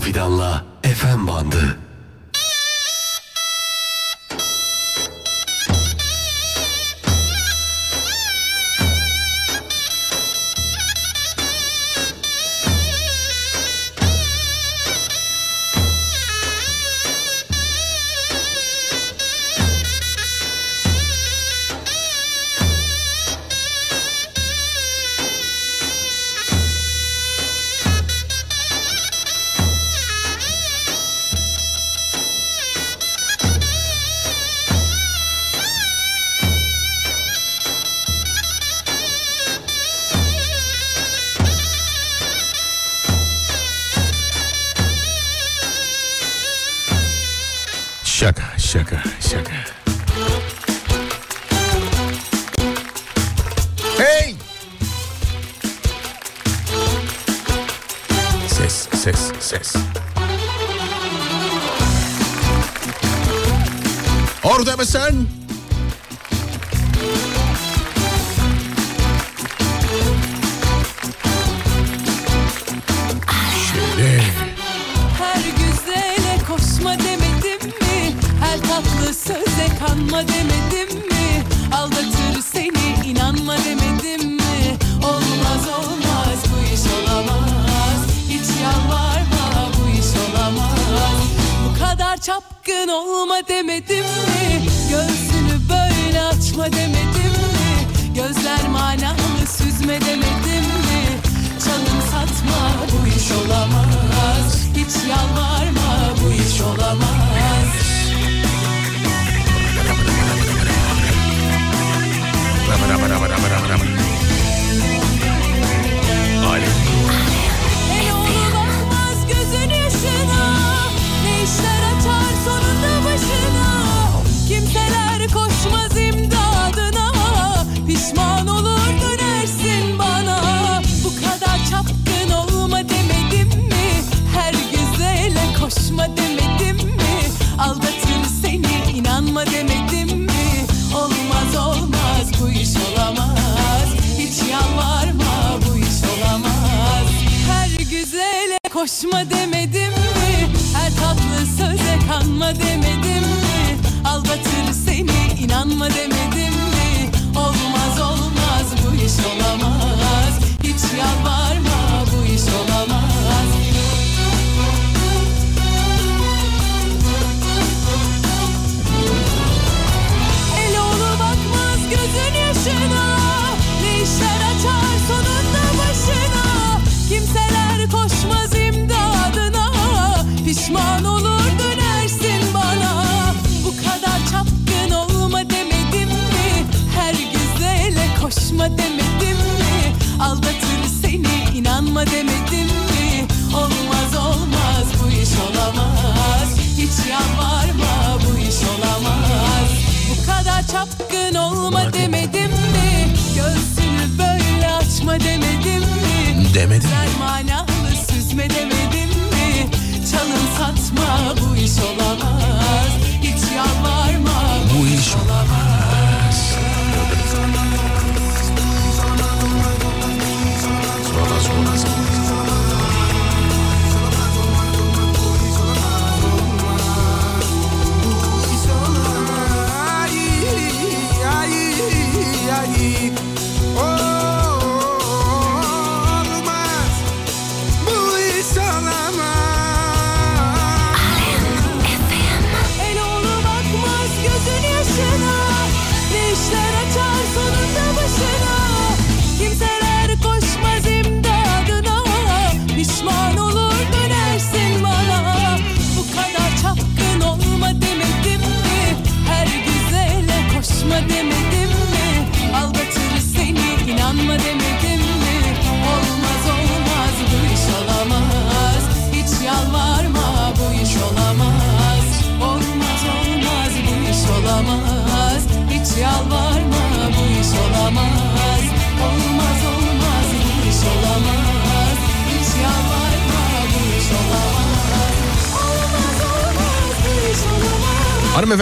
Fidan'la FM bandı.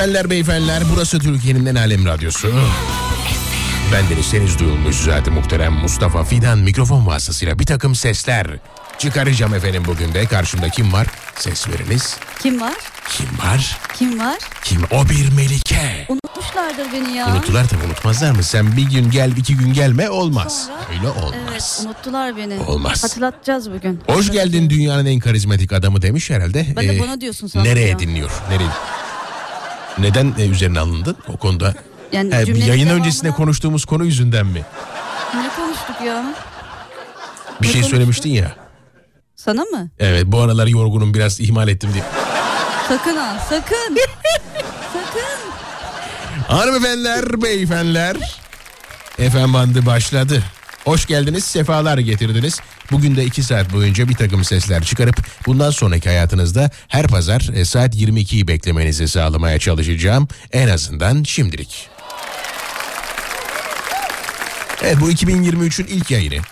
Hanımefendiler, beyefendiler burası Türkiye'nin en alem radyosu. Ben Deniz Deniz duyulmuş zaten muhterem Mustafa Fidan mikrofon vasıtasıyla bir takım sesler çıkaracağım efendim bugün de. Karşımda kim var? ses veriniz. Kim var? Kim var? Kim var? Kim? O bir Melike. Unutmuşlardır beni ya. Unuttular tabii unutmazlar mı? Sen bir gün gel iki gün gelme olmaz. Sonra? Öyle olmaz. Evet unuttular beni. Olmaz. Hatırlatacağız bugün. Hoş geldin dünyanın en karizmatik adamı demiş herhalde. Ben de Ee, bana diyorsun sandım Nereye ya. dinliyor? Nereye? Neden e, üzerine alındın o konuda? Yani Ee, cümlenin yayın devamına- öncesinde konuştuğumuz konu yüzünden mi? Ne konuştuk ya? Bir Ne şey konuştuk? söylemiştin ya. Sana mı? Evet bu aralar yorgunum biraz ihmal ettim diye. Sakın ha sakın. sakın. Hanımefendiler, beyefendiler. Efendim bandı başladı. Hoş geldiniz, sefalar getirdiniz. Bugün de iki saat boyunca bir takım sesler çıkarıp bundan sonraki hayatınızda her pazar e, saat 22'yi beklemenizi sağlamaya çalışacağım. En azından şimdilik. Evet bu 2023'ün ilk yayını.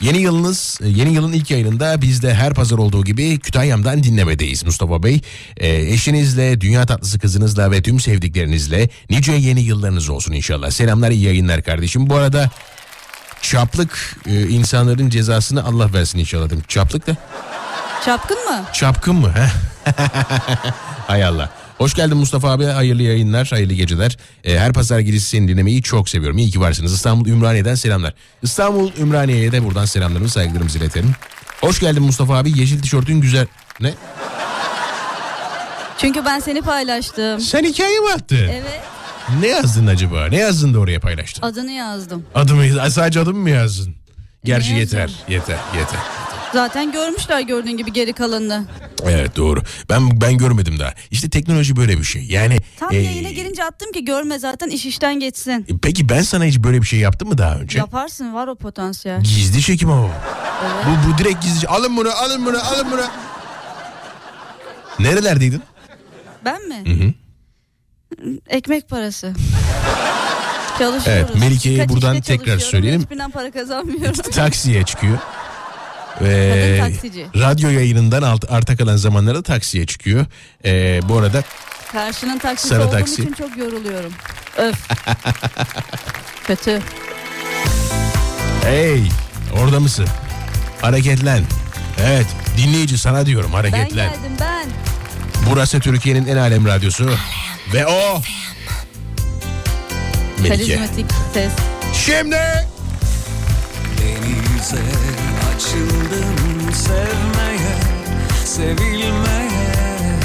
Yeni yılınız, e, yeni yılın ilk yayınında biz de her pazar olduğu gibi Kütahya'mdan dinlemedeyiz Mustafa Bey. Ee, eşinizle, dünya tatlısı kızınızla ve tüm sevdiklerinizle nice yeni yıllarınız olsun inşallah. Selamlar, iyi yayınlar kardeşim. Bu arada çaplık e, insanların cezasını Allah versin inşallah. dedim. Çaplık da Çapkın mı? çapkın mı? Heh? Hay Allah. Hoş geldin Mustafa abi. Hayırlı yayınlar, hayırlı geceler. Ee, her pazar gecesi seni dinlemeyi çok seviyorum. İyi ki varsınız. İstanbul Ümraniye'den selamlar. İstanbul Ümraniye'ye de buradan selamlarımı, saygılarımızı iletelim. Hoş geldin Mustafa abi. Yeşil tişörtün güzel. Ne? Çünkü ben seni paylaştım. Sen hikaye mi attın? Evet. Ne yazdın acaba? Ne yazdın da oraya paylaştın? Adını yazdım. Adımı, sadece adımı mı yazdın? Gerçi Ne yeter, yazdım? yeter, yeter. Zaten görmüşler gördüğün gibi geri kalanını. Evet doğru. Ben ben görmedim daha. İşte teknoloji böyle bir şey. Yani Tam e, yayına girince attım ki görme zaten iş işten geçsin. Peki ben sana hiç böyle bir şey yaptım mı daha önce? Yaparsın var o potansiyel. Gizli çekim ama. Bu, bu direkt gizli. Alın bunu, alın bunu, alın bunu. Nerelerdeydin? Ben mi? Hı hı. Ekmek parası. Çalışıyoruz. Evet, Melike'ye buradan tekrar söyleyelim. Hiçbirinden para kazanmıyorum. Taksiye çıkıyor. Ve radyo yayınından alt, arta kalan zamanlarda taksiye çıkıyor. Ee, bu arada Karşının taksisi Sarı olduğum taksi. için çok yoruluyorum. Öf. Kötü. hey orada mısın? Hareketlen. Evet dinleyici sana diyorum Ben hareketlen. geldim ben. Burası Türkiye'nin en alem radyosu. Ve o Melike. Ses. Şimdi Denize açıldım sevmeye, sevilmeye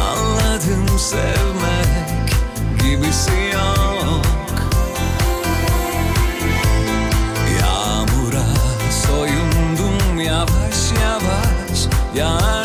Anladım sevmek gibisi yok Yağmura soyundum yavaş yavaş yağar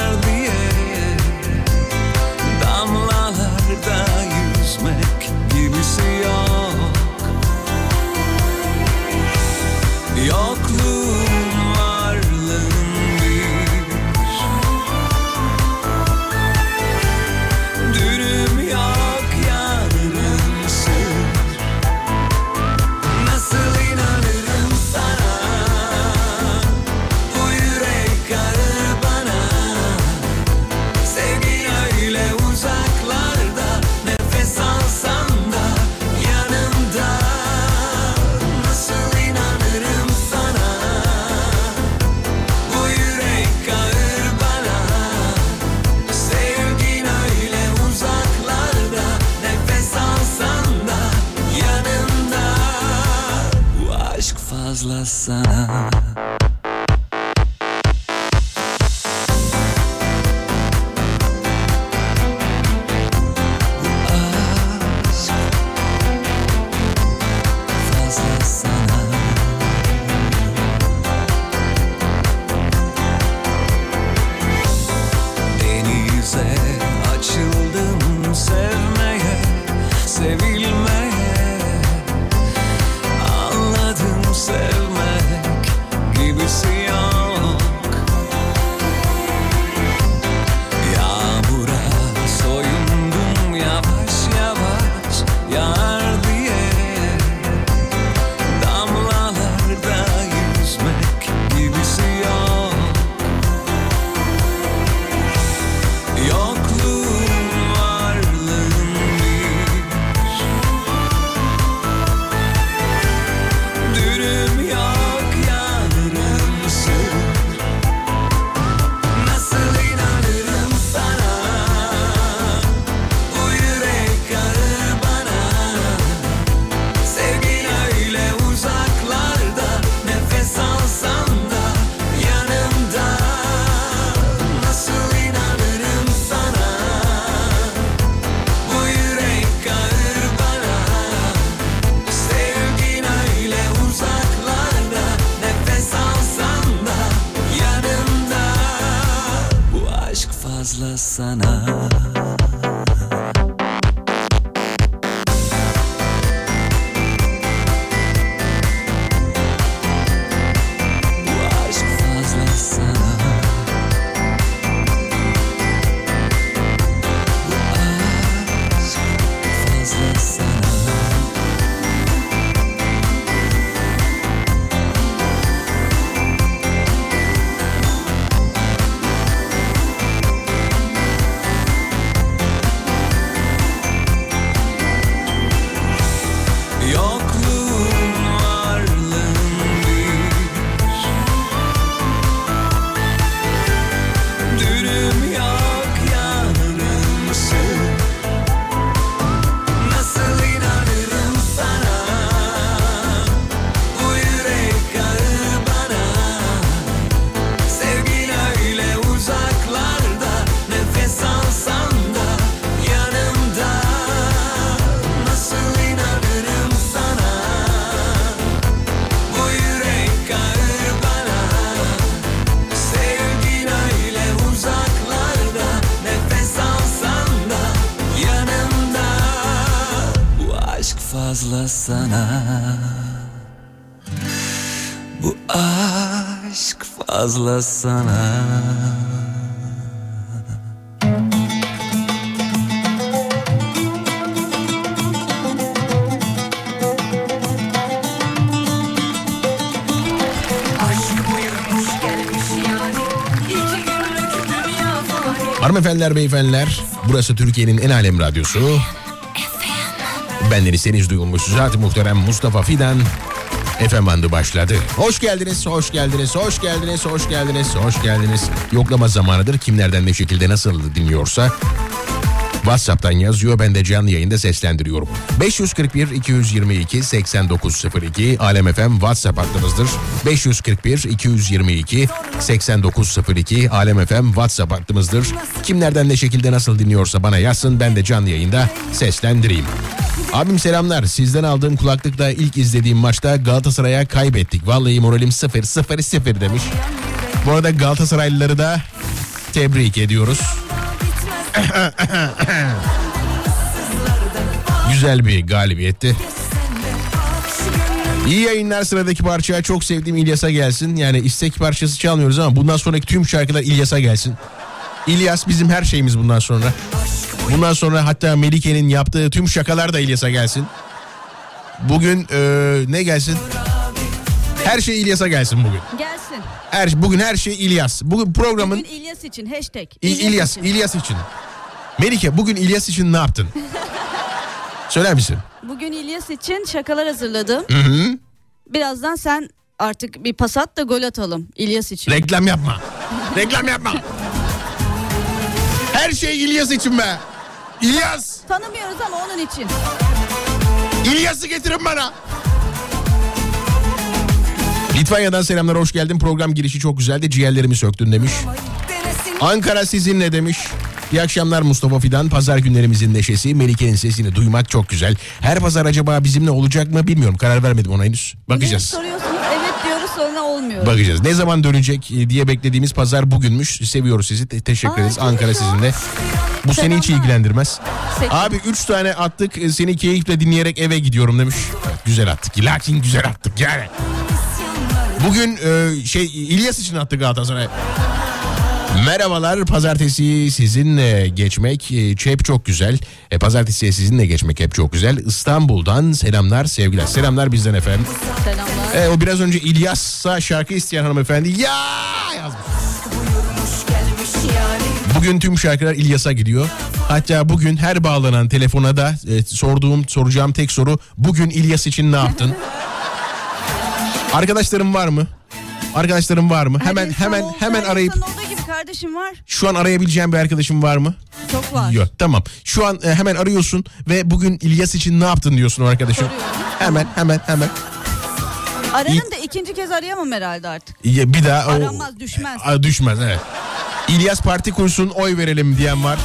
Hanımefendiler, beyefendiler, burası Türkiye'nin en alem radyosu. Bendeniz deniz duyulmuş zat muhterem Mustafa Fidan. FM bandı başladı. Hoş geldiniz, hoş geldiniz, hoş geldiniz, hoş geldiniz, hoş geldiniz. Yoklama zamanıdır. Kim nereden ne şekilde nasıl dinliyorsa WhatsApp'tan yazıyor. Ben de canlı yayında seslendiriyorum. 541 222 8902 Alem FM WhatsApp hattımızdır. 541 222 8902 Alem FM WhatsApp hattımızdır. Kim nereden ne şekilde nasıl dinliyorsa bana yazsın. Ben de canlı yayında seslendireyim. Abim selamlar. Sizden aldığım kulaklıkla ilk izlediğim maçta Galatasaray'a kaybettik. Vallahi moralim 0 0 0 demiş. Bu arada Galatasaraylıları da tebrik ediyoruz. Güzel bir galibiyetti. İyi yayınlar sıradaki parçaya çok sevdiğim İlyas'a gelsin. Yani istek parçası çalmıyoruz ama bundan sonraki tüm şarkılar İlyas'a gelsin. İlyas bizim her şeyimiz bundan sonra. Bundan sonra hatta Melike'nin yaptığı tüm şakalar da İlyas'a gelsin. Bugün eee, ne gelsin? Her şey İlyas'a gelsin bugün. Gelsin. Her bugün her şey İlyas. Bugün programın Bugün İlyas için hashtag. İ- İlyas, için. İlyas için. Melike bugün İlyas için ne yaptın? Söyler misin? Bugün İlyas için şakalar hazırladım. Birazdan sen artık bir pas at da gol atalım İlyas için. Reklam yapma. Reklam yapma. Her şey İlyas için be. İlyas. Tanımıyoruz ama onun için. İlyas'ı getirin bana. Litvanya'dan selamlar hoş geldin. Program girişi çok güzeldi. Ciğerlerimi söktün demiş. Ankara sizinle demiş. İyi akşamlar Mustafa Fidan. Pazar günlerimizin neşesi. Melike'nin sesini duymak çok güzel. Her pazar acaba bizimle olacak mı bilmiyorum. Karar vermedim ona henüz. Ne Bakacağız. soruyorsunuz evet diyoruz sonra olmuyor. Bakacağız. Ne zaman dönecek e, diye beklediğimiz pazar bugünmüş. Seviyoruz sizi. Te- teşekkür ederiz. Ankara sizinle. Bu seni hiç ilgilendirmez. Abi 3 tane attık. e, Seni keyifle dinleyerek eve gidiyorum demiş. Güzel attık. Lakin güzel attık yani. Bugün e, şey İlyas için attık Galatasaray. Merhabalar pazartesi sizinle geçmek e, hep çok güzel. E, pazartesiye sizinle geçmek hep çok güzel. İstanbul'dan selamlar sevgiler. Selamlar bizden efendim. Selamlar. E, o biraz önce İlyas'a şarkı isteyen hanımefendi ya yazmış. Bugün tüm şarkılar İlyas'a gidiyor. Hatta bugün her bağlanan telefona da e, sorduğum soracağım tek soru bugün İlyas için ne yaptın? Arkadaşlarım var mı? Arkadaşlarım var mı? Hemen hemen hemen arayıp insan olduğu gibi kardeşim var. şu an arayabileceğim bir arkadaşım var mı? Çok var. Yok tamam. Şu an e, hemen arıyorsun ve bugün İlyas için ne yaptın diyorsun o arkadaşım. Hemen hemen hemen. Ararım da ikinci kez arayamam herhalde artık. Ya bir daha o- Aranmaz, düşmez. A, düşmez evet. İlyas parti kursun oy verelim diyen var.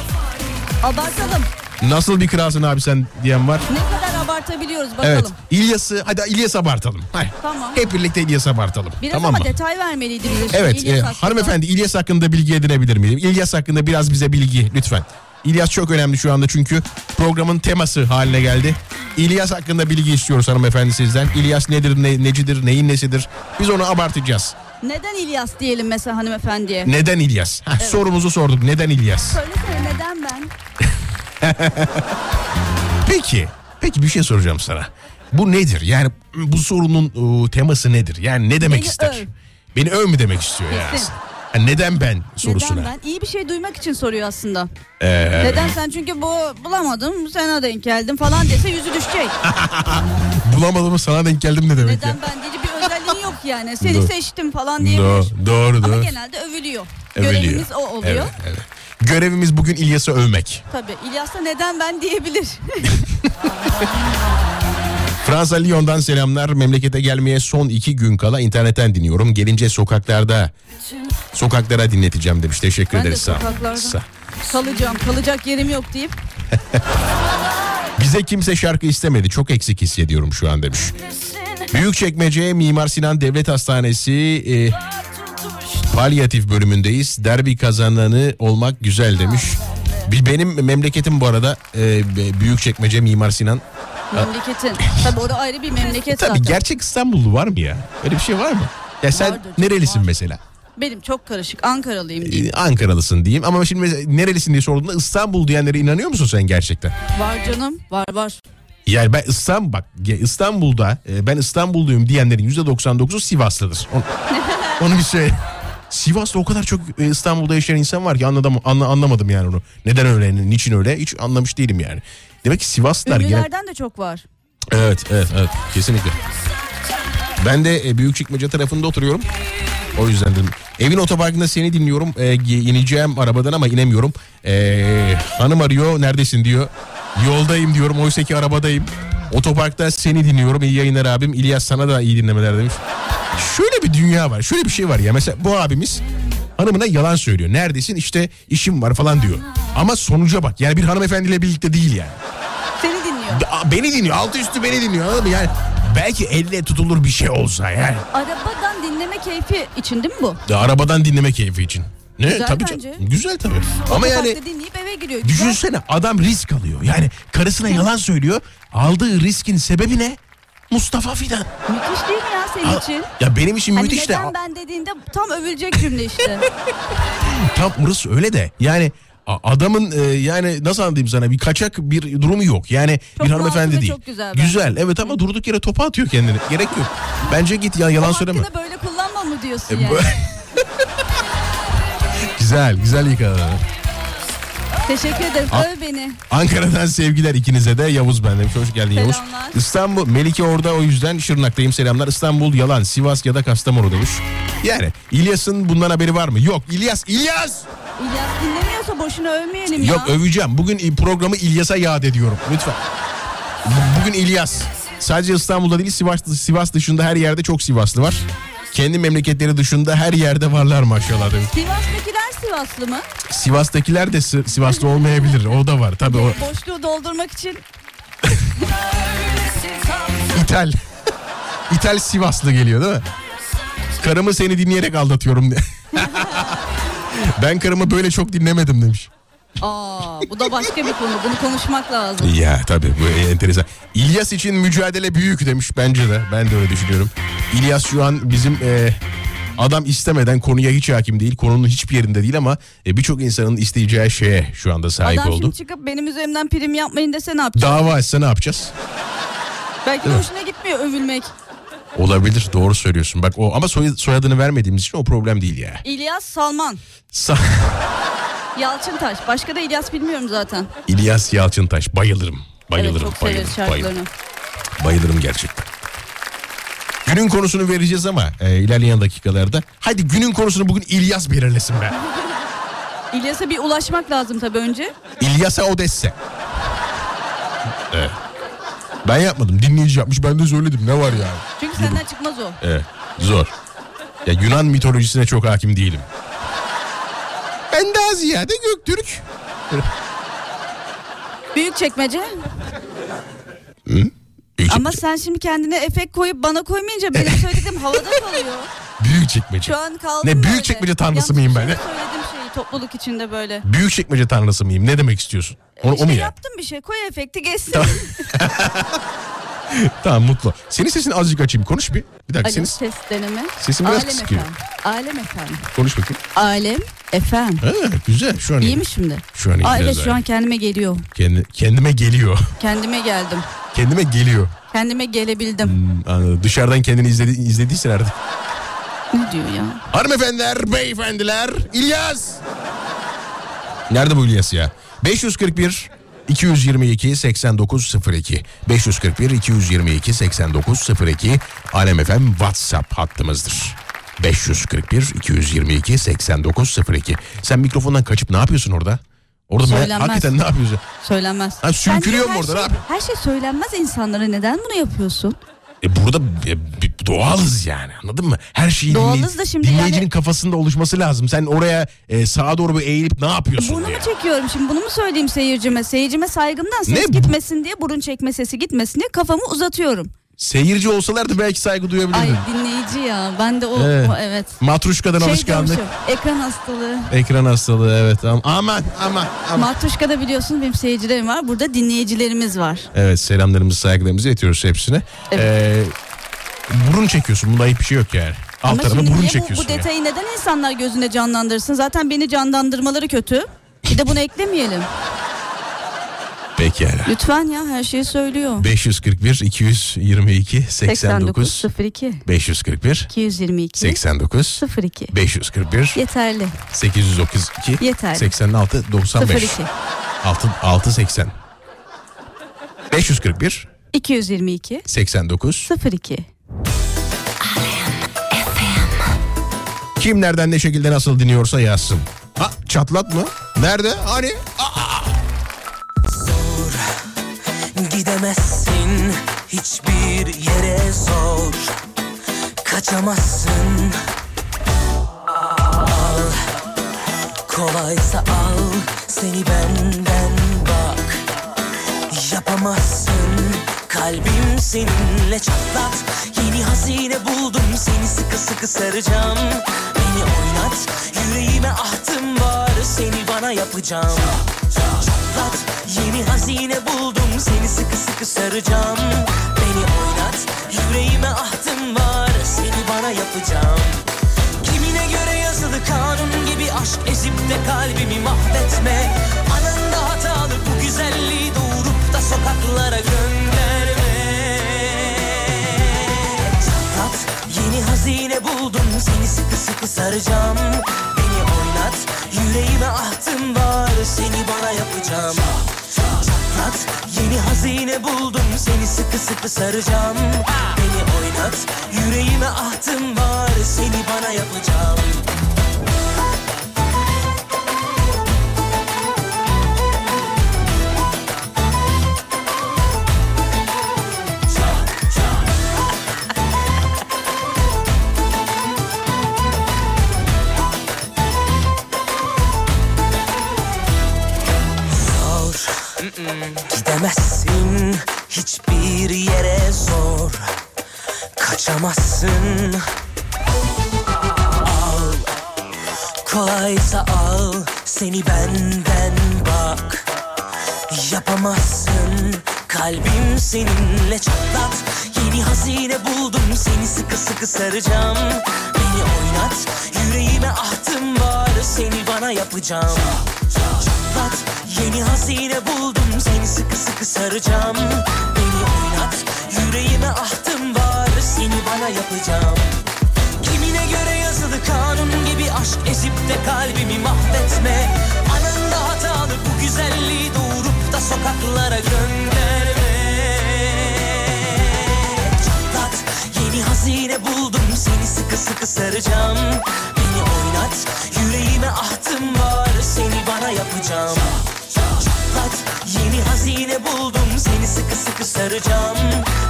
Abartalım. Nasıl bir kralsın abi sen diyen var. Ne kadar abartabiliyoruz bakalım. Evet. İlyas'ı hadi İlyas abartalım. Hayır. Tamam. Hep birlikte İlyas abartalım. Biraz tamam ama mı? detay vermeliydi bize. şimdi Evet, İlyas e, hakkında. hanımefendi İlyas hakkında bilgi edinebilir miyim? İlyas hakkında biraz bize bilgi lütfen. İlyas çok önemli şu anda çünkü programın teması haline geldi. İlyas hakkında bilgi istiyoruz hanımefendi sizden. İlyas nedir, ne, necidir, neyin nesidir? Biz onu abartacağız. Neden İlyas diyelim mesela hanımefendiye? Neden İlyas? Heh, Sorumuzu sorduk. Neden İlyas? Söylesene neden ben? Peki, peki bir şey soracağım sana. Bu nedir? Yani bu sorunun e, teması nedir? Yani ne demek Beni ister? öv. Beni öv mü demek istiyor yani? Kesin. Ha, neden ben sorusuna? Neden ben? İyi bir şey duymak için soruyor aslında. Ee, Neden sen çünkü bu bulamadım sana denk geldim falan dese yüzü düşecek. bulamadım sana denk geldim ne demek Neden ya? ben diye bir özelliğin yok yani. Seni Doğru. seçtim falan diyebilir. Doğru, doğru, Ama doğru. genelde övülüyor. Övülüyor. Görevimiz o oluyor. Evet, evet. Görevimiz bugün İlyas'ı övmek. Tabii İlyas'a neden ben diyebilir. Fransa Lyon'dan selamlar. Memlekete gelmeye son iki gün kala internetten dinliyorum. Gelince sokaklarda, sokaklara dinleteceğim demiş. Teşekkür ben de ederiz. Sokaklarda Sağ- kalacağım. Kalacak yerim yok deyip Bize kimse şarkı istemedi. Çok eksik hissediyorum şu an demiş. Büyükçekmece Mimar Sinan Devlet Hastanesi e, palyatif bölümündeyiz. Derbi kazananı olmak güzel demiş. Benim memleketim bu arada e, Büyükçekmece Mimar Sinan. memleketin. Tabii o da ayrı bir memleket Tabii zaten. gerçek İstanbullu var mı ya? Öyle bir şey var mı? Ya sen Vardır nerelisin var. mesela? Benim çok karışık. Ankaralıyım diyeyim. Ee, Ankaralısın diyeyim ama şimdi mesela nerelisin diye sorduğunda İstanbul diyenlere inanıyor musun sen gerçekten? Var canım. Var var. Yani ben İstanbul bak İstanbul'da e, ben İstanbulluyum diyenlerin %99'u Sivaslıdır. Onu, onu bir söyle. Sivas'ta o kadar çok e, İstanbul'da yaşayan insan var ki anladım, anla, anlamadım yani onu. Neden öyle, niçin öyle hiç anlamış değilim yani. Demek ki Sivaslılar gene... Ünlülerden de çok var. Evet, evet, evet kesinlikle. Ben de e, Büyükçekmece tarafında oturuyorum. O yüzden dedim. Evin otoparkında seni dinliyorum. E, ineceğim arabadan ama inemiyorum. E, hanım arıyor neredesin diyor. Yoldayım diyorum oysa ki arabadayım. Otoparkta seni dinliyorum. İyi yayınlar abim. İlyas sana da iyi dinlemeler demiş. Şöyle bir dünya var. Şöyle bir şey var ya. Mesela bu abimiz hanımına yalan söylüyor. Neredesin? İşte işim var falan diyor. Ama sonuca bak. Yani bir hanımefendiyle birlikte değil yani. Seni dinliyor. Aa, Beni dinliyor. Altı üstü beni dinliyor. Anladın mı? Yani belki elle tutulur bir şey olsa yani. Arabadan dinleme keyfi için değil mi bu? Ya, arabadan dinleme keyfi için. Ne? Güzel tabii bence. canım. Güzel tabii. Ama yani Otoparkta dinleyip eve giriyor. Güzel. düşünsene adam risk alıyor. Yani karısına yalan söylüyor. Aldığı riskin sebebi ne? Mustafa Fidan. Müthiş değil mi ya senin Al- için? Ya benim için Hani müthiş de neden ben dediğinde tam övülecek cümle işte. tam burası öyle de. Yani adamın e, yani nasıl anlatayım sana bir kaçak bir durumu yok. Yani Çok bir hanımefendi değil. çok güzel bence. güzel evet ama durduk yere topa atıyor kendini. Gerek yok. Bence git ya yalan O söyleme. hakkını böyle kullanma mı diyorsun E, yani? güzel güzel yıkadın. Teşekkür ederim. A- Öv beni. Ankara'dan sevgiler ikinize de Yavuz ben demiş. Hoş geldin Yavuz. Selamlar. İstanbul Melike orada o yüzden Şırnak'tayım selamlar. İstanbul yalan Sivas ya da Kastamonu demiş. Yani İlyas'ın bundan haberi var mı? Yok İlyas İlyas. İlyas dinlemiyorsa boşuna övmeyelim ya. Yok öveceğim. Bugün programı İlyas'a yad ediyorum lütfen. Bu- Bugün İlyas. Sadece İstanbul'da değil Sivas, Sivas dışında her yerde çok Sivaslı var. Kendi memleketleri dışında her yerde varlar maşallah demiş. Sivas'takiler Sivaslı mı? Sivas'takiler de Si- Sivaslı olmayabilir. O da var tabii o Boşluğu doldurmak için İthal. İthal Sivaslı geliyor değil mi? Karımı seni dinleyerek aldatıyorum diye. ben karımı böyle çok dinlemedim demiş. Aa, bu da başka bir konu. Bunu konuşmak lazım. Ya tabii bu enteresan. İlyas için mücadele büyük demiş bence de. Ben de öyle düşünüyorum. İlyas şu an bizim e, adam istemeden konuya hiç hakim değil. Konunun hiçbir yerinde değil ama e, birçok insanın isteyeceği şeye şu anda sahip Adam oldu. şimdi çıkıp benim üzerimden prim yapmayın dese ne yapacak? Dava açsa ne yapacağız? Belki de hoşuna gitmiyor övülmek. Olabilir doğru söylüyorsun. Bak o ama soy- soyadını vermediğimiz için o problem değil ya. İlyas Salman. Sa- Yalçıntaş. Başka da İlyas bilmiyorum zaten. İlyas Yalçıntaş bayılırım. Bayılırım. evet, çok bayılırım, bayılırım. Bayılırım gerçekten. Günün konusunu vereceğiz ama e, ilerleyen dakikalarda. Hadi günün konusunu bugün İlyas belirlesin be. İlyas'a bir ulaşmak lazım tabii önce. İlyas'a Odesse. Evet. Ben yapmadım. Dinleyici yapmış. Ben de söyledim. Ne var yani? Çünkü senden çıkmaz o. Evet. Zor. Ya Yunan mitolojisine çok hakim değilim. Ben daha ziyade Göktürk. Büyük çekmece. Hı? Büyük Ama sen şimdi kendine efekt koyup bana koymayınca benim söylediklerim havada kalıyor. Büyük çekmece. Şu an kaldım Ne, büyük çekmece tanrısı Yanlış mıyım ben? şey Söyledim şeyi topluluk içinde böyle. Büyük çekmece tanrısı mıyım? Ne demek istiyorsun? O, o mu ya? yaptım bir şey koy efekti geçsin. Tamam. Tamam mutlu. Senin sesini azıcık açayım. Konuş bir. Bir dakika senin ses deneme. sesin biraz Alem kısık efendim. Alem efendim. Konuş bakayım. Alem efendim. Ha, güzel. Şu an iyi. İyi mi şimdi? Şu an iyi. Aa, biraz evet daha şu iyi. an kendime geliyor. Kendi, kendime geliyor. Kendime geldim. Kendime geliyor. Kendime gelebildim. Hmm, anladım. Dışarıdan kendini izledi, izlediysen artık. Ne diyor ya? Hanımefendiler, beyefendiler, İlyas. Nerede bu İlyas ya? 541 222 8902 541 222 8902 Alem FM WhatsApp hattımızdır. 541 222 8902 Sen mikrofondan kaçıp ne yapıyorsun orada? Orada Söylenmez. hakikaten ne yapıyorsun? Söylenmez. Ha, sümkürüyor mu orada, ne Şey, yapıyor? her şey söylenmez insanlara. Neden bunu yapıyorsun? E burada e, doğalız yani anladın mı? Her şeyi Doğalız da şimdi dinleyicinin yani- kafasında oluşması lazım. Sen oraya e, sağa doğru bir eğilip ne yapıyorsun Burnumu diye. çekiyorum şimdi bunu mu söyleyeyim seyircime? Seyircime saygımdan ses Ne gitmesin diye burun çekme sesi gitmesin diye kafamı uzatıyorum. Seyirci olsalardı belki saygı Ay duyabilirdin. dinleyici ya ben de o Evet. evet. o, evet. Matruşkadan Şey alışkanlık. diyormuşum, ekran hastalığı. Ekran hastalığı evet. Aman aman aman. Matruşka'da biliyorsun benim seyircilerim var. Burada dinleyicilerimiz var. Evet selamlarımızı saygılarımızı iletiyoruz hepsine. Ee, burun çekiyorsun bunda ayıp bir şey yok yani. Alt Ama tarafı burun bu, çekiyorsun. bu yani. detayı neden insanlar gözünde canlandırsın? Zaten beni canlandırmaları kötü. Bir de bunu eklemeyelim. Pekala. Lütfen ya her şeyi söylüyor. 541 222 89 89 02 541 222 89 02 541 Yeterli. 832 Yeterli. 86 95 02 6 680 541 222 89 02 Kim nereden ne şekilde nasıl dinliyorsa yazsın. Ha çatlat mı? Nerede? Hani? Aa, Gidemezsin hiçbir yere zor. Kaçamazsın. Al. Kolaysa al. Seni benden bak. Yapamazsın. Kalbim seninle çatlat. Yeni hazine buldum. Seni sıkı sıkı saracağım. Beni oynat. Yüreğime ahtım var seni bana yapacağım. Çatlat yeni hazine buldum. Seni sıkı sıkı saracağım. Beni oynat yüreğime ahtım var. Seni bana yapacağım. Kimine göre yazılı kanun gibi aşk ezip de kalbimi mahvetme. Anında hatalı bu güzelliği doğurup da sokaklara gönderme. Çatlat yeni hazine buldum. Seni sıkı sıkı saracağım yüreğime ahtım var seni bana yapacağım. Çatlat yeni hazine buldum seni sıkı sıkı saracağım. Beni oynat yüreğime ahtım var seni bana yapacağım hiçbir yere zor Kaçamazsın. Al Kolaysa al seni benden bak. Yapamazsın kalbim seninle çatlat. Yeni hazine buldum seni sıkı sıkı saracağım. Beni oynat yüreğime ahtım var seni bana yapacağım Çatlat yeni hazine buldum seni sıkı sıkı saracağım. Beni oynat yüreğime ahtım var. Seni bana yapacağım. Kimine göre yazılı kanun gibi aşk ezip de kalbimi mahvetme. Anında hatalı bu güzelliği doğurup da sokaklara gönderme. Çatlat yeni hazine buldum seni sıkı sıkı saracağım. Beni oynat yüreğime ahtım var seni bana yapacağım. Çatlat yeni hazine buldum. Seni sıkı sıkı saracağım.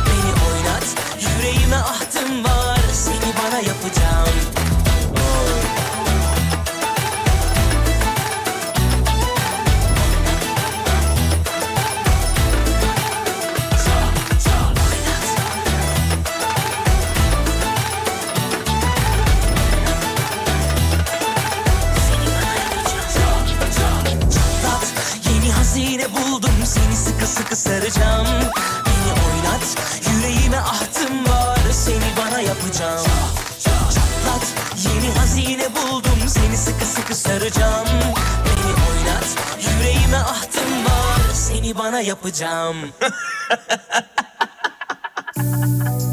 Beni oynat yüreğime ahtım var. Seni bana yapacağım saracağım. Beni oynat yüreğime ahtım var. Seni bana yapacağım. Çatlat yeni hazine buldum. Seni sıkı sıkı saracağım. Beni oynat yüreğime ahtım var. Seni bana yapacağım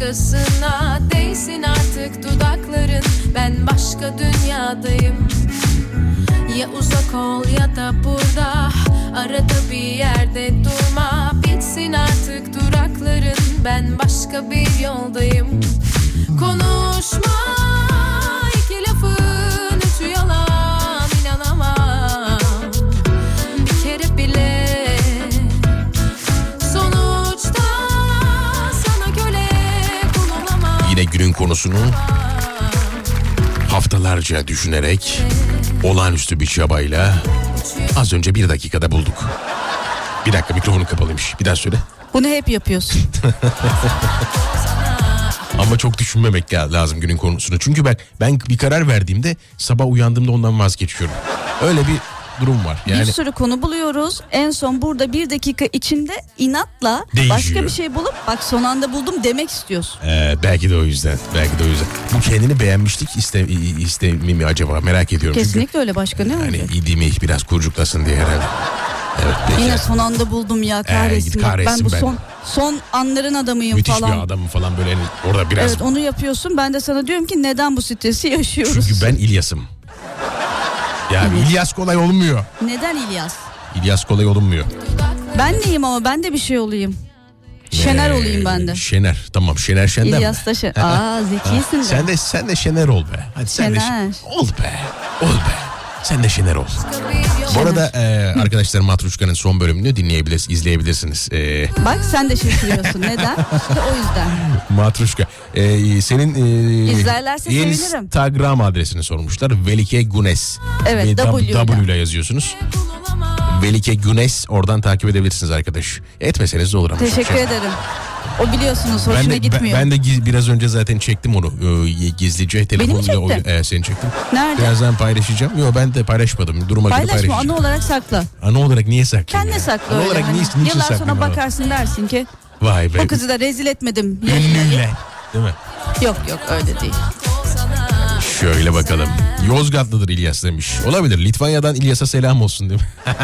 başkasına Değsin artık dudakların. Ben başka dünyadayım. Ya uzak ol ya da burada Arada bir yerde durma. Bitsin artık durakların. Ben başka bir yoldayım konusunu haftalarca düşünerek olağanüstü bir çabayla az önce bir dakikada bulduk. Bir dakika mikrofonu kapalıymış. Bir daha söyle. Bunu hep yapıyorsun. Ama çok düşünmemek la- lazım günün konusunu. Çünkü ben ben bir karar verdiğimde sabah uyandığımda ondan vazgeçiyorum. Öyle bir durum var. Yani Bir sürü konu buluyoruz. En son burada bir dakika içinde inatla Değişiyor. başka bir şey bulup bak son anda buldum demek istiyorsun. Ee, belki de o yüzden. Belki de o yüzden. Bu kendini beğenmişlik iste, istemi mi acaba merak ediyorum. Çünkü Kesinlikle öyle başka ne yani olacak? idimi biraz kurcuklasın diye herhalde. Evet peki. Yine son anda buldum ya kahretsin. Bak kahretsin ben bu ben. son son anların adamıyım Müthiş falan. bir adamım falan böyle hani orada biraz. Evet onu yapıyorsun. Ben de sana diyorum ki neden bu stresi yaşıyoruz? Çünkü ben İlyas'ım. Ya İlyas kolay olmuyor. Neden İlyas? İlyas kolay olunmuyor. Ben neyim ama ben de bir şey olayım. Şener olayım ben de. Şener tamam Şener Şen'den mi? İlyas da Şener. Aa zekisin de. Sen de sen de Şener ol be. Hadi sen de Şener. ol be. Ol be. Sen de Şener ol. Bu arada e, arkadaşlar Matruşka'nın son bölümünü dinleyebilirsiniz, izleyebilirsiniz. E, Bak sen de şaşırıyorsun. Neden? İşte o yüzden. Matruşka. E, senin e, İzlerlerse sevinirim. Instagram adresini sormuşlar. Velike Gunes. Evet, Ve W ile. W ile yazıyorsunuz. Velike Güneş oradan takip edebilirsiniz arkadaş. Etmeseniz de olur ama. Teşekkür Şey- ederim. O biliyorsunuz hoşuna Ben de, gitmiyor. ben, ben de giz- biraz önce zaten çektim onu Ee, gizlice telefonla o- evet, seni çektim. Nerede? Birazdan paylaşacağım. Yok ben de paylaşmadım. Duruma göre Paylaşma paylaşacağım. anı olarak sakla. Ana olarak niye saklayayım? Kendine sakla öyle. olarak hani. niye, niçin Yıllar sonra bakarsın dersin ki Vay be. o kızı da rezil etmedim. Ünlüyle. Değil mi? Yok yok öyle değil. Şöyle bakalım. Yozgatlıdır İlyas demiş. Olabilir. Litvanya'dan İlyas'a selam olsun değil mi?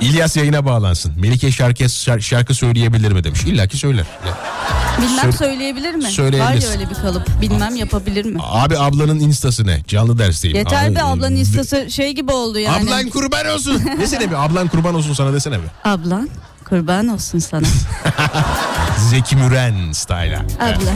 İlyas yayına bağlansın. Melike şarkı, şar- şarkı söyleyebilir mi demiş. İlla ki söyler. Bilmem Söyle- söyleyebilir mi? Var söyleyebilir. ya öyle bir kalıp. Bilmem yapabilir mi? Abi ablanın instası ne? Canlı dersteyim. Yeter be Abi, ablanın e, instası şey gibi oldu yani. Ablan kurban olsun. desene bir ablan kurban olsun sana desene bir. Ablan kurban olsun sana. Zeki Müren style'a. Ablan.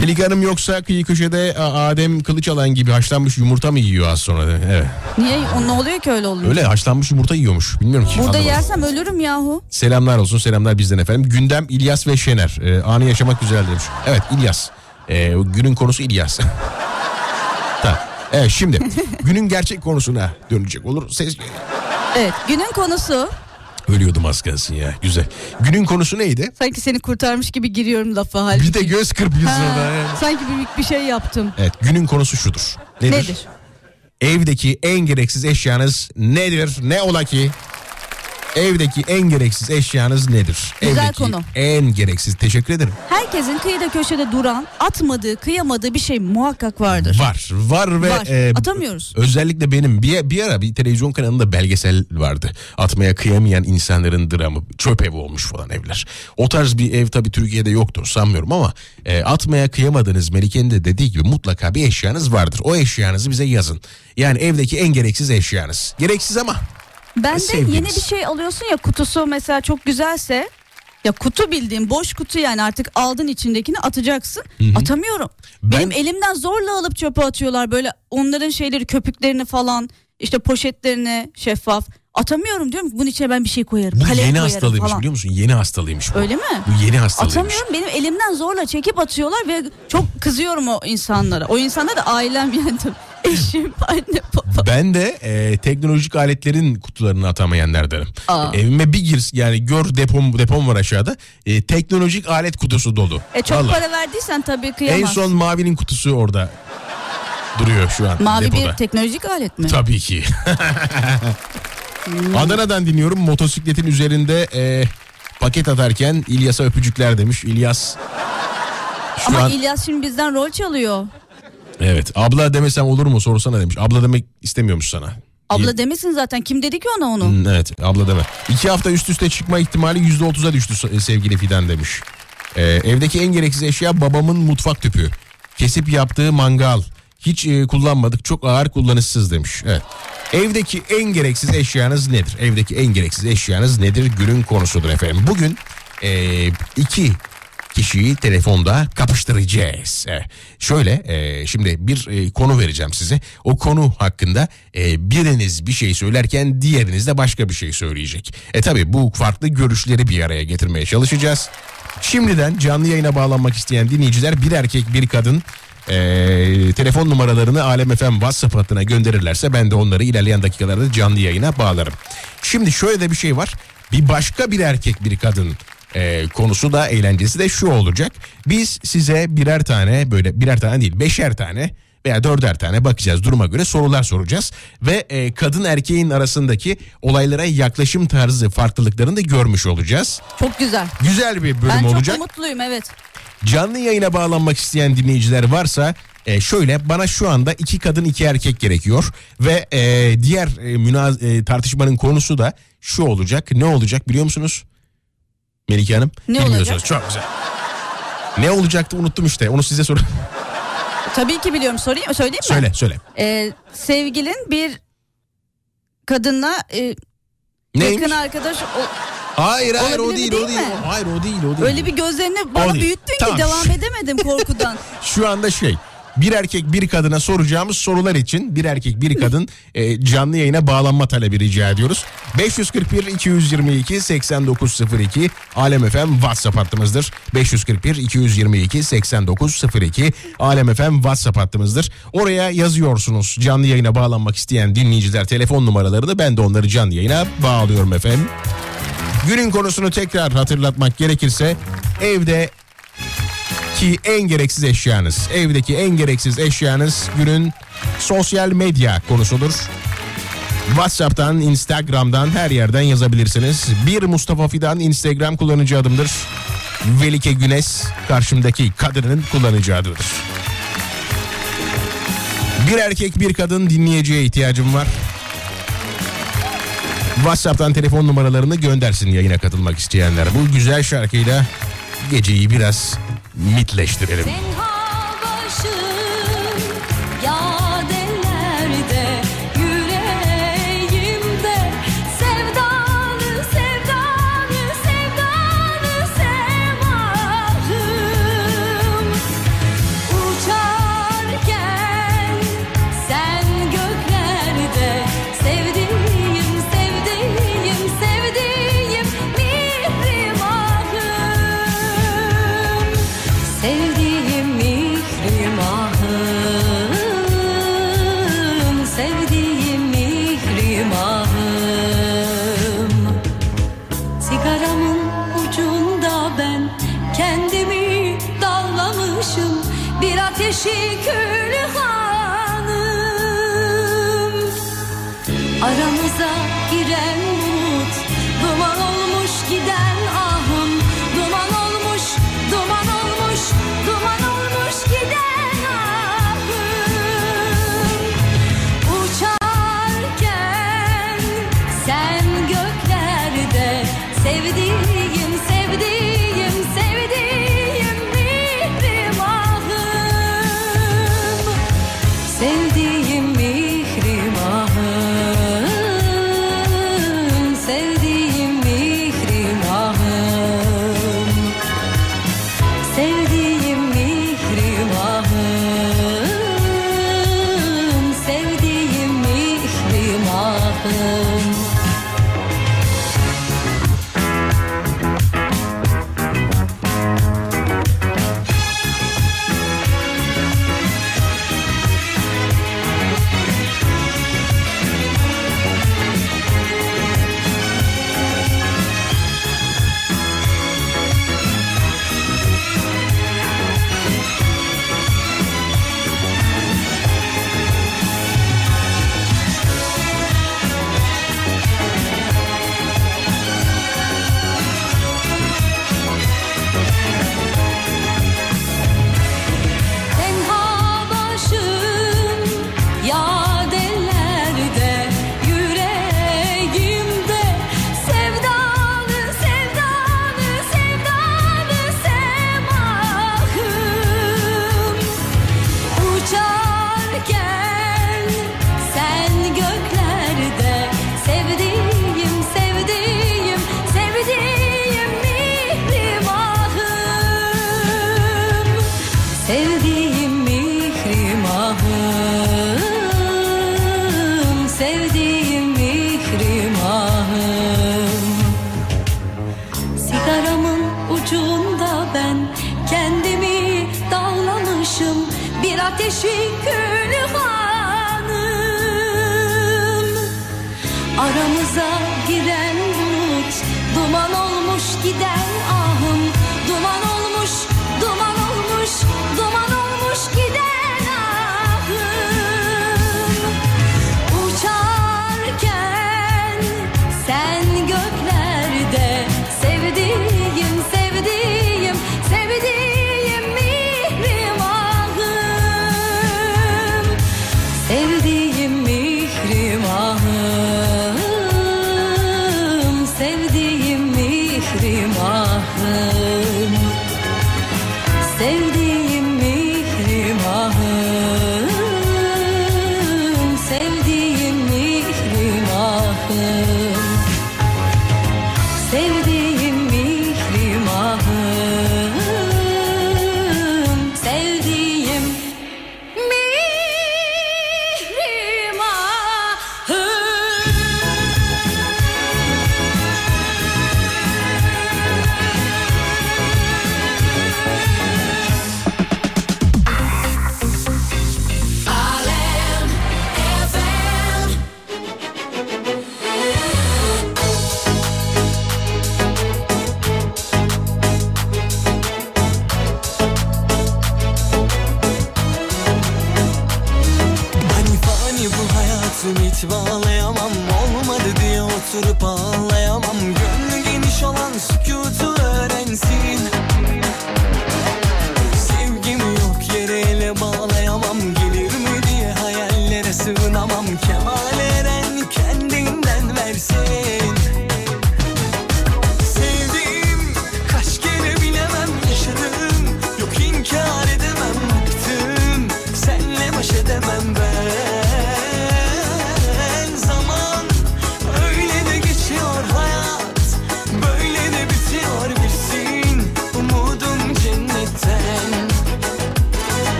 Melike Hanım yoksa kıyı köşede Adem Kılıçalan gibi haşlanmış yumurta mı yiyor az sonra? Evet. Niye? O ne oluyor ki öyle oluyor? Öyle haşlanmış yumurta yiyormuş. Bilmiyorum ki. Burada anlamadım. yersem ölürüm yahu. Selamlar olsun selamlar bizden efendim. Gündem İlyas ve Şener. Ee, anı yaşamak güzel demiş. Evet İlyas. Ee, günün konusu İlyas. tamam. Evet şimdi günün gerçek konusuna dönecek olur. Ses... Evet günün konusu Ölüyordum az kalsın ya. Güzel. Günün konusu neydi? sanki seni kurtarmış gibi giriyorum lafa halbuki. Bir de göz kırpıyorsun orada. yani. sanki büyük bir şey yaptım. Evet günün konusu şudur. Nedir? Nedir? Evdeki en gereksiz eşyanız nedir? Ne ola ki? Evdeki en gereksiz eşyanız nedir? Güzel Evdeki konu. en gereksiz. Teşekkür ederim. Herkesin kıyıda köşede duran, atmadığı, kıyamadığı bir şey muhakkak vardır. Var. Var ve Var. e, Atamıyoruz. özellikle benim bir, bir ara bir televizyon kanalında belgesel vardı. Atmaya kıyamayan insanların dramı. Çöp evi olmuş falan evler. O tarz bir ev tabii Türkiye'de yoktur sanmıyorum ama e, atmaya kıyamadığınız Melike'nin de dediği gibi mutlaka bir eşyanız vardır. O eşyanızı bize yazın. Yani evdeki en gereksiz eşyanız. Gereksiz ama Ben de yeni bir şey alıyorsun ya kutusu mesela çok güzelse ya kutu bildiğin boş kutu yani artık aldın içindekini atacaksın. Atamıyorum. Ben- Benim elimden zorla alıp çöpe atıyorlar böyle onların şeyleri köpüklerini falan işte poşetlerini şeffaf atamıyorum diyorum ki bunun içine ben bir şey koyarım. Bu yeni koyarım hastalığıymış falan. biliyor musun? Yeni hastalığıymış bu. Öyle mi? Bu yeni hastalığıymış. Atamıyorum benim elimden zorla çekip atıyorlar ve çok kızıyorum o insanlara. O insanlar da ailem yani. Eşim, anne, baba. Ben de e, teknolojik aletlerin kutularını atamayanlardanım. Aa. Evime bir gir yani gör depom depom var aşağıda. E, teknolojik alet kutusu dolu. E çok Vallahi. para verdiysen tabii En kıyamaz. son mavinin kutusu orada duruyor şu an Mavi depoda. bir teknolojik alet mi? Tabii ki. Adana'dan dinliyorum motosikletin üzerinde e, paket atarken İlyas'a öpücükler demiş. İlyas şu Ama an İlyas şimdi bizden rol çalıyor. Evet abla demesem olur mu sorsana demiş. Abla demek istemiyormuş sana. Abla demesin zaten. Kim dedi ki ona onu? Hmm, Evet abla deme. İki hafta üst üste çıkma ihtimali yüzde otuza düştü so- sevgili Fidan demiş. Ee, evdeki en gereksiz eşya babamın mutfak tüpü. Kesip yaptığı mangal. Hiç e, kullanmadık çok ağır kullanışsız demiş. Evet. Evdeki en gereksiz eşyanız nedir? Evdeki en gereksiz eşyanız nedir? Günün konusudur efendim. Bugün e, iki kişiyi telefonda kapıştıracağız. Evet. Şöyle e, şimdi bir e, konu vereceğim size. O konu hakkında e, biriniz bir şey söylerken diğeriniz de başka bir şey söyleyecek. E tabi bu farklı görüşleri bir araya getirmeye çalışacağız. Şimdiden canlı yayına bağlanmak isteyen dinleyiciler bir erkek bir kadın e, telefon numaralarını Alem FM WhatsApp hattına gönderirlerse ben de onları ilerleyen dakikalarda canlı yayına bağlarım. Şimdi şöyle de bir şey var. Bir başka bir erkek bir kadın e, konusu da eğlencesi de şu olacak. Biz size birer tane böyle birer tane değil beşer tane veya dörder tane bakacağız duruma göre sorular soracağız. Ve e, kadın erkeğin arasındaki olaylara yaklaşım tarzı farklılıklarını da görmüş olacağız. Çok güzel. Güzel bir bölüm Ben olacak. çok da mutluyum evet. Canlı yayına bağlanmak isteyen dinleyiciler varsa e, şöyle bana şu anda iki kadın iki erkek gerekiyor ve e, diğer e, münaz- e, tartışmanın konusu da şu olacak. Ne olacak biliyor musunuz? Melike Hanım. Ne Bilmiyorsunuz. olacak? Çok güzel. Ne olacaktı unuttum işte. Onu size sor. Tabii ki biliyorum. Sorayım, söyleyeyim mi? söyle söyle. Ee, sevgilin bir kadınla e, Neymiş? yakın arkadaş o- Hayır hayır o Olabilir değil, değil o değil. mi? Hayır o değil o değil. öyle bir gözlerini bana değil. büyüttün Tamam. ki devam edemedim korkudan. Şu anda şey bir erkek bir kadına soracağımız sorular için bir erkek bir kadın e, canlı yayına bağlanma talebi rica ediyoruz. 541 222 8902 Alem FM WhatsApp hattımızdır. 541 222 8902 Alem FM WhatsApp hattımızdır. Oraya yazıyorsunuz canlı yayına bağlanmak isteyen dinleyiciler telefon numaralarını ben de onları canlı yayına bağlıyorum efendim. Günün konusunu tekrar hatırlatmak gerekirse evde ki en gereksiz eşyanız. Evdeki en gereksiz eşyanız günün sosyal medya konusudur. WhatsApp'tan, Instagram'dan her yerden yazabilirsiniz. Bir Mustafa Fidan Instagram kullanıcı adımdır. Velike Günes karşımdaki kadının kullanıcı adıdır. Bir erkek bir kadın dinleyiciye ihtiyacım var. WhatsApp'tan telefon numaralarını göndersin yayına katılmak isteyenler. Bu güzel şarkıyla geceyi biraz mitleştirelim.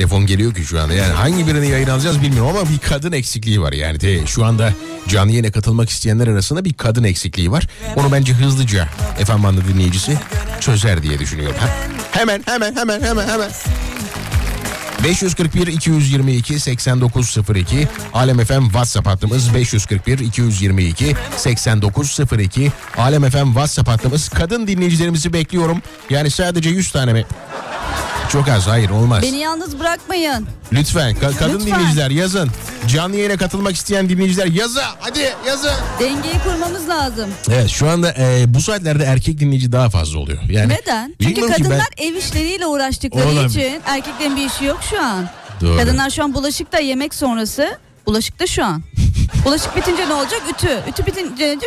Telefon geliyor ki şu anda. Yani hangi birini yayın alacağız bilmiyorum ama bir kadın eksikliği var. Yani de şu anda canlı yayına katılmak isteyenler arasında bir kadın eksikliği var. Onu bence hızlıca efendim bandı dinleyicisi çözer diye düşünüyorum. Ha? Hemen hemen hemen hemen hemen. 541 222 8902 Alem FM WhatsApp hattımız 541 222 8902 Alem FM WhatsApp hattımız kadın dinleyicilerimizi bekliyorum. Yani sadece 100 tane mi? Çok az hayır olmaz. Beni yalnız bırakmayın. Lütfen ka- kadın Lütfen. dinleyiciler yazın. Canlı yayına katılmak isteyen dinleyiciler yazın. Hadi yazın. Dengeyi kurmamız lazım. Evet şu anda e, bu saatlerde erkek dinleyici daha fazla oluyor. Yani Neden? Çünkü bilmiyorum ki kadınlar ev işleriyle uğraştıkları Olabilir. için erkeklerin bir işi yok şu an. Doğru. Kadınlar şu an bulaşık da yemek sonrası. Bulaşık da şu an. Bulaşık bitince ne olacak? Ütü. Ütü bitince...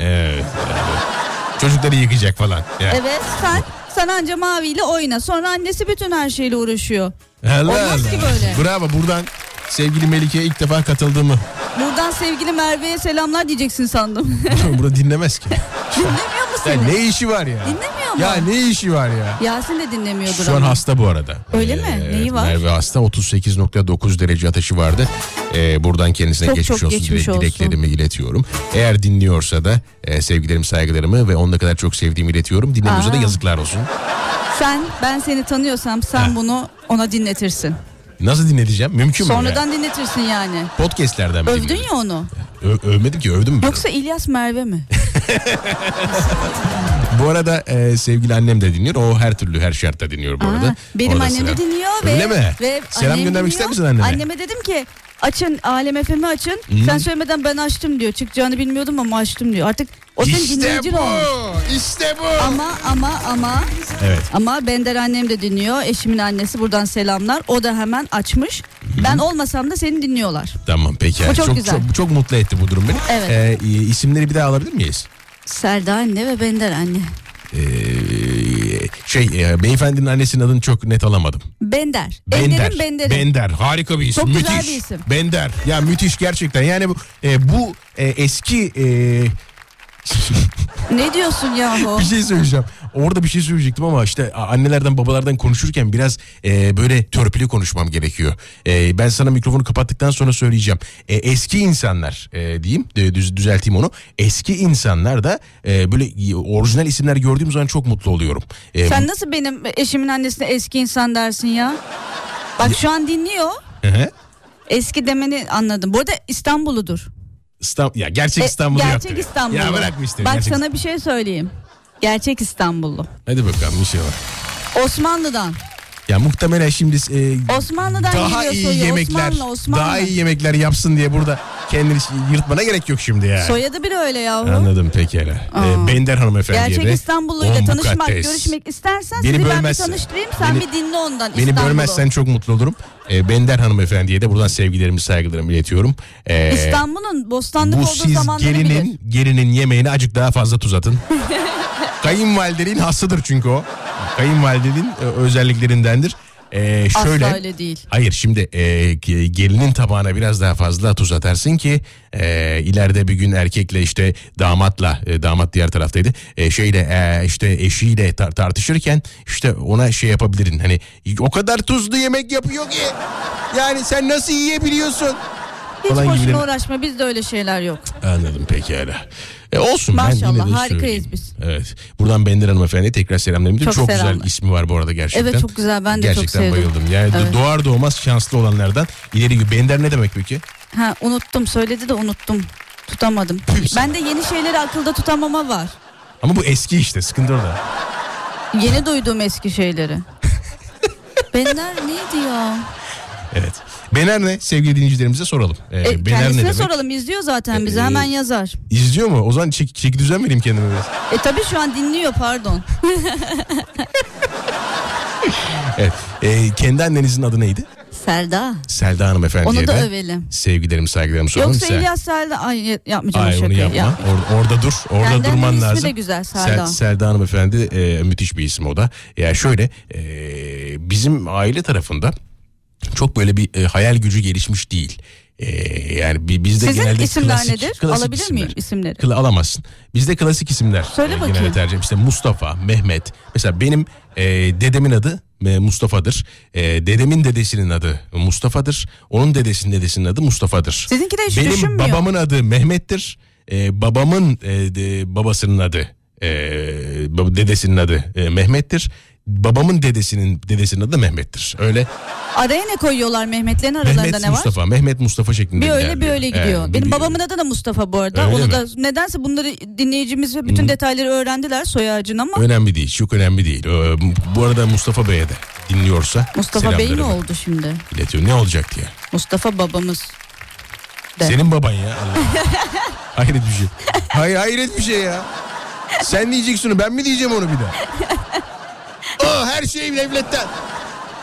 Evet. Çocukları yıkayacak falan. Yani. Evet sen sen anca maviyle oyna. Sonra annesi bütün her şeyle uğraşıyor. Allah Olmaz ki böyle. Bravo buradan sevgili Melike'ye ilk defa katıldığımı. Buradan sevgili Merve'ye selamlar diyeceksin sandım. Burada dinlemez ki. Dinlemiyor mu Ya seni? ne işi var ya? Dinlemiyor mu? Ya ne işi var ya? Yasin de dinlemiyordur Şu an ama. hasta bu arada. Öyle mi? Neyi var? Merve hasta 38.9 derece ateşi vardı. Ee, buradan kendisine Çok geçmiş çok olsun geçmiş dile- olsun. dileklerimi iletiyorum. Eğer dinliyorsa da e, sevgilerimi saygılarımı ve onu ne kadar çok sevdiğimi iletiyorum. Dinlemiyorsa da yazıklar olsun. Sen ben seni tanıyorsam sen Ha. bunu ona dinletirsin. Nasıl dinleteceğim? Mümkün mü? Sonradan ya? dinletirsin yani. Podcastlerden mi Övdün ya onu. Ö- övmedim ki övdüm mü? Yoksa İlyas Merve mi? Bu arada e, sevgili annem de dinliyor. O her türlü her şartta dinliyor bu arada. Aa, benim Orada annem de sıra. dinliyor ve, Öyle mi? ve Selam göndermek ister misin anneme? Anneme dedim ki açın Alem FM'i açın. Sen söylemeden ben açtım diyor. Çıkacağını bilmiyordum ama açtım diyor. Artık o senin İşte dinleyicin bu. olmuş. İşte bu. Ama ama ama Evet. ama Bender annem de dinliyor. Eşimin annesi buradan selamlar. O da hemen açmış. Ben olmasam da seni dinliyorlar. Tamam peki. Bu çok çok, güzel. çok, çok mutlu etti bu durum beni. Evet. Ee, isimleri bir daha alabilir miyiz? Serda anne ve Bender anne. Ee, şey e, beyefendinin annesinin adını çok net alamadım. Bender. Bender. Bender'i. Bender. Harika bir isim. Çok güzel müthiş. bir isim. Bender. Ya müthiş gerçekten. Yani bu e, bu e, eski e, Ne diyorsun yahu? bir şey söyleyeceğim. Orada bir şey söyleyecektim ama işte annelerden babalardan konuşurken biraz e, böyle törpülü konuşmam gerekiyor. E, ben sana mikrofonu kapattıktan sonra söyleyeceğim. E, eski insanlar e, diyeyim de, düz, düzelteyim onu. Eski insanlar da e, böyle orijinal isimler gördüğüm zaman çok mutlu oluyorum. E, Sen nasıl benim eşimin annesine eski insan dersin ya? Bak şu an dinliyor. Hı hı. Eski demeni anladım. Bu arada İstanbul'udur. İstanbul, ya gerçek E, İstanbul'u gerçek yaptı. İstanbullu. Ya bırak bu işte. Bak gerçek- sana bir şey söyleyeyim. Gerçek İstanbullu. Hadi bakalım bir şey var. Osmanlı'dan. Ya muhtemelen şimdi e, Osmanlı'dan daha iyi soyu. yemekler Osmanlı, Osmanlı. daha iyi yemekler yapsın diye burada kendini yırtmana gerek yok şimdi ya. Soyadı bile öyle yahu. Anladım pekala. Aa. Ee, Bender hanımefendiye Gerçek de İstanbulluyla on tanışmak, mukaddes. görüşmek istersen Beni sizi ben bir tanıştırayım. Sen beni- bir dinle ondan Beni İstanbul'u. bölmezsen çok mutlu olurum. Ee, Bender hanımefendiye de buradan sevgilerimi saygılarımı iletiyorum. Ee, İstanbul'un bostanlık bu olduğu siz zamanları bilir. gelinin gelinin yemeğini acık daha fazla tuz atın. Kayınvalidenin hasıdır çünkü o. Kayınvalidenin e, özelliklerindendir. Ee, şöyle, Asla öyle değil. Hayır şimdi e, ge- gelinin tabağına biraz daha fazla tuz atarsın ki e, ileride bir gün erkekle işte damatla e, damat diğer taraftaydı e, şeyle e, işte eşiyle tar- tartışırken işte ona şey yapabilirin hani o kadar tuzlu yemek yapıyor ki yani sen nasıl yiyebiliyorsun? Hiç falan boşuna gibi. uğraşma bizde öyle şeyler yok. Anladım pekala. E olsun ben Maşallah, yine de harikayız söyleyeyim. biz. Evet. Buradan Bender Hanımefendi'ye tekrar selamlarımı Çok Çok, güzel selamlar. ismi var bu arada gerçekten. Evet, çok güzel. Ben de çok gerçekten sevdim. bayıldım. Yani Evet. doğar doğmaz şanslı olanlardan ileri gibi. Bender ne demek peki? Ha unuttum söyledi de unuttum. Tutamadım. Ben de yeni şeyleri akılda tutamama var. Ama bu eski işte sıkıntı orada. Yeni duyduğum eski şeyleri. Bender neydi ya? Evet. Bener ne? Sevgili dinleyicilerimize soralım. Ee, E, Bener ne kendisine demek? soralım izliyor zaten bizi E, hemen yazar. İzliyor mu? O zaman çek, çeki düzen vereyim kendime biraz. E tabi şu an dinliyor pardon. Evet. Ee, kendi annenizin adı neydi? Selda. Selda Hanımefendiye Onu da de övelim. sevgilerimi saygılarımı soralım. Yoksa Sel- İlyas Selda ay yapmayacağım Ay şakayı. yapma. Ya. Orada, orada dur. Orada Kendi durman annemin ismi lazım. de güzel, Sel- Selda. Selda hanımefendi e, müthiş bir isim o da. Ya şöyle e, bizim aile tarafında çok böyle bir e, hayal gücü gelişmiş değil. E, yani bi- bizde Sizin genelde isimler klasik, nedir? klasik Alabilir isimler. miyim isimleri? Kla- alamazsın. Bizde klasik isimler. Söyle e, bakayım. Genelde tercih. İşte Mustafa, Mehmet. Mesela benim e, dedemin adı e, Mustafa'dır. E, dedemin dedesinin adı Mustafa'dır. Onun dedesinin dedesinin adı Mustafa'dır. Sizinki de hiç Benim düşünmüyor. babamın adı Mehmet'tir. Ee, babamın e, de- babasının adı e, dedesinin adı e, Mehmet'tir. Babamın dedesinin dedesinin adı Mehmet'tir. Öyle Araya ne koyuyorlar Mehmetlerin aralarında Mehmet ne var? Mustafa, Mehmet Mustafa şeklinde Bir öyle bir ilerliyor. öyle gidiyor. Evet, Benim bir- babamın adı da Mustafa bu arada. Öyle Onu mi? da nedense bunları dinleyicimiz ve bütün detayları öğrendiler soy ağacın ama önemli değil, çok önemli değil. Ee, Bu arada Mustafa Bey'e de dinliyorsa Mustafa Bey selamlarımı oldu şimdi? iletiyorum. Ne olacak diye. Mustafa babamız. De. Senin baban ya. Hayret bir şey. Hayır hayret bir şey ya. Sen diyeceksin onu ben mi diyeceğim onu bir de? Oh, her şey devletten.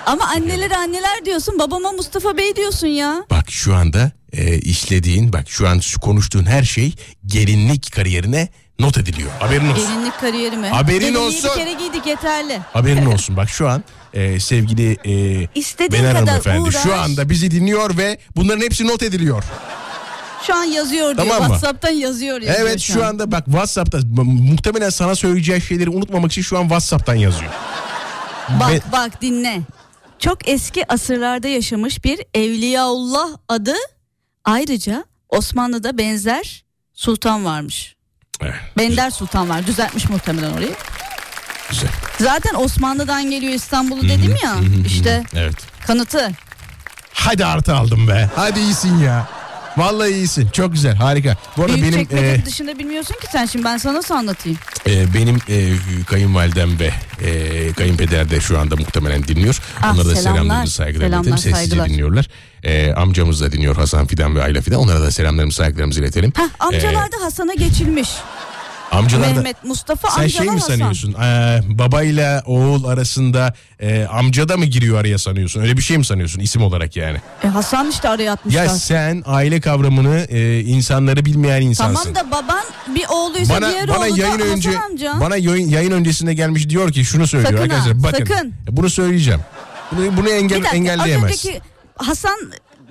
Ama annelere anneler diyorsun babama Mustafa Bey diyorsun ya. Bak şu anda e, işlediğin bak şu an şu konuştuğun her şey gelinlik kariyerine not ediliyor. Haberin olsun. Gelinlik kariyeri mi? Haberin Gelinliği olsun. bir kere giydik yeterli. Haberin olsun. Bak şu an e, sevgili e, İstediğin Bener kadar hanımefendi uğraş. şu anda bizi dinliyor ve bunların hepsi not ediliyor. Şu an yazıyor diyor. Tamam mı? Whatsapp'tan yazıyor. yazıyor Evet şu anda bak WhatsApp'ta mu- muhtemelen sana söyleyeceği şeyleri unutmamak için şu an WhatsApp'tan yazıyor. Bak Ve- bak dinle. Çok eski asırlarda yaşamış bir Evliyaullah adı ayrıca Osmanlı'da benzer sultan varmış. Evet, Bender Sultan var. Düzeltmiş muhtemelen orayı. güzel. Zaten Osmanlı'dan geliyor İstanbul'u dedim ya. işte Evet. kanıtı. Hadi artı aldım be. Hadi iyisin ya. Vallahi iyisin. Çok güzel. Harika. Bu arada benim e, dışında bilmiyorsun ki sen şimdi ben sana nasıl anlatayım? e, benim e, kayınvalidem ve e, kayınpeder de şu anda muhtemelen dinliyor. Ah, Onlara da selamlar. selamlarımızı saygılarımı Selamlar, iletelim. Sessizce saygılar. dinliyorlar. E, amcamız da dinliyor Hasan Fidan ve Ayla Fidan. Onlara da selamlarımızı saygılarımızı iletelim. Hah amcalar da Hasan'a geçilmiş. Amcalar da... Mehmet, Mustafa, Sen şey mi Hasan. sanıyorsun? Ee, babayla oğul arasında e, amca da mı giriyor araya sanıyorsun? Öyle bir şey mi sanıyorsun isim olarak yani? E, Hasan işte araya atmışlar. Ya sen aile kavramını e, insanları bilmeyen insansın. Tamam da baban bir oğluysa bana diğer bana oğlu da yayın Hasan önce amca. bana yayın, yayın öncesinde gelmiş diyor ki şunu söylüyor Sakın ha, arkadaşlar bakın sakın. bunu söyleyeceğim. Bunu, bunu bir engel, dakika az engelleyemez. önceki Hasan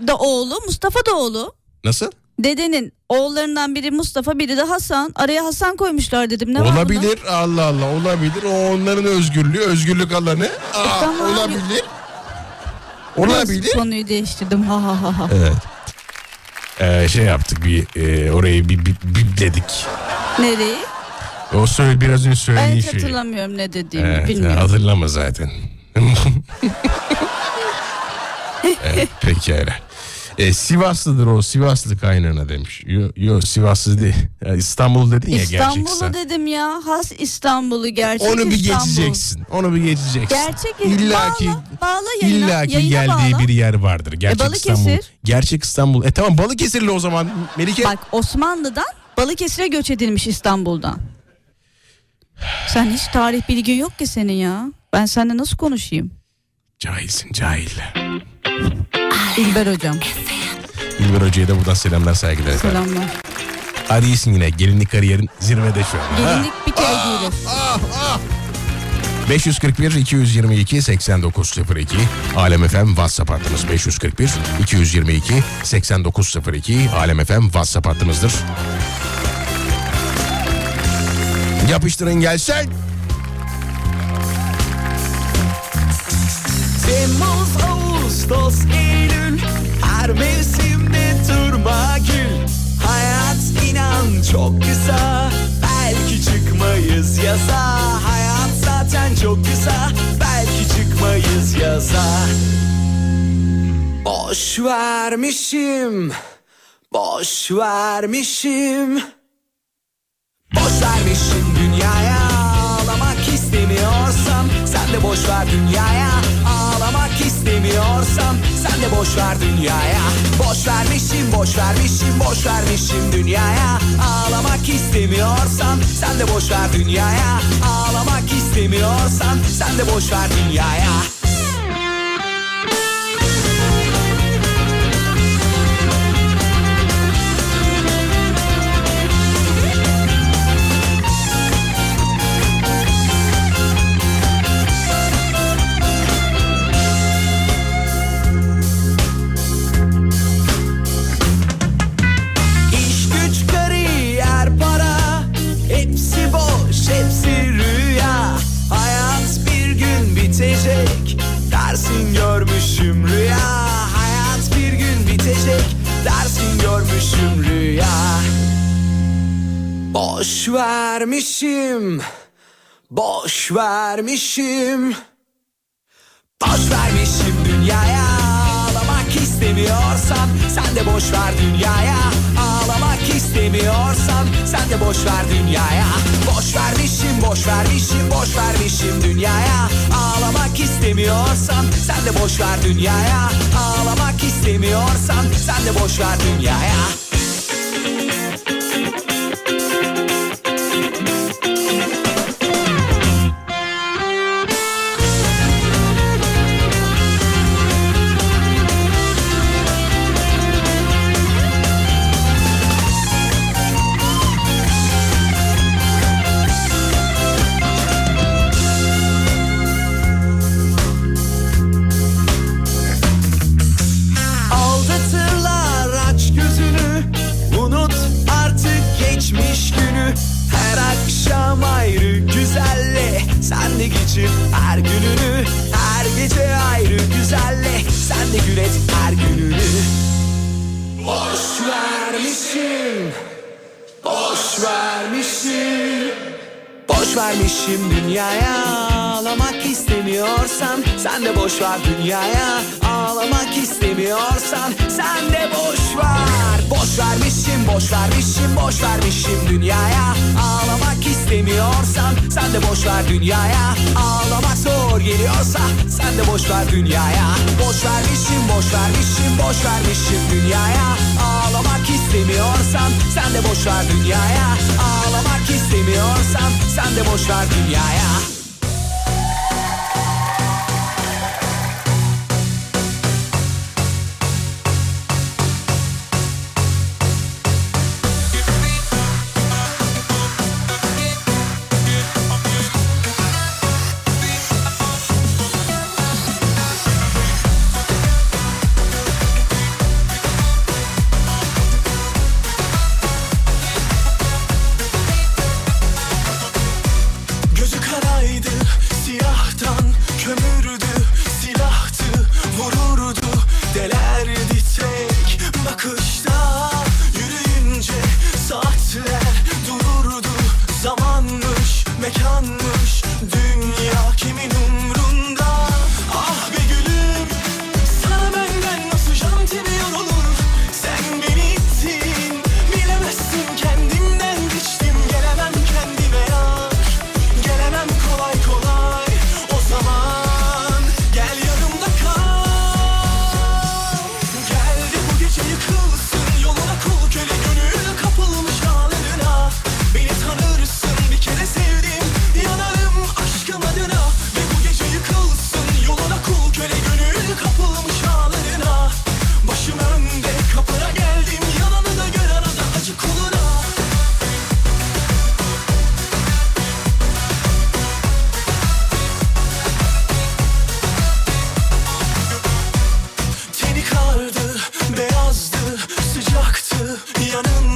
da oğlu Mustafa da oğlu. Nasıl? Dedenin oğullarından biri Mustafa biri de Hasan. Araya Hasan koymuşlar dedim. Ne var olabilir Allah Allah olabilir. O onların özgürlüğü, özgürlük alanı. Aa, tamam. olabilir. Biraz Olabilir. Konuyu değiştirdim ha ha ha ha. Evet. Ee, şey yaptık bir e, orayı bir, bir bipledik. Nereyi? O söyle biraz önce Ben söylediğin hiç şeyi. hatırlamıyorum ne dediğimi Evet, bilmiyorum. hatırlama zaten. evet, pekala. E, Sivaslıdır o Sivaslı kaynana demiş. Yo, yo Sivaslı değil. Ya İstanbul dedin ya gerçek İstanbul'u İstanbul. dedim ya. Has İstanbul'u gerçek Onu bir İstanbul. geçeceksin. Onu bir geçeceksin. Gerçek İlla ki bağla, bağla yayına. İlla ki yayına geldiği bağla. bir yer vardır. Gerçek Balıkesir. İstanbul. Gerçek İstanbul. E tamam Balıkesirli o zaman Melike. Bak Osmanlı'dan Balıkesir'e göç edilmiş İstanbul'dan. Sen hiç tarih bilgin yok ki senin ya. Ben seninle nasıl konuşayım? Cahilsin cahil. İlber hocam. İlber Hoca'ya da buradan selamlar saygılar. efendim. Selamlar. Hadi iyisin yine. Gelinlik kariyerin zirvede şu an. Ha? Gelinlik bir kere giyilir. 541 222 8902 Alem FM WhatsApp hattımız 541 222 8902 Alem FM WhatsApp hattımızdır. Yapıştırın gelsin. Temmuz, Ağustos, Eylül Her mevsimde turma gül. Hayat inan çok kısa Belki çıkmayız yaza. Hayat zaten çok kısa Belki çıkmayız yaza. Boş vermişim Boş vermişim. Boş vermişim dünyaya Sen de boş ver dünyaya. Ağlamak istemiyorsam Sen de boş ver dünyaya. Boş vermişim boş vermişim boş vermişim dünyaya. Ağlamak istemiyorsam Sen de boş ver dünyaya. Ağlamak istemiyorsan Sen de boş ver dünyaya vermişim. Boş vermişim. Boş vermişim dünyaya. Ağlamak istemiyorsan Sen de boş ver dünyaya. Ağlamak istemiyorsan Sen de boş ver dünyaya. Boş vermişim boş vermişim boş vermişim dünyaya. Ağlamak istemiyorsan Sen de boş ver dünyaya. Ağlamak istemiyorsan Sen de boş ver dünyaya vermişim dünyaya. Ağlamak istemiyorsan Sen de boş ver dünyaya. Ağlamak istemiyorsan Sen de boş ver. Boş vermişim boş vermişim boş vermişim dünyaya. Ağlamak istemiyorsan Sen de boş ver dünyaya. Ağlamak zor geliyorsa Sen de boş ver dünyaya. Boş vermişim boş vermişim boş vermişim dünyaya. Ağlamak istemiyorsan Sen de boş ver dünyaya. Ağlamak istemiyorsan Sen de boş ver dünyaya yanında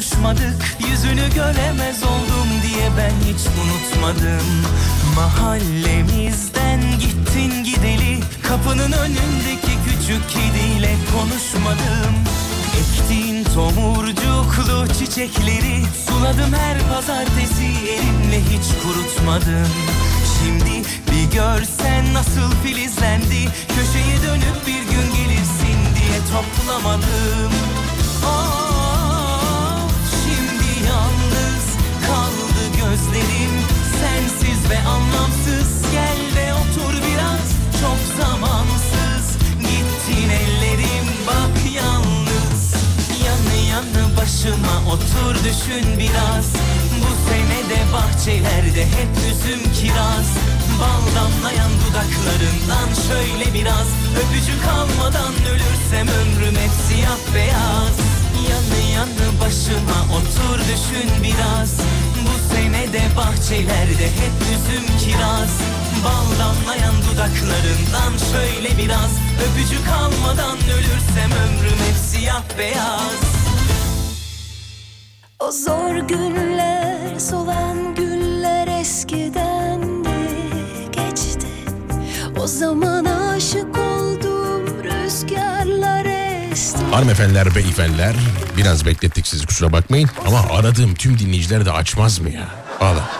konuşmadık Yüzünü göremez oldum diye ben hiç unutmadım. Mahallemizden gittin gideli Kapının önündeki küçük kediyle konuşmadım. Ektiğin tomurcuklu çiçekleri Suladım her pazartesi elimle hiç kurutmadım. Şimdi bir görsen nasıl filizlendi Köşeye dönüp bir gün gelirsin diye toplamadım. Of, kaldı gözlerim Sensiz ve anlamsız. Gel de otur biraz çok zamansız. Gittin ellerim bak yalnız. Yanı yanı başıma otur düşün biraz. Bu sene de bahçelerde hep üzüm kiraz. Bal damlayan dudaklarından şöyle biraz. Öpücük almadan ölürsem ömrüm hep siyah beyaz. Yanı yanı başıma otur düşün biraz Bu sene de bahçelerde hep üzüm kiraz. Bal damlayan dudaklarından şöyle biraz. Öpücük almadan ölürsem ömrüm hep siyah beyaz. O zor günler solan güller eskiden de geçti. O zaman aşık oldum Hanımefendiler, beyefendiler biraz beklettik sizi kusura bakmayın. Ama aradığım tüm dinleyiciler de açmaz mı ya? Valla.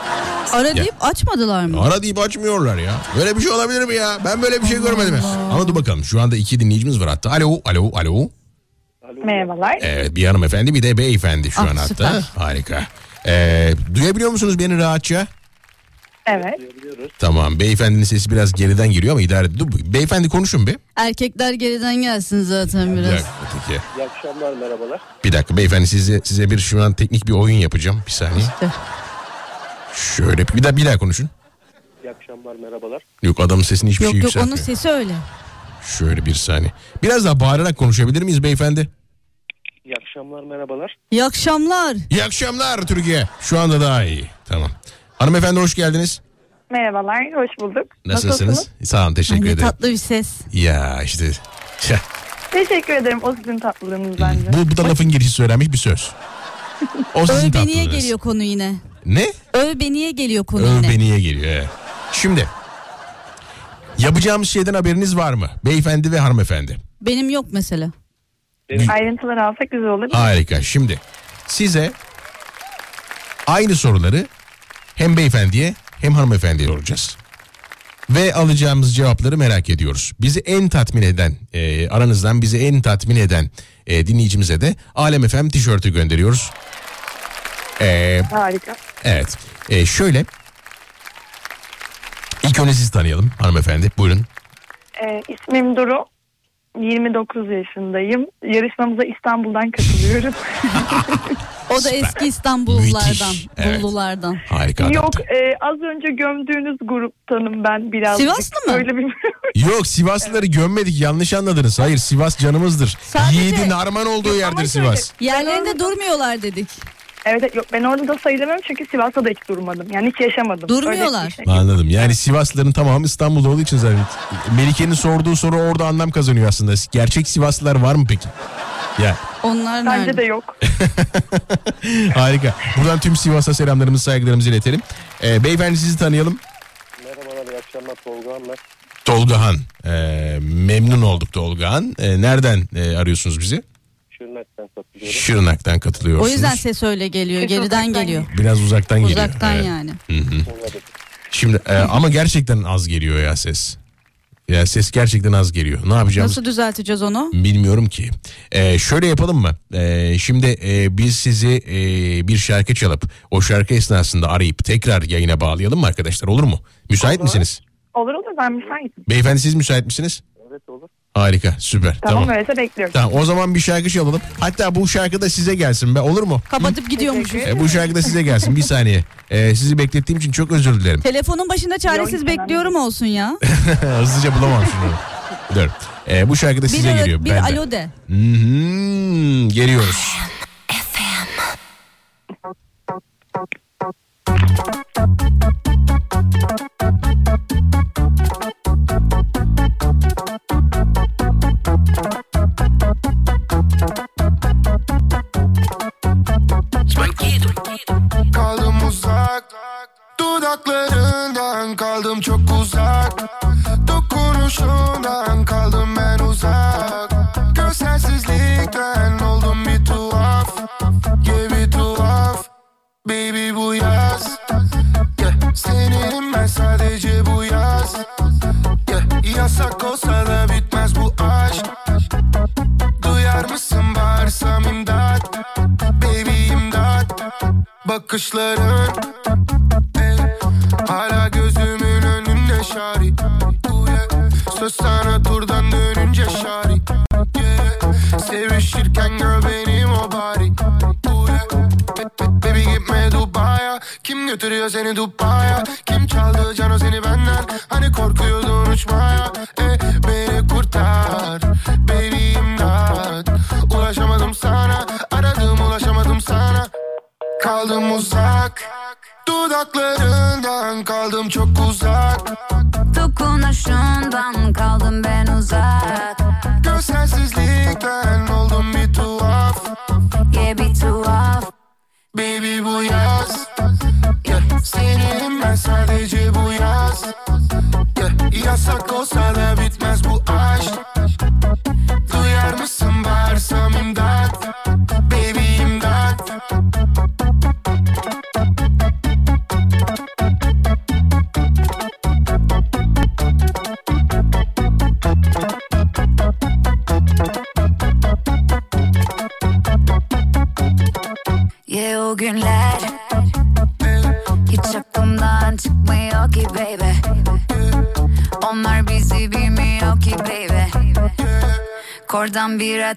Ara deyip açmadılar mı? Ara deyip açmıyorlar ya. Böyle bir şey olabilir mi ya? Ben böyle bir şey görmedim. Ama dur bakalım şu anda iki dinleyicimiz var hatta. Alo, alo, alo. Merhabalar. Evet bir hanımefendi bir de beyefendi şu Ah, an hatta. süper. Harika. Ee, duyabiliyor musunuz beni rahatça? Evet. Tamam beyefendinin sesi biraz geriden geliyor ama idare edin. Dur, beyefendi konuşun be. Erkekler geriden gelsin zaten Bir biraz. dakika, peki. İyi akşamlar merhabalar. Bir dakika beyefendi size size bir şu an teknik bir oyun yapacağım. Bir saniye. Şöyle bir daha bir daha konuşun. İyi akşamlar merhabalar. Yok adamın sesini hiçbir Yok şey yok onun yükseltmiyor. sesi öyle. Şöyle bir saniye. Biraz daha bağırarak konuşabilir miyiz beyefendi? İyi akşamlar merhabalar. İyi akşamlar. İyi akşamlar Türkiye. Şu anda daha iyi. Tamam. Hanımefendi hoş geldiniz. Merhabalar, hoş bulduk. Nasılsınız? Sağ olun teşekkür Ay, ederim. tatlı bir ses. Ya işte. Teşekkür ederim. O sizin tatlılığınız bence. Bu, bu da lafın gelişi söylenmiş bir söz. O sizin Öv beniye tatlılığınız. geliyor konu yine. Ne? Öv beniye geliyor konu Öv yine. beniye geliyor. evet. Şimdi. Yapacağımız şeyden haberiniz var mı? Beyefendi ve hanımefendi. Benim yok mesela. Ayrıntıları alsak güzel olur. Harika. Şimdi size aynı soruları hem beyefendiye hem hanımefendiye soracağız. Ve alacağımız cevapları merak ediyoruz. Bizi en tatmin eden, e, aranızdan bizi en tatmin eden e, dinleyicimize de Alem FM tişörtü gönderiyoruz. E, Harika. evet. E, şöyle. İlk önce sizi tanıyalım hanımefendi. Buyurun. Ee, ismim Duru. 29 yaşındayım. Yarışmamıza İstanbul'dan katılıyorum. O da eski İstanbullulardan. Müthiş, evet. Bullulardan. Harika Yok e, az önce gömdüğünüz gruptanım ben birazcık. Sivaslı mı? Öyle bir Yok Sivaslıları gömmedik yanlış anladınız. Hayır Sivas canımızdır. Sadece- Yiğidin harman olduğu yerdir Sivas. Yerlerinde durmuyorlar dedik. Evet yok ben orada da sayılamıyorum çünkü Sivas'ta da hiç durmadım. Yani hiç yaşamadım. Durmuyorlar. Öyle bir şey. Anladım. Yani Sivaslıların tamamı İstanbul'da olduğu için zaten. Melike'nin sorduğu soru orada anlam kazanıyor aslında. Gerçek Sivaslılar var mı peki? Ya Onlar Bence nerede? de yok. harika. Buradan tüm Sivas'a selamlarımızı saygılarımızı iletelim. Ee, beyefendi sizi tanıyalım. Merhabalar iyi akşamlar Tolga Hanım. Tolgahan. Ee, memnun olduk Tolgahan. Ee, nereden e, arıyorsunuz bizi? Şırnak'tan katılıyorum. Şırnak'tan O katılıyorsunuz. yüzden ses öyle geliyor. Ses Geriden geliyor. Biraz uzaktan geliyor. Uzaktan Evet. yani. Şimdi e, ama gerçekten az geliyor ya ses. Ya ses gerçekten az geliyor. Ne yapacağımız Nasıl düzelteceğiz onu? bilmiyorum ki. E, şöyle yapalım mı? E, şimdi e, biz sizi e, bir şarkı çalıp o şarkı esnasında arayıp tekrar yayına bağlayalım mı arkadaşlar? Olur mu? Müsait misiniz? Olur olur ben müsaitim. Beyefendi siz müsait misiniz? Evet olur. Harika süper. Tamam, Tamam. öyleyse bekliyorum. Tamam o zaman bir şarkı çalalım. Hatta bu şarkı da size gelsin be olur mu? Kapatıp gidiyormuşuz. E, bu şarkı da size gelsin bir saniye. E, sizi beklettiğim için çok özür dilerim. Telefonun başında çaresiz bekliyorum olsun ya. Hızlıca bulamam şunu. Dur. E, bu şarkı da Bir, size geliyor. bir benden. alo de. Hı hı, Geliyoruz. Kaldım Dudaklarından kaldım çok uzak. Dokunuşundan kaldım ben uzak. Gözlersizlikten oldum bir tuhaf. Yeah bir tuhaf. Baby bu yaz. Yeah. Senin ben sadece bu yaz. Yeah. Yasak olsa da bitmez bu aşk. Duyar mısın bağırsam imdat? Baby imdat. Bakışların Seni Dubai'ye. Kim çaldı cano seni benden? Hani korkuyordun uçmaya? E, Beni kurtar. Baby imdat. Ulaşamadım sana. Aradım ulaşamadım sana. Kaldım uzak. Dudaklarından kaldım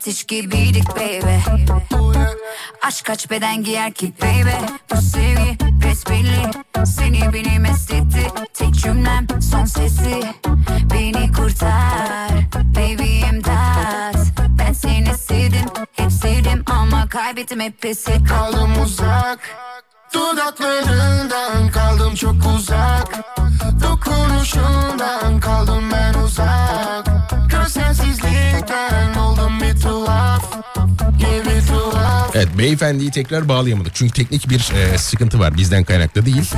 ateş gibiydik baby. Aşk kaç beden giyer ki baby? Bu sevgi besbelli Seni beni mest etti Tek cümlem son sesi. Beni kurtar. Baby imdat. Ben seni sevdim Hep sevdim ama kaybettim hep pes ettim. Kaldım uzak. Dudaklarından kaldım çok uzak. Dokunuşundan kaldım ben uzak. Gözsensizlikten Evet beyefendiyi tekrar bağlayamadık. Çünkü teknik bir e, sıkıntı var. Bizden kaynaklı değil.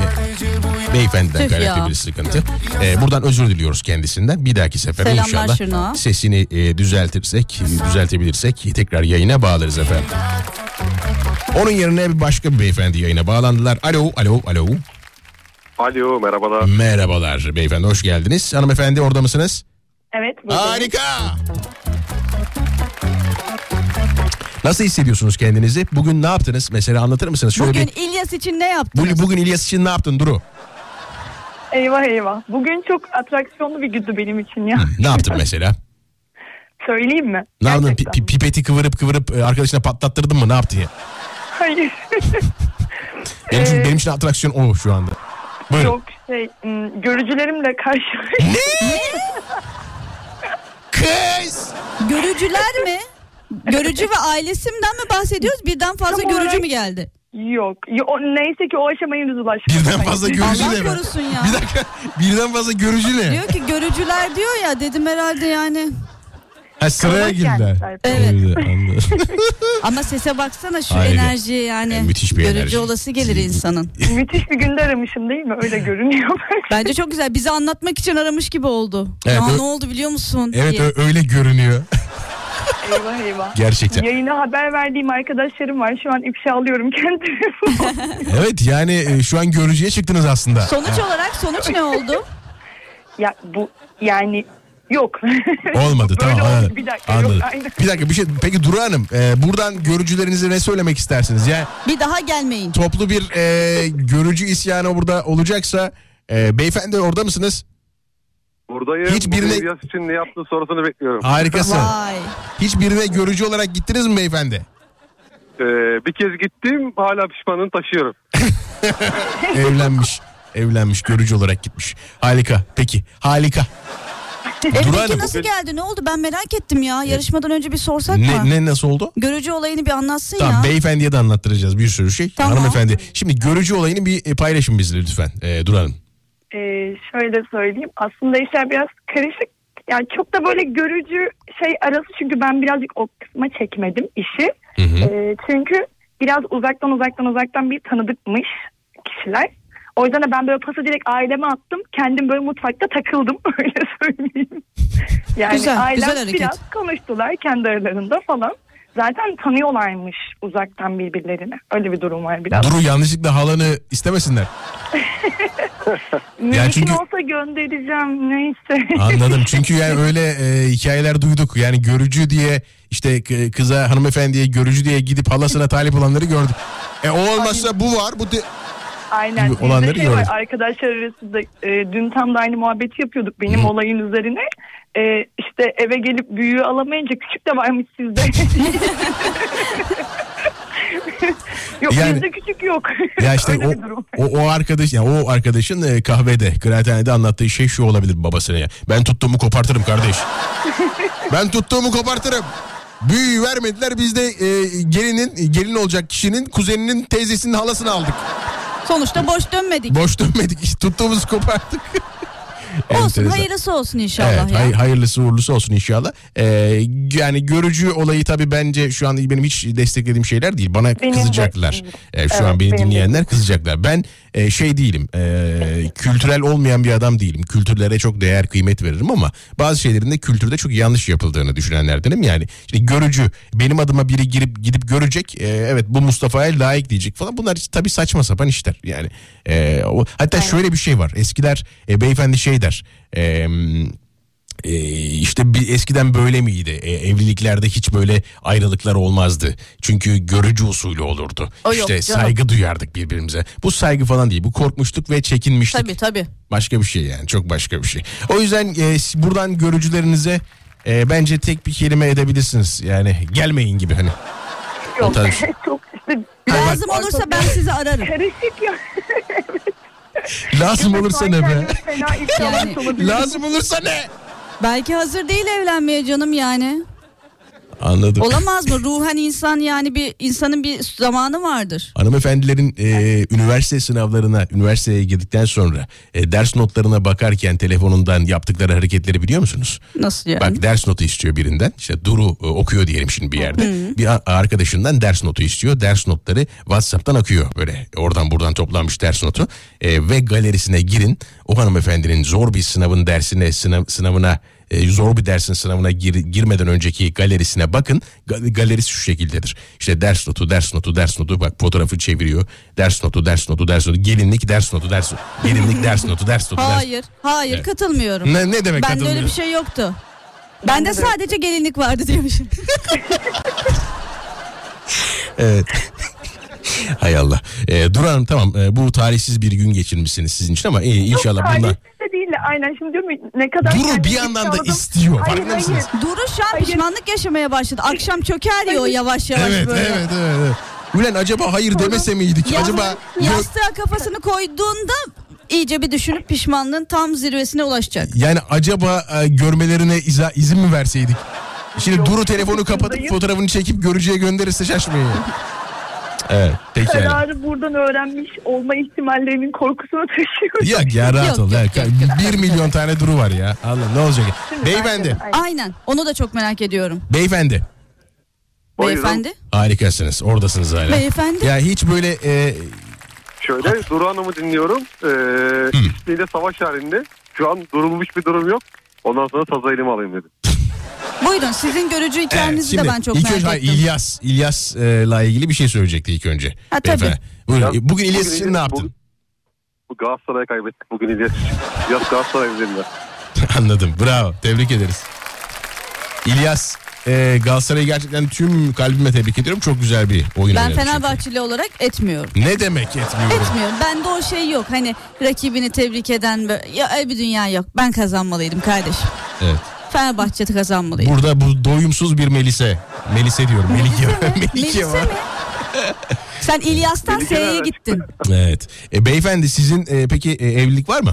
E, beyefendiden Tüh kaynaklı ya. bir sıkıntı. E, buradan özür diliyoruz kendisinden. Bir dahaki sefer Selamlar inşallah şuna. sesini e, düzeltirsek, düzeltebilirsek tekrar yayına bağlarız efendim. Onun yerine bir başka bir beyefendi yayına bağlandılar. Alo, alo, alo. Alo merhabalar. Merhabalar beyefendi hoş geldiniz. Hanımefendi orada mısınız? Evet. buradayım. Harika. Nasıl hissediyorsunuz kendinizi? Bugün ne yaptınız? Mesela anlatır mısınız? Şöyle Bugün bir İlyas için ne yaptınız? bugün, bugün İlyas için ne yaptın Duru? Eyvah eyvah. Bugün çok atraksiyonlu bir gündü benim için ya. Ne yaptın mesela? Söyleyeyim mi? Ne yaptın? Pi- pipeti kıvırıp kıvırıp e, arkadaşına patlattırdın mı? Ne yaptın ya? Hayır. Benim için, Ee, benim için atraksiyon o şu anda. Buyurun. Yok şey görücülerimle karşı Kız! Görücüler mi? Görücü ve ailesinden mi bahsediyoruz? Birden fazla Tam görücü olarak- mü geldi? Yok. Yo- neyse ki o aşamaya henüz ulaşmadım. Birden fazla görücü Allah ne be? korusun ya. Bir dakika. Birden fazla görücü ne? Diyor ki görücüler diyor ya dedim herhalde yani. Ha sıraya Kalabalık girdiler. gelmişler. Evet. anladım. Ama sese baksana şu Harika. enerjiye yani. E, müthiş bir Görücü enerji. olası gelir insanın. Müthiş bir günde aramışım değil mi? Öyle görünüyor. Bence çok güzel. Bizi anlatmak için aramış gibi oldu. Evet, ya ö- ne oldu biliyor musun? evet diye. ö- öyle görünüyor. Eyvah eyvah. Gerçekten. Yayına haber verdiğim arkadaşlarım var. Şu an ifşa alıyorum kendi telefonumu. Evet yani e, şu an görücüye çıktınız aslında. Sonuç olarak sonuç ne oldu? ya bu yani yok. Olmadı tamam oldu. Bir dakika Anladım. yok. Aynen. Bir dakika bir şey peki Duru Hanım e, buradan görücülerinize ne söylemek istersiniz? Yani Bir daha gelmeyin. toplu bir e, görücü isyanı burada olacaksa e, beyefendi orada mısınız? Buradayım. Hiç birine- Bugün İlyas için ne yaptığı sorusunu bekliyorum. Harikasın. Vay. Hiçbirine görücü olarak gittiniz mi beyefendi? Ee, bir kez gittim hala pişmanlığını taşıyorum. Evlenmiş. Evlenmiş görücü olarak gitmiş. Harika. Peki. Harika. E Hanım. nasıl geldi? Ne oldu? Ben merak ettim ya. Yarışmadan önce bir sorsak Ne, mı? ne nasıl oldu? Görücü olayını bir anlatsın Tamam ya. beyefendiye de anlattıracağız bir sürü şey. Tamam. Hanımefendi. Şimdi görücü olayını bir paylaşın bizle lütfen. E, Duru Ee, şöyle söyleyeyim. Aslında işler biraz karışık. Yani çok da böyle görücü şey arası çünkü ben birazcık o kısma çekmedim işi. Hı hı. Ee, çünkü biraz uzaktan uzaktan uzaktan bir tanıdıkmış kişiler. O yüzden de ben böyle pası direkt aileme attım. Kendim böyle mutfakta takıldım öyle söyleyeyim. Yani Güzel, ailem güzel hareket. biraz konuştular kendi aralarında falan. Zaten tanıyorlarmış uzaktan birbirlerini. Öyle bir durum var biraz. Duru yanlışlıkla halanı istemesinler. Mümkün çünkü- olsa göndereceğim neyse. Anladım. Çünkü yani öyle e, hikayeler duyduk. Yani görücü diye işte kıza hanımefendiye görücü diye gidip halasına talip olanları gördük. E o olmazsa bu var. Bu de... Aynen. gibi olanları şey var, arkadaşlar arasında e, dün tam da aynı muhabbeti yapıyorduk benim olayın üzerine. E, işte eve gelip büyüğü alamayınca küçük de varmış sizde. yok Yani- bizde küçük yok. Ya işte o, o, o arkadaş yani o arkadaşın e, kahvede, kıraathanede anlattığı şey şu olabilir babasına ya. Ben tuttuğumu kopartırım kardeş. ben tuttuğumu kopartırım. Büyüyü vermediler biz de e, gelinin gelin olacak kişinin kuzeninin teyzesinin halasını aldık. Sonuçta boş dönmedik. Boş dönmedik işte tuttuğumuzu koparttık. olsun Enteresan. hayırlısı olsun inşallah Evet, ya. hay- hayırlısı uğurlusu olsun inşallah. Ee, yani görücü olayı tabii bence şu an benim hiç desteklediğim şeyler değil. Bana Benim de. kızacaklar. Ee, şu Evet, an beni benim de. dinleyenler kızacaklar. Ben e, şey değilim. e, kültürel olmayan bir adam değilim. Kültürlere çok değer kıymet veririm ama bazı şeylerin de kültürde çok yanlış yapıldığını düşünenlerdenim. Yani işte görücü benim adıma biri girip gidip görecek. e, evet bu Mustafa'ya layık diyecek falan. Bunlar tabii saçma sapan işler. Yani e, o, hatta şöyle bir şey var. Eskiler e, beyefendi şey der. E, Ee, işte bir, eskiden böyle miydi? Ee, evliliklerde hiç böyle ayrılıklar olmazdı. Çünkü görücü usulü olurdu. O yok işte canım. saygı duyardık birbirimize. Bu saygı falan değil. Bu korkmuştuk ve çekinmiştik. Tabii tabii. Başka bir şey yani. Çok başka bir şey. O yüzden e, buradan görücülerinize e, bence tek bir kelime edebilirsiniz. Yani gelmeyin gibi hani. O Yok. tarz. Çok işte Lazım olursa ben sizi ararım. karışık ya. Lazım olursa ne be? Yani-. Lazım olursa ne? Belki hazır değil evlenmeye canım yani. Anladım. Olamaz mı? Ruhen insan yani bir insanın bir zamanı vardır. Hanımefendilerin e, üniversite sınavlarına, üniversiteye girdikten sonra e, ders notlarına bakarken telefonundan yaptıkları hareketleri biliyor musunuz? Nasıl yani? Bak ders notu istiyor birinden. İşte Duru e, okuyor diyelim şimdi bir yerde. Bir a- arkadaşından ders notu istiyor. Ders notları WhatsApp'tan akıyor böyle. Oradan buradan toplanmış ders notu. E, ve galerisine girin. O hanımefendinin zor bir sınavın dersine, sınav, sınavına e, zor bir dersin sınavına gir- girmeden önceki galerisine bakın. Ga- galerisi şu şekildedir. İşte ders notu, ders notu, ders notu. Bak fotoğrafı çeviriyor. Ders notu, ders notu, ders notu. Gelinlik, ders notu, ders notu. Gelinlik, ders notu, ders notu. ders- Hayır, hayır Evet. katılmıyorum. Ne, ne demek Bende öyle bir şey yoktu. Bende sadece gelinlik vardı diyormuşum. Evet. Hay Allah. Ee, Duran tamam e, bu talihsiz bir gün geçirmişsiniz sizin için ama e, inşallah bundan... de değil de aynen şimdi diyorum ya, ne kadar Duru bir yandan da istiyor. Hayır, Farkında mısınız? hayır. Duru şu an Hayır. pişmanlık yaşamaya başladı. Akşam çöker o yavaş yavaş Evet, böyle. evet, evet, evet. Ulan acaba hayır demese miydik? Ya- acaba Yastığa kafasını koyduğunda iyice bir düşünüp pişmanlığın tam zirvesine ulaşacak. yani acaba e, görmelerine iza, izin mi verseydik? Şimdi Yok, Duru telefonu kapatıp fotoğrafını çekip görücüye gönderirse şaşmayın. evet peki yani. Kararı buradan öğrenmiş olma ihtimallerinin korkusunu taşıyorum. Ya, ya rahat Yok, ol. ya. yok, yok, Bir milyon tane Duru var ya. Allah ne olacak? Şimdi Beyefendi, de- Aynen. Aynen. Onu da çok merak ediyorum. beyefendi. Buyurun. Beyefendi. Harikasınız. Oradasınız hala. Beyefendi. Ya hiç böyle e, Şöyle Duru Hanım'ı dinliyorum. Ee, İsmiyle savaş halinde. Şu an durulmuş bir durum yok. Ondan sonra sazı elime alayım dedim. Buyurun sizin görücü Evet, hikayenizi de ben çok ilk merak önce ettim. İlyas, İlyas'la ilgili bir şey söyleyecekti ilk önce. Ha, tabii. Buyurun. Ya, bugün İlyas için bugün ne yaptın? bugün- Bu Galatasaray'a kaybettik bugün İlyas. İlyas Galatasaray üzerinde. Anladım. Bravo. Tebrik ederiz. İlyas e, Galatasaray'ı gerçekten tüm kalbime tebrik ediyorum. Çok güzel bir oyun Ben çünkü. Fenerbahçeli olarak etmiyorum. Ne demek etmiyorum? Etmiyorum. Bende o şey yok. Hani rakibini tebrik eden böyle- ya öyle bir dünya yok. Ben kazanmalıydım kardeşim. Evet. Fenerbahçe kazanmalıydı. Burada bu doyumsuz bir Melise. Melise diyorum. Melike. Melike Melise var. mi? Sen İlyas'tan S'ye gittin. Evet. E, beyefendi sizin e, peki e, evlilik var mı?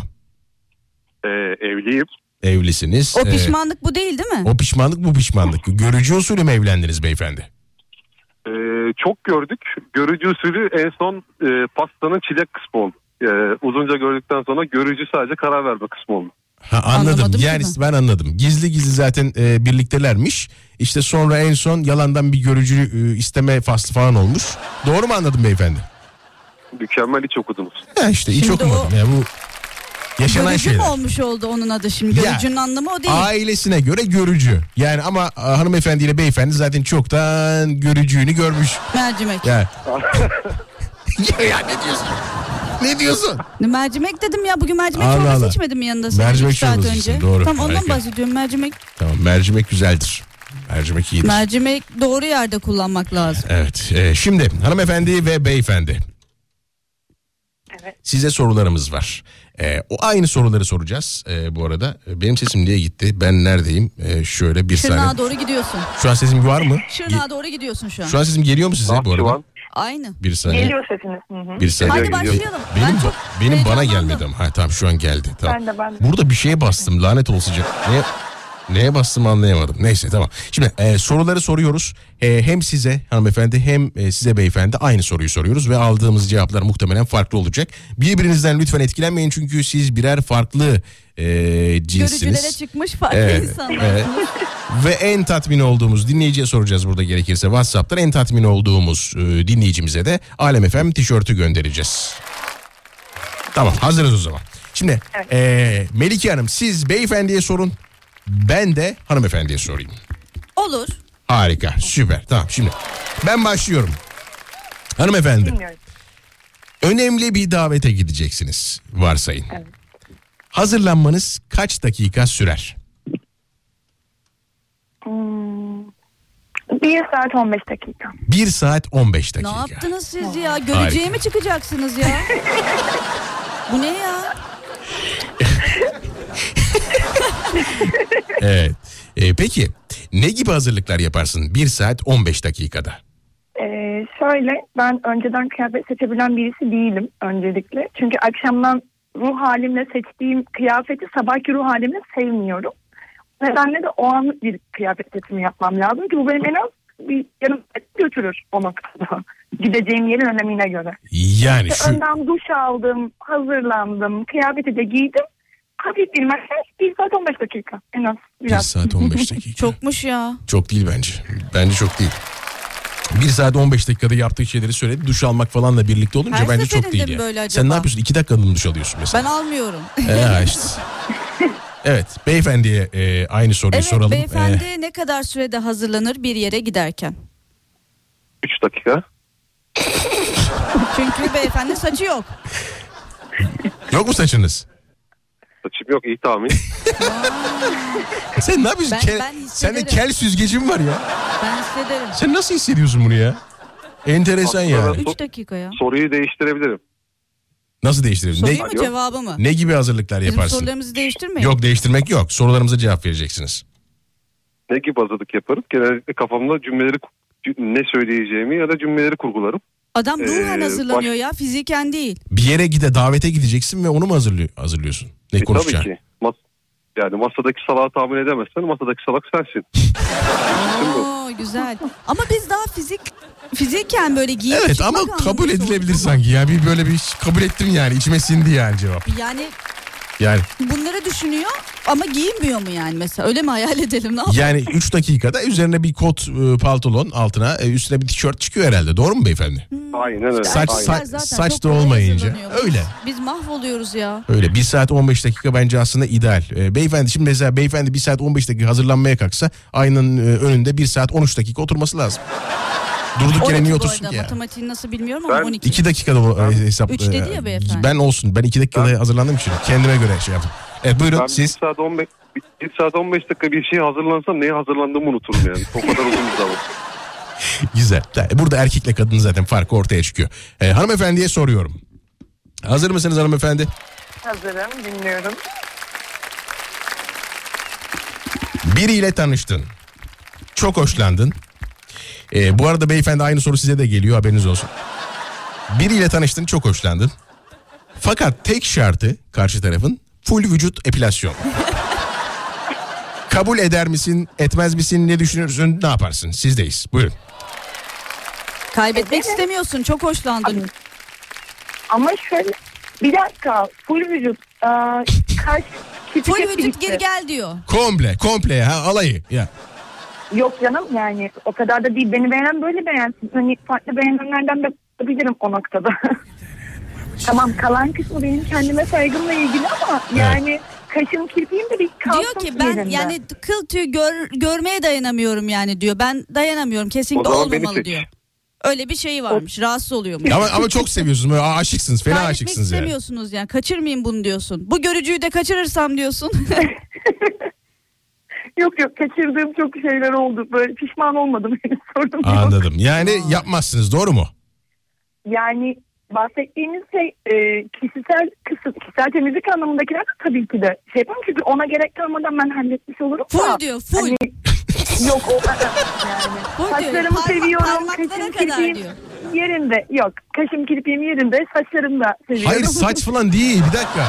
Ee, evliyim. Evlisiniz. O E, pişmanlık bu değil değil mi? o pişmanlık bu pişmanlık. Görücü usulü mü evlendiniz beyefendi? Ee, çok gördük. Görücü usulü en son e, pastanın çilek kısmı oldu. Ee, uzunca gördükten sonra görücü sadece karar verme kısmı oldu. Ha, anladım. Anlamadım yani ben. ben anladım. Gizli gizli zaten e, birliktelermiş. İşte sonra en son yalandan bir görücü e, isteme faslı falan olmuş. Doğru mu anladım beyefendi? Mükemmel hiç okudunuz. Ha işte hiç Şimdi okumadım. o- Ya bu yaşanan Görücü mü şeyler. olmuş oldu onun adı şimdi? Ya, Görücünün anlamı o değil. Ailesine göre görücü. Yani ama a, hanımefendiyle beyefendi zaten çoktan görücüğünü görmüş. Mercimek. Ya. ya, ya ne diyorsun? Ne diyorsun? Mercimek dedim ya bugün mercimek Allah çorbası Allah. içmedim yanında sana Mercimek üç saat çorbası önce. doğru. Tamam ondan Harika. bahsediyorum mercimek. Tamam mercimek güzeldir. Mercimek iyidir. Mercimek doğru yerde kullanmak lazım. Evet. e, şimdi hanımefendi ve beyefendi. Evet. Size sorularımız var. E, o aynı soruları soracağız e, bu arada. E, Benim sesim niye gitti? Ben neredeyim? E, şöyle bir Şırnağa saniye. doğru gidiyorsun. Şu an sesim var mı? Şırnağa doğru gidiyorsun şu an. Ge- Şu an sesim geliyor mu size bu arada? Aynı. Bir saniye. Geliyor sesiniz. Hı hı. Bir saniye. Hadi başlayalım. Benim ben çok benim bana heyecanlandım. gelmedi ama. Ha tamam şu an geldi. Tamam. Ben de, ben de. Burada bir şeye bastım. Lanet olacak. Ne Neye bastım anlayamadım. Neyse tamam. Şimdi e, soruları soruyoruz. E, hem size hanımefendi hem e, size beyefendi aynı soruyu soruyoruz ve aldığımız cevaplar muhtemelen farklı olacak. Birbirinizden lütfen etkilenmeyin çünkü siz birer farklı e, cinsiniz. Görücülere çıkmış farklı Evet, insanlar. evet. Ve en tatmin olduğumuz dinleyiciye soracağız burada gerekirse WhatsApp'tan en tatmin olduğumuz e, dinleyicimize de Alem FM tişörtü göndereceğiz. Tamam hazırız o zaman. Şimdi e, Melike Hanım siz beyefendiye sorun ben de hanımefendiye sorayım. Olur. Harika süper tamam şimdi ben başlıyorum. Hanımefendi Dinliyorum. önemli bir davete gideceksiniz varsayın. Evet. Hazırlanmanız kaç dakika sürer? Hmm, bir saat 15 dakika. 1 saat 15 Ne dakika. yaptınız siz ya? Göreceğe mi çıkacaksınız ya? Bu ne ya? Evet. Ee, peki ne gibi hazırlıklar yaparsın 1 saat 15 dakikada? Ee, şöyle ben önceden kıyafet seçebilen birisi değilim öncelikle. Çünkü akşamdan ruh halimle seçtiğim kıyafeti sabahki ruh halimle sevmiyorum. Nedenle de o anlık bir kıyafet seçimi yapmam lazım ki bu benim en az bir yarım saat götürür o noktada. Gideceğim yerin önemine göre. Yani İşte şu önden duş aldım, hazırlandım, kıyafeti de giydim. Hafif bir makyaj 1 saat 15 dakika en az 1 biraz. saat 15 dakika. Çokmuş ya. Çok değil bence. Bence çok değil. 1 saat 15 dakikada yaptığı şeyleri söyledi. Duş almak falanla birlikte olunca Her bence çok değil böyle Sen acaba? ne yapıyorsun? 2 dakikada mı duş alıyorsun mesela? Ben almıyorum. Ee, işte. Evet beyefendiye e, aynı soruyu evet soralım. beyefendi Ee, ne kadar sürede hazırlanır bir yere giderken? 3 dakika. Çünkü beyefendi saçı yok. yok mu saçınız? Saçım yok iyi tahmin. Sen ne yapıyorsun? Ben- Kel- ben Sende hissederim. kel süzgecin var ya. Ben hissederim. Sen nasıl hissediyorsun bunu ya? Enteresan Aslında yani. ben- 3 dakika ya. Soruyu değiştirebilirim. Nasıl değiştiriyorsun? Ne, Sorayım mı cevabı mı? ne gibi hazırlıklar Bizim yaparsın? sorularımızı değiştirmeyin. Yok değiştirmek yok. Sorularımıza cevap vereceksiniz. Ne gibi hazırlık yaparım? Genellikle kafamda cümleleri ne söyleyeceğimi ya da cümleleri kurgularım. Adam ruhen Ee, hazırlanıyor baş- ya fiziken değil. Bir yere gide davete gideceksin ve onu mu hazırlıyor, hazırlıyorsun? Ne E, tabii konuşacaksın? ki. Mas yani masadaki salağı tahmin edemezsen masadaki salak sensin. Oo güzel. Ama biz daha fizik fiziken böyle giyip Evet ama kabul edilebilir sanki ya. Bir böyle bir kabul ettim yani. İçime sindi yani cevap. Yani Yani bunları düşünüyor ama giyinmiyor mu yani mesela? Öyle mi hayal edelim ne yapalım? yani 3 dakikada üzerine bir kot e, pantolon altına e, üstüne bir tişört çıkıyor herhalde. Doğru mu beyefendi? Aynen öyle. Saç- Aynen. zaten saç çok da kolay olmayınca. hazırlanıyor. Öyle. Biz mahvoluyoruz ya. Öyle 1 saat 15 dakika bence aslında ideal. E, beyefendi şimdi mesela beyefendi 1 saat 15 dakika hazırlanmaya kalksa aynanın e, önünde 1 saat 13 dakika oturması lazım. Durduk yere 12 niye otursun ki ya? Matematiğini nasıl bilmiyorum ama Ben 12. 2 dakikada bu e, hesap. Üç dedi e, ya beyefendi. Ben olsun. Ben 2 dakikada hazırlandığım için kendime göre şey yaptım. Evet buyurun Ben siz. 1 saat 15 1 saat 15 dakika bir şeye hazırlansam neye hazırlandığımı unuturum yani. O kadar uzun bir zaman. Güzel. Burada erkekle kadın zaten farkı ortaya çıkıyor. E, hanımefendiye soruyorum. Hazır mısınız hanımefendi? Hazırım dinliyorum. Biriyle tanıştın. Çok hoşlandın. Ee, bu arada beyefendi aynı soru size de geliyor haberiniz olsun. Biriyle tanıştın çok hoşlandın. Fakat tek şartı karşı tarafın full vücut epilasyon. Kabul eder misin, etmez misin, ne düşünürsün, ne yaparsın? Sizdeyiz. Buyurun. Kaybetmek istemiyorsun. Çok hoşlandın. Ama şöyle bir dakika full vücut aa, küçük Full vücut geri gel diyor. Komple, komple ha alayı. Ya. Yok canım yani o kadar da değil. Beni beğenen böyle beğensin. Hani farklı beğenenlerden de bilirim o noktada. tamam kalan kısmı benim kendime saygımla ilgili ama yani kaşım kirpiğim de bir kalsın Diyor ki ben yerinde. yani kıl tüy gör, görmeye dayanamıyorum yani diyor. Ben dayanamıyorum kesinlikle O zaman beni olmamalı seç. diyor. Öyle bir şey varmış. Rahatsız oluyormuş. Ama, ama çok seviyorsunuz. Böyle aşıksınız. Fena Kaybetmek aşıksınız yani. istemiyorsunuz yani. Kaçırmayayım bunu diyorsun. Bu görücüyü de kaçırırsam diyorsun. Yok yok kaçırdığım çok şeyler oldu. Böyle pişman olmadım. henüz, Sorun yok. Anladım. Yani yapmazsınız doğru mu? Yani bahsettiğiniz şey e, kişisel kısım, kişisel temizlik anlamındakiler de tabii ki de şey yapalım çünkü ona gerek kalmadan ben halletmiş olurum. da. full diyor full. Hani, yok o yani. Full diyor. Saçlarımı Parmak- seviyorum. parmaklara Kaşım kadar kirpiğim diyor. yerinde. Yok kaşım kirpiğim yerinde. Saçlarımı da seviyorum. Hayır saç falan değil bir dakika.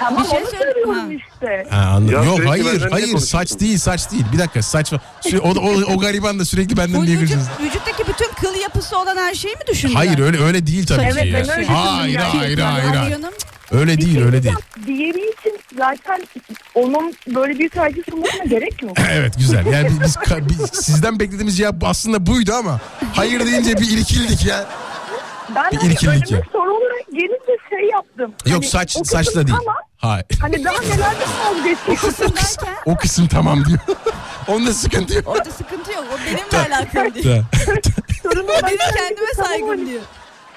Tamam Bir şey onu söylüyorum Ha. işte. Ha, anladım. Ya Yok sürekli hayır benden niye hayır konuşuyorsun? saç değil saç değil. Bir dakika saç Sü- o, o, o gariban da sürekli benden Full vücut, diyebilirsiniz. vücuttaki bütün kıl yapısı olan her şeyi mi düşündün? Hayır öyle öyle değil tabii Evet, ki. ya. ben öyle düşündüm Hayır yani. hayır hayır hayır. canım. Öyle Bir değil şey öyle değil. Diğeri için zaten onun böyle bir saygı sunmasına gerek yok. Evet güzel. Yani biz, biz ka- biz- sizden beklediğimiz cevap aslında buydu ama hayır deyince bir irkildik ya. Ben Bir hani irkildik önüme ya. soru olarak gelince şey yaptım. Yok Hani saç o kısım saçla değil. Tamam. Hayır. Hani daha nelerden vazgeçiyorsun? derken O kısım tamam diyor. Onda sıkıntı yok. orada sıkıntı yok. O benimle alakalı değil. Da. Sorun O olan benim kendime saygım hani diyor.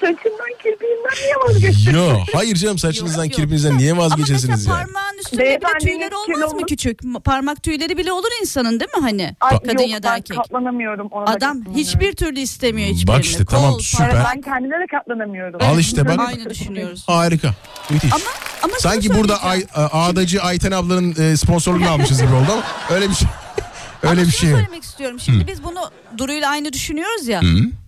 Saçından kirpiğinden niye vazgeçtin? Yo hayır canım saçınızdan Yok, yok. kirpinizden niye Ama vazgeçesiniz mesela ya? parmağın üstünde bile Beyefendinin tüyleri olmaz mı küçük? Parmak tüyleri bile olur insanın değil mi hani? Ay, Kadın yok, ya da ben erkek. katlanamıyorum ona da Adam katlanamıyorum. hiçbir türlü istemiyor hiçbirini. Bak işte, tamam, Kol, süper. parmak. Ben kendime de katlanamıyorum. Al işte bak. Aynı düşünüyoruz. Harika. Müthiş. Ama ama şunu Sanki burada Ay, söyleyeceğim. Ağdacı Ayten ablanın e, sponsorluğunu almışız gibi oldu ama öyle bir şey. Öyle Ama bir şey. söylemek istiyorum. Şimdi biz bunu Duru'yla aynı düşünüyoruz ya.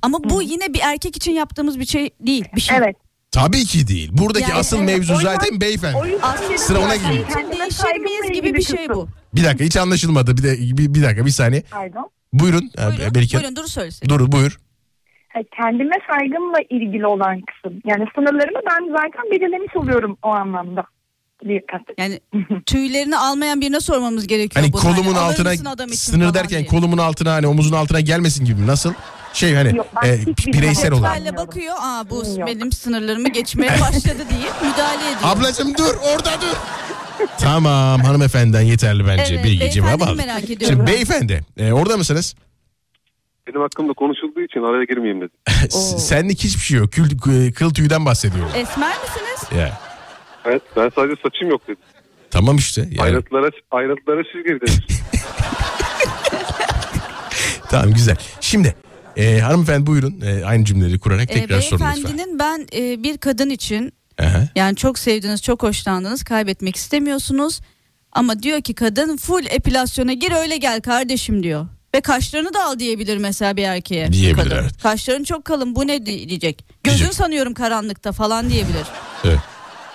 Ama bu yine bir erkek için yaptığımız bir şey değil. Bir şey. Evet. Tabii ki değil. Buradaki Yani asıl evet, mevzu yüzden- zaten beyefendi. Dedim Sıra ona kendime değişir miyiz gibi bir şey bu. Bir dakika hiç anlaşılmadı. Bir, de, bir, bir dakika bir saniye. Pardon. Buyurun. Buyurun, Ee, Belki buyurun Duru söylesin. Dur buyur. Ha, kendime saygımla ilgili olan kısım. Yani sınırlarımı ben zaten belirlemiş oluyorum o anlamda. Dikkat. Yani tüylerini almayan birine sormamız gerekiyor Hani bunu. kolumun mısın altına sınır derken diye. kolumun altına hani omuzun altına gelmesin gibi mi? Nasıl? Şey hani Yok, e, bireysel olarak. Bakıyor. Aa bu Yok. benim sınırlarımı geçmeye başladı deyip müdahale ediyor. Ablacım dur orada dur. tamam hanımefendiden yeterli bence Evet, bilgi cevabı beyefendiyi aldık. merak ediyorum. Şimdi beyefendi e, orada mısınız? Benim hakkımda konuşulduğu için araya girmeyeyim dedim. Senlik hiçbir şey yok. Kül, kı- kıl tüyden bahsediyorum. Esmer misiniz? Ya. Evet ben sadece saçım yok dedim. Tamam işte. Yani, Ayrıntılara, ayrıntılara siz girdiniz. tamam güzel. Şimdi e, hanımefendi buyurun e, aynı cümleleri kurarak Ee, tekrar sorun lütfen. beyefendinin ben e, bir kadın için Aha. yani çok sevdiğiniz, çok hoşlandınız, kaybetmek istemiyorsunuz. Ama diyor ki kadın full epilasyona gir öyle gel kardeşim diyor. Ve kaşlarını da al diyebilir mesela bir erkeğe. Diyebilir, kadın. evet. Kaşların çok kalın bu ne diyecek. Gözün Diyecek. sanıyorum karanlıkta falan diyebilir. Evet.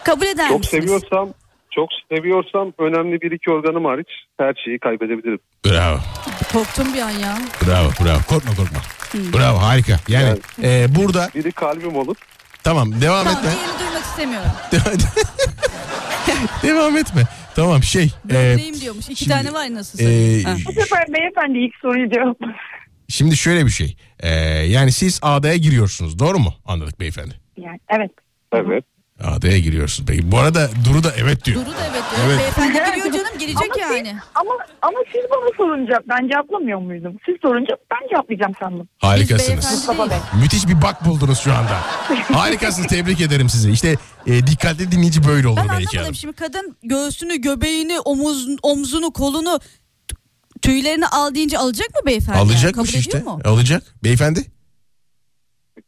Kabul eder çok misiniz? seviyorsam çok seviyorsam önemli bir iki organım hariç her şeyi kaybedebilirim. Bravo. Korktum bir an ya. Bravo. Bravo. Korkma korkma. Bravo harika. Yani e, burada Biri kalbim olur. tamam devam Tamam etme. diğerini duymak istemiyorum. devam etme. Tamam şey. e, Böbreğim diyormuş. İki şimdi, tane var nasıl e. Ha. Bu sefer beyefendi ilk soruyu cevap. Şimdi şöyle bir şey. E, yani siz AD'ya giriyorsunuz. Doğru mu? Anladık beyefendi. Yani evet. Evet. AD'ya giriyorsunuz. Peki bu arada Duru da evet diyor. Duru da evet diyor. Evet. Beyefendi biliyor canım girecek Ama yani. Siz, ama, ama siz bana sorunca ben cevaplamıyor muydum? Siz sorunca ben cevaplayacağım sandım. Harikasınız. Müthiş bir bak buldunuz şu anda. Harikasınız. Tebrik ederim sizi. İşte e, dikkatli dinleyici böyle olur Ben belki anlamadım hanım. şimdi kadın göğsünü, göbeğini, omuz, omzunu, kolunu tüylerini al deyince alacak mı beyefendi? yani? Alacakmış Kabul işte. mu? Alacak. Beyefendi.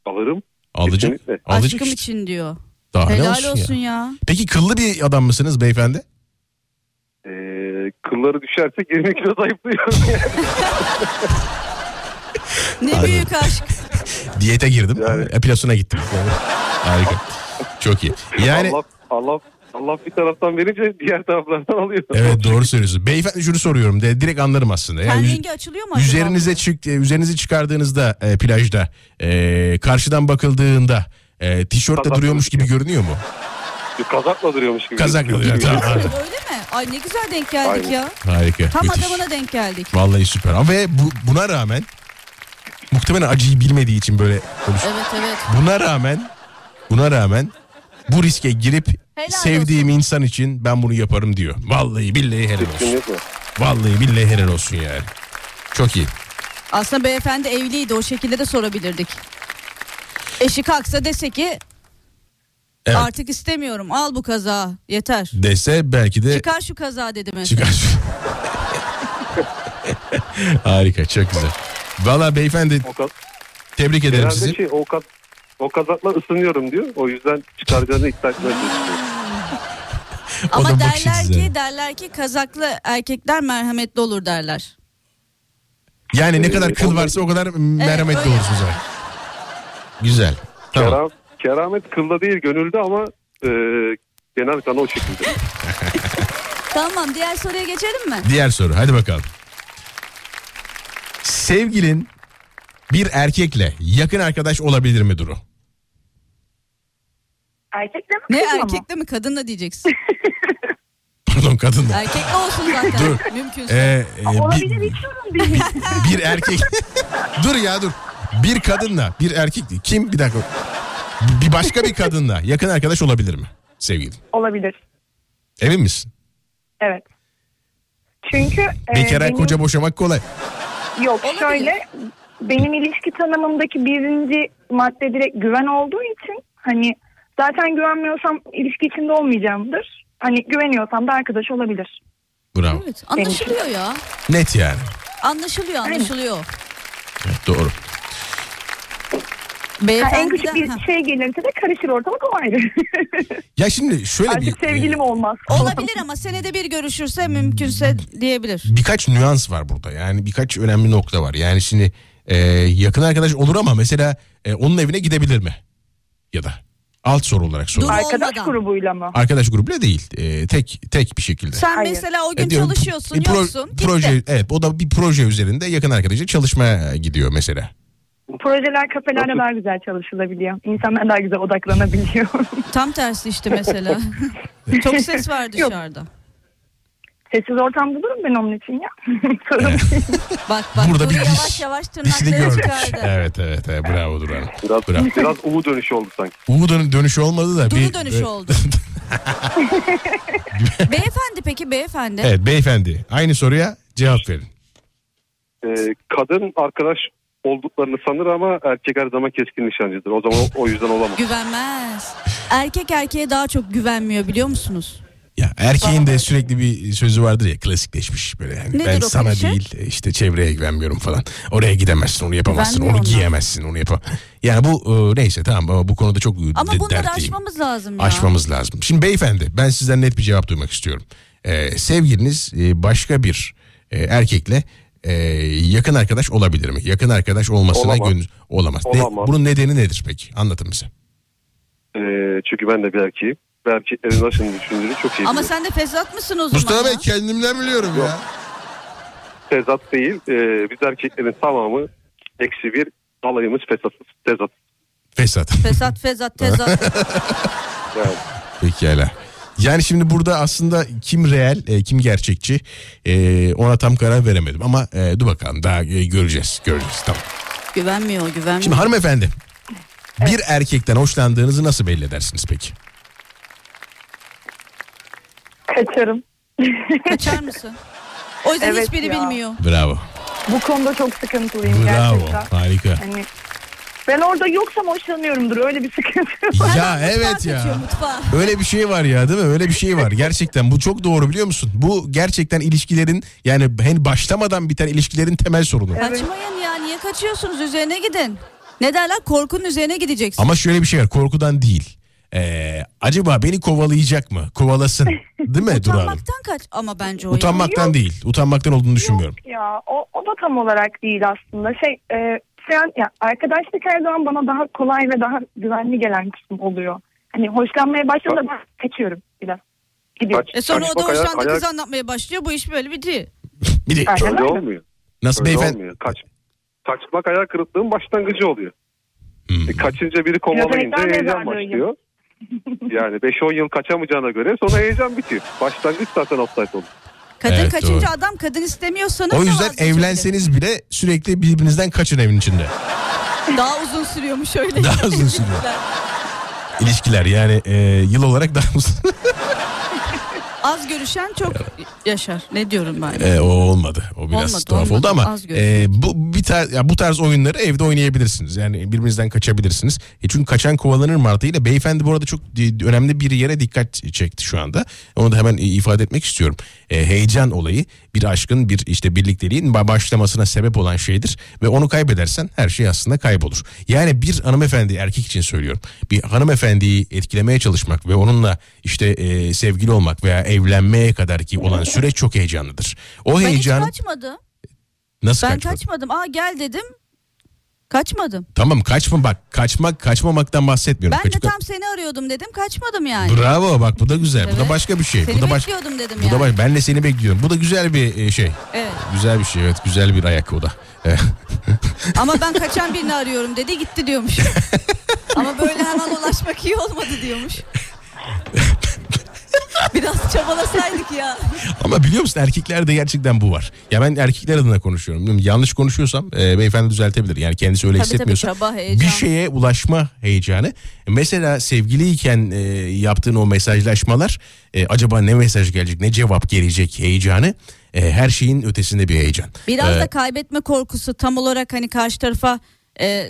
Alırım. Alacak. Kesinlikle. Alacak Aşkım işte. için diyor. Daha ne Helal olsun, olsun ya. ya. Peki kıllı bir adam mısınız beyefendi? Ee, kılları düşerse 20 kilo zayıflıyorum. Ne Aynen. büyük aşk. Diyete girdim. Yani. Epilasyona gittim. Yani Harika. Çok iyi. Yani Allah, Allah, Allah bir taraftan verince diğer taraflardan alıyor. evet doğru söylüyorsun. Beyefendi şunu soruyorum. De, direkt anlarım aslında. Yani yüz- açılıyor mu acaba? üzerinize çık e, üzerinizi çıkardığınızda e, plajda e, karşıdan bakıldığında e, tişörtle Kazakla duruyormuş gibi görünüyor mu? Kazakla duruyormuş gibi. Kazakla duruyor. Tamam. Öyle mi? Ay ne güzel denk geldik Aynen. ya. Harika. Tam müthiş. adamına denk geldik. Vallahi süper. Ama Ve bu, buna rağmen muhtemelen acıyı bilmediği için böyle konuşuyor. Evet evet. Buna rağmen buna rağmen bu riske girip Helal sevdiğim insan için ben bunu yaparım diyor. Vallahi billahi helal olsun. Vallahi billahi helal olsun yani. Çok iyi. Aslında beyefendi evliydi o şekilde de sorabilirdik. Eşi kalksa dese ki Evet. artık istemiyorum al bu kaza yeter. Dese belki de Çıkar şu kaza dedi mesela. çıkar. Harika çok güzel. Valla beyefendi tebrik ederim genelde sizi. şey, o, ka- o kazakla ısınıyorum diyor. O yüzden çıkaracağını iddia da Ama derler ki derler ki kazaklı erkekler merhametli olur derler. Yani ne kadar Ee, kıl varsa o kadar merhametli öyle. olursunuz. abi. Güzel. Tamam. Keram, keramet kılda değil gönülde ama e, genel kanı o şekilde. Tamam diğer soruya geçelim mi? Diğer soru hadi bakalım. Sevgilin bir erkekle yakın arkadaş olabilir mi Duru? Erkekle mi Ne kızla erkekle mi kadınla diyeceksin. Pardon kadın da. Erkekle olsun zaten Dur. mümkünse. Ee, e, Olabilir bir, hiç sorun değil. bir erkek. dur ya dur. Bir kadınla bir erkek kim bir dakika. Bir başka bir kadınla yakın arkadaş olabilir mi sevgilin? Olabilir. Emin misin? Evet. Çünkü e, Bekara benim- koca boşamak kolay. Yok Olabilir. şöyle benim ilişki tanımımdaki birinci madde direkt güven olduğu için hani zaten güvenmiyorsam ilişki içinde olmayacağımdır. Hani güveniyorsam da arkadaş olabilir. Bravo. Evet anlaşılıyor ya. Net yani. Anlaşılıyor anlaşılıyor. Evet, doğru. Ha, en Beyefendi küçük bir şey gelirse de karışır ortalık o ayrı. Ya şimdi şöyle bir Artık sevgilim olmaz. Olabilir ama senede bir görüşürse mümkünse diyebilir. birkaç nüans var burada. Yani birkaç önemli nokta var. Yani şimdi e, yakın arkadaş olur ama mesela e, onun evine gidebilir mi? Ya da alt soru olarak soruyorum. Dur. Arkadaş olmadan. grubuyla mı? Arkadaş grubuyla değil. e, tek tek bir şekilde. Sen Hayır. mesela o gün E, diyorum, çalışıyorsun bir pro- yoksun. gitti. proje evet o da bir proje üzerinde yakın arkadaşıyla çalışmaya gidiyor mesela. Projeler kafelerde daha güzel çalışılabiliyor. İnsanlar daha güzel odaklanabiliyor. Tam tersi işte mesela. Çok ses var Yok. dışarıda. Sessiz ortam bulurum ben onun için ya. Bak bak Burada bir yavaş diş- yavaş Dişini tırnakları gördük. çıkardı. Evet evet, evet bravo Duran. Biraz, Bravo. biraz U dönüşü oldu sanki. Uğur dön- dönüşü olmadı da. Duru bir, dönüşü e, oldu. beyefendi peki beyefendi. Evet beyefendi aynı soruya cevap verin. Ee, kadın arkadaş olduklarını sanır ama erkek her zaman keskin nişancıdır. O zaman o, yüzden olamaz. Güvenmez. Erkek erkeğe daha çok güvenmiyor biliyor musunuz? Ya erkeğin de sürekli bir sözü vardır ya klasikleşmiş böyle yani. Nedir ben o sana klişe? değil e, işte çevreye güvenmiyorum falan. Oraya gidemezsin, onu yapamazsın, onu onlar. giyemezsin, onu yapam. Yani bu e, neyse tamam ama bu konuda çok Ama de- bunları dertliyim. aşmamız lazım ya. Aşmamız lazım. Şimdi beyefendi ben sizden net bir cevap duymak istiyorum. Ee, sevgiliniz e, başka bir e, erkekle e, yakın arkadaş olabilir mi? Yakın arkadaş olmasına Olamaz. gönül olamaz. Ne- Olamaz. bunun nedeni nedir peki? Anlatın bize. Ee, çünkü ben de bir erkeğim. Ve erkeklerin nasıl düşündüğünü çok iyi Ama sen de Fezat mısın o zaman? Mustafa Bey kendimden biliyorum ya. Tezat değil. Ee, biz erkeklerin tamamı eksi bir alayımız fesatız. Tezat. Fesat. Fesat Fezat Tezat. Yani Pekala. Yani şimdi burada aslında kim reel, e, kim gerçekçi e, ona tam karar veremedim. Ama e, dur bakalım daha e, göreceğiz. Göreceğiz tamam. güvenmiyor güvenmiyor. Şimdi hanımefendi bir erkekten hoşlandığınızı nasıl belli edersiniz peki? Kaçarım. Kaçar mısın? O yüzden Evet hiçbiri ya. bilmiyor. Bravo. Bu konuda çok sıkıntılıyım Bravo. gerçekten. Harika. Hani ben orada yoksam hoşlanıyorumdur öyle bir sıkıntı var. Ya evet ya. Öyle bir şey var ya değil mi? Öyle bir şey var. Gerçekten bu çok doğru biliyor musun? Bu gerçekten ilişkilerin yani hani başlamadan biten ilişkilerin temel sorunu. Kaçmayın ya niye kaçıyorsunuz üzerine gidin. Ne derler korkunun üzerine gideceksin. Ama şöyle bir şey var korkudan değil. Ee, acaba beni kovalayacak mı? Kovalasın. Değil mi Duru Hanım? Utanmaktan kaç ama bence o ya. Utanmaktan değil. Utanmaktan olduğunu düşünmüyorum. Ya o, o da tam olarak değil aslında. Şey e, sen ya arkadaşlık her zaman bana daha kolay ve daha güvenli gelen kısım oluyor. Hani hoşlanmaya başladığında ben kaçıyorum biraz. Gidiyor. Kaç- E sonra o da ayak- hoşlandığı ayak- kızı anlatmaya başlıyor bu iş böyle bitiyor. Bir de Aynen Öyle öyle. olmuyor. nasıl Öyle beyefendi? olmuyor. Kaç, kaçmak hayal kırıklığının başlangıcı oluyor. Hmm. E, kaçınca biri kovalayınca heyecan mezarlığı başlıyor. yani 5-10 yıl kaçamayacağına göre sonra heyecan bitiyor. Başlangıç zaten offside olur. Kadın Evet, kaçınca doğru. adam kadın istemiyorsanız O yüzden evlenseniz bile sürekli birbirinizden kaçın evin içinde. Daha uzun sürüyormuş öyle. Daha uzun sürüyor. İlişkiler yani e, yıl olarak daha uzun. Az görüşen çok yaşar. Ne diyorum ben? E, o olmadı. O biraz Olmadı, tuhaf olmadı. oldu ama e, bu bir tar- ya bu tarz oyunları evde oynayabilirsiniz. Yani birbirinizden kaçabilirsiniz. E, çünkü kaçan kovalanır mantığıyla beyefendi bu arada çok önemli bir yere dikkat çekti şu anda. Onu da hemen ifade etmek istiyorum. E, heyecan olayı bir aşkın bir işte birlikteliğin ba- başlamasına sebep olan şeydir ve onu kaybedersen her şey aslında kaybolur. Yani bir hanımefendi erkek için söylüyorum. Bir hanımefendiyi etkilemeye çalışmak ve onunla işte e, sevgili olmak veya evlenmeye kadar ki olan süreç çok heyecanlıdır. O Ben hiç heyecan kaçmadım. nasıl Ben kaçmak? kaçmadım. Aa gel dedim. Kaçmadım. Tamam kaçma bak kaçmak kaçmamaktan bahsetmiyorum. Ben de Kaçmak- tam seni arıyordum dedim. Kaçmadım yani. Bravo bak bu da güzel. Bu da Evet. başka bir şey. Seni bu da baş... bekliyordum dedim Bu yani. da baş... Ben de seni bekliyorum. Bu da güzel bir e, şey. Evet. Güzel bir şey evet. Güzel bir ayak o da. Evet. Ama ben kaçan birini arıyorum dedi gitti diyormuş. Ama böyle hemen ulaşmak iyi olmadı diyormuş. Biraz çabalasaydık ya. Ama biliyor musun erkeklerde gerçekten bu var. Ya ben erkekler adına konuşuyorum. Yanlış konuşuyorsam e, beyefendi düzeltebilir. Yani kendisi öyle Tabii tabii, hissetmiyorsa. çaba, heyecan. bir şeye ulaşma heyecanı. Mesela sevgiliyken e, yaptığın o mesajlaşmalar e, acaba ne mesaj gelecek ne cevap gelecek heyecanı e, her şeyin ötesinde bir heyecan. Biraz E, da kaybetme korkusu tam olarak hani karşı tarafa e,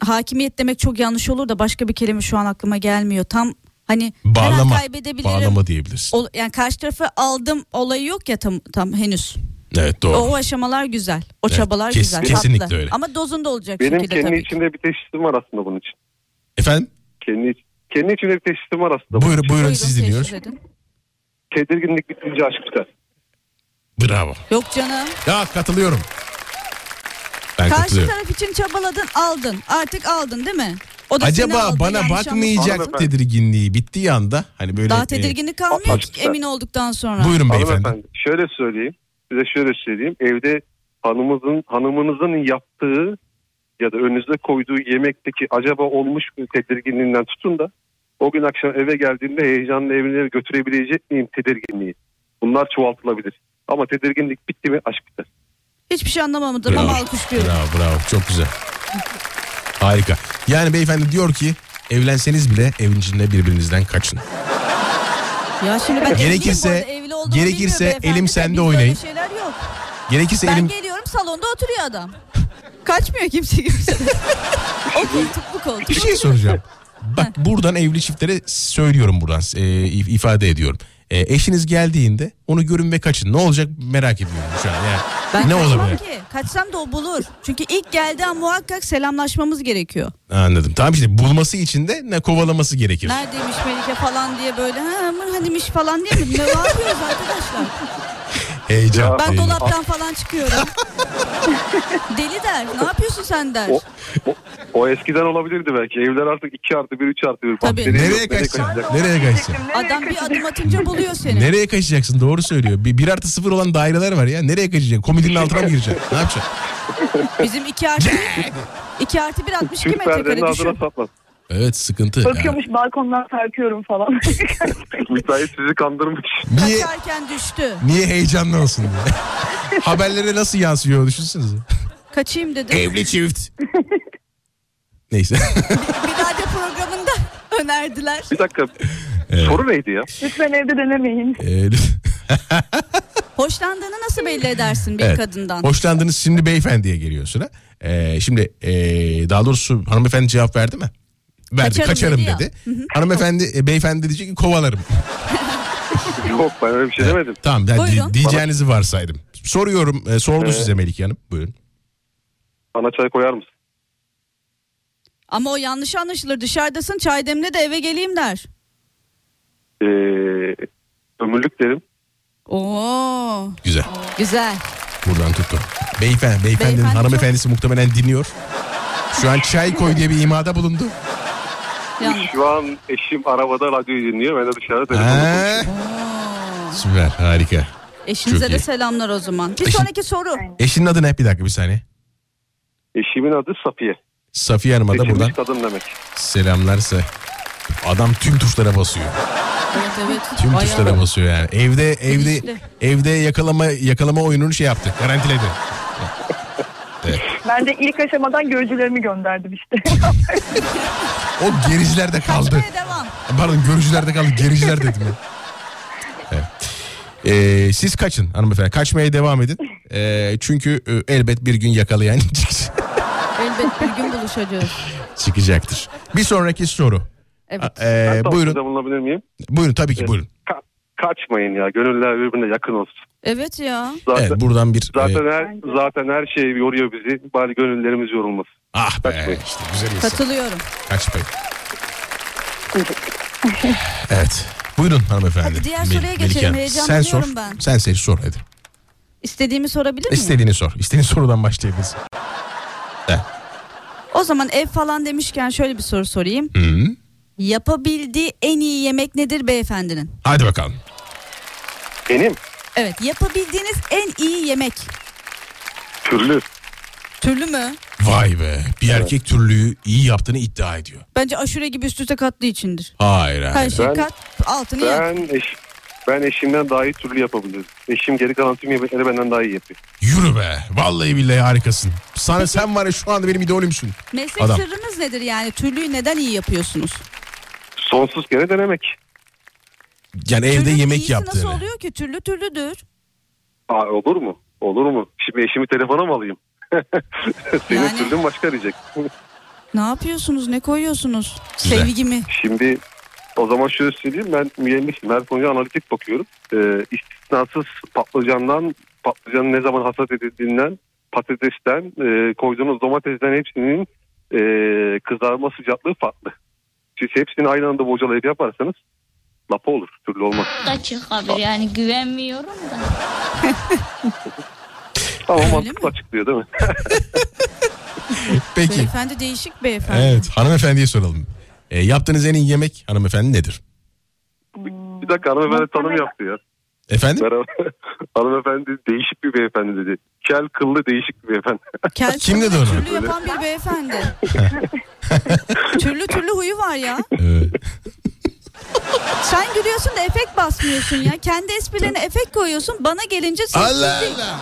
hakimiyet demek çok yanlış olur da başka bir kelime şu an aklıma gelmiyor. Tam hani her an Bağlama. kaybedebilirim. Bağlama diyebilirsin. Yani karşı tarafı aldım olayı yok ya tam tam henüz. Evet doğru. O aşamalar güzel. O Evet, çabalar kes- güzel. kesinlikle tatlı. öyle. Ama dozunda olacak Benim şekilde kendi tabii. içimde bir teşhisim var aslında bunun için. Efendim? Kendi, kendi içimde bir teşhisim var aslında. bunun Buyurun için. buyurun Buyurun, siz dinliyoruz. Tedirginlik bitince aşk biter. Bravo. Yok canım. Ya katılıyorum. Ben Karşı katılıyorum. taraf için çabaladın aldın. Artık aldın değil mi? O da seni Acaba aldı, bana yanlış bakmayacak tedirginliği bittiği anda hani böyle Daha e, tedirginlik kalmıyor ki emin olduktan sonra. buyurun beyefendi. Hanımefendi şöyle söyleyeyim. Size şöyle söyleyeyim. Evde hanımızın hanımınızın yaptığı ya da önünüze koyduğu yemekteki acaba olmuş mu tedirginliğinden tutun da o gün akşam eve geldiğinde heyecanla evine götürebilecek miyim tedirginliği? Bunlar çoğaltılabilir. Ama tedirginlik bitti mi aşk biter. Hiçbir şey anlamadım Bravo. ama alkışlıyorum. Bravo bravo çok güzel. Harika. Yani beyefendi diyor ki evlenseniz bile evin içinde birbirinizden kaçın. Ya şimdi ben Gerekirse- evli olduğumu gerekirse elim de sende oynayın. şeyler yok. Gerekirse Ben elim geliyorum salonda oturuyor adam. Kaçmıyor kimse kimse. o koltuk bu koltuk. bir şey soracağım. Bak buradan evli çiftlere söylüyorum buradan e, if- ifade ediyorum. E, eşiniz geldiğinde onu görün ve kaçın. Ne olacak merak ediyorum şu an. Yani Ben ne olabilir? ki. Kaçsam da o bulur. Çünkü ilk geldiği an muhakkak selamlaşmamız gerekiyor. Anladım. Tamam işte bulması için de ne kovalaması gerekir. Neredeymiş Melike falan diye böyle ha hanimiş falan diye mi? Ne yapıyoruz arkadaşlar? Heyecan. Ben heyecan. dolaptan falan çıkıyorum. Deli der. Ne yapıyorsun sen der. O, o, o eskiden olabilirdi belki. Evler artık 2 artı 1, 3 artı 1. Tabii. Nereye kaçacaksın? Nereye kaçacaksın? Adam bir adım atınca buluyor seni. Nereye kaçacaksın? Doğru söylüyor. Bir, bir artı sıfır olan daireler var ya. Nereye kaçacaksın? Komodinin altına mı gireceksin? Ne yapacaksın? Bizim 2 artı 2 artı 1 62 Türk perdenin metrekare ağzına düşün. satmaz. Evet sıkıntı. Bakıyormuş balkondan sarkıyorum falan. Müteahhit sizi kandırmış. Niye, Kaçarken düştü. niye heyecanlı olsun diye. Haberlere nasıl yansıyor düşünsenize. Kaçayım dedi. Evli çift. Neyse. Bir radyo programında önerdiler. Bir dakika. Evet. Soru neydi ya? Lütfen evde denemeyin. Ee, Hoşlandığını nasıl belli edersin bir evet. kadından? Hoşlandınız şimdi beyefendiye geliyor sıra. Ee, şimdi ee, daha doğrusu hanımefendi cevap verdi mi? Verdi. Kaçarım Kaçarım, dedi dedi. Hanımefendi e, beyefendi diyecek ki kovalarım. Yok ben öyle bir şey demedim. Tamam ben di- Buyurun. diyeceğinizi varsaydım. Soruyorum e, sordu Evet. size Melike Hanım. Buyurun. Bana çay koyar mısın? Ama o yanlış anlaşılır. Dışarıdasın çay demle de eve geleyim der. Ee, ömürlük derim. Oo Güzel. güzel. Buradan tuttu. Beyefendi, beyefendinin Beyefendi hanımefendisi muhtemelen dinliyor. Şu an çay koy diye bir imada bulundu. Yanlış. Şu an eşim arabada radyoyu dinliyor. Ben de dışarıda telefonla konuşuyorum. süper harika. Eşinize Çok de iyi. selamlar o zaman. Bir Eşin- sonraki soru. Eşinin adı ne? Bir dakika bir saniye. Eşimin adı Safiye. Safiye Hanım'a da Seçilmiş buradan kadın demek. selamlarsa. Adam tüm tuşlara basıyor. Evet evet. Tüm Bayağı- tuşlara basıyor yani. Evde evde Bilinçli. evde yakalama yakalama oyununu şey yaptı. Garantiledi. Ben de ilk aşamadan görücülerimi gönderdim işte. O gericilerde kaldı. Devam. Pardon görücülerde kaldı. Gericiler dedim ya. Evet. Ee, siz kaçın hanımefendi. Kaçmaya devam edin. Ee, çünkü e, elbet bir gün yakalayan Elbet bir gün buluşacağız. çıkacaktır. Bir sonraki soru. Evet. Ee, buyurun. bulunabilir miyim? Buyurun tabii ki buyurun. Ka- kaçmayın ya. Gönüller birbirine yakın olsun. Evet ya. Zaten, Evet buradan bir zaten e, her zaten her şey yoruyor bizi. Bari gönüllerimiz yorulmasın. ah be Kaçmayın. işte güzel insan. Katılıyorum. Kaçmayın. Evet. Buyurun hanımefendi. Hadi diğer Mel- soruya Melike geçelim. Hanım. Heyecanlanıyorum Sen sor. ben. Sen seç sor hadi. İstediğimi sorabilir miyim? İstediğini sor. İstediğin sorudan başlayabilirsin. O zaman ev falan demişken şöyle bir soru sorayım. Hı. Yapabildiği en iyi yemek nedir beyefendinin? Hadi bakalım. Benim Evet yapabildiğiniz en iyi yemek. türlü. Türlü mü? Vay be. Bir erkek türlüğü iyi yaptığını iddia ediyor. Bence aşure gibi üst üste katlı içindir. Hayır hayır. Her şey Ben- kat altını. Ben eş, ben eşimden daha iyi türlü yapabilirim. Eşim geri kalan tüm yemekleri benden daha iyi yapıyor. Yürü be. Vallahi billahi harikasın. Sana sen var ya şu anda benim idolümsün. Meslek Adam. sırrınız nedir yani? Türlüyü neden iyi yapıyorsunuz? Sonsuz kere denemek. Yani evde Türlünün yemek yaptığını. nasıl oluyor ki? Türlü türlüdür. Aa, olur mu? Olur mu? Şimdi eşimi telefona mı alayım? Senin Yani- türlün başka diyecek. Ne yapıyorsunuz? Ne koyuyorsunuz? Güzel. Sevgi mi? Şimdi o zaman şöyle söyleyeyim ben mühendisiyim. Her konuya analitik bakıyorum. Ee, istisnasız patlıcandan, patlıcanın ne zaman hasat edildiğinden, patatesten, e, koyduğunuz domatesden hepsinin e, kızarma sıcaklığı farklı. Siz hepsini aynı anda bocalayıp yaparsanız lapa olur. Türlü olmaz. da çıkabilir yani güvenmiyorum da. Ama Öyle mantıklı açıklıyor değil mi? Peki. Beyefendi değişik beyefendi. Evet hanımefendiye soralım. E, yaptığınız en iyi yemek hanımefendi nedir? Bir dakika hanımefendi tanım yaptı ya. Efendim? Merhaba. hanımefendi değişik bir beyefendi dedi. Kel kıllı değişik bir beyefendi. Kel Kim dedi kıllı onu? Türlü yapan bir beyefendi. Türlü türlü huyu var ya. Evet. Sen gülüyorsun da efekt basmıyorsun ya. Kendi esprilerine efekt koyuyorsun. Bana gelince Allah sessizlik. Allah.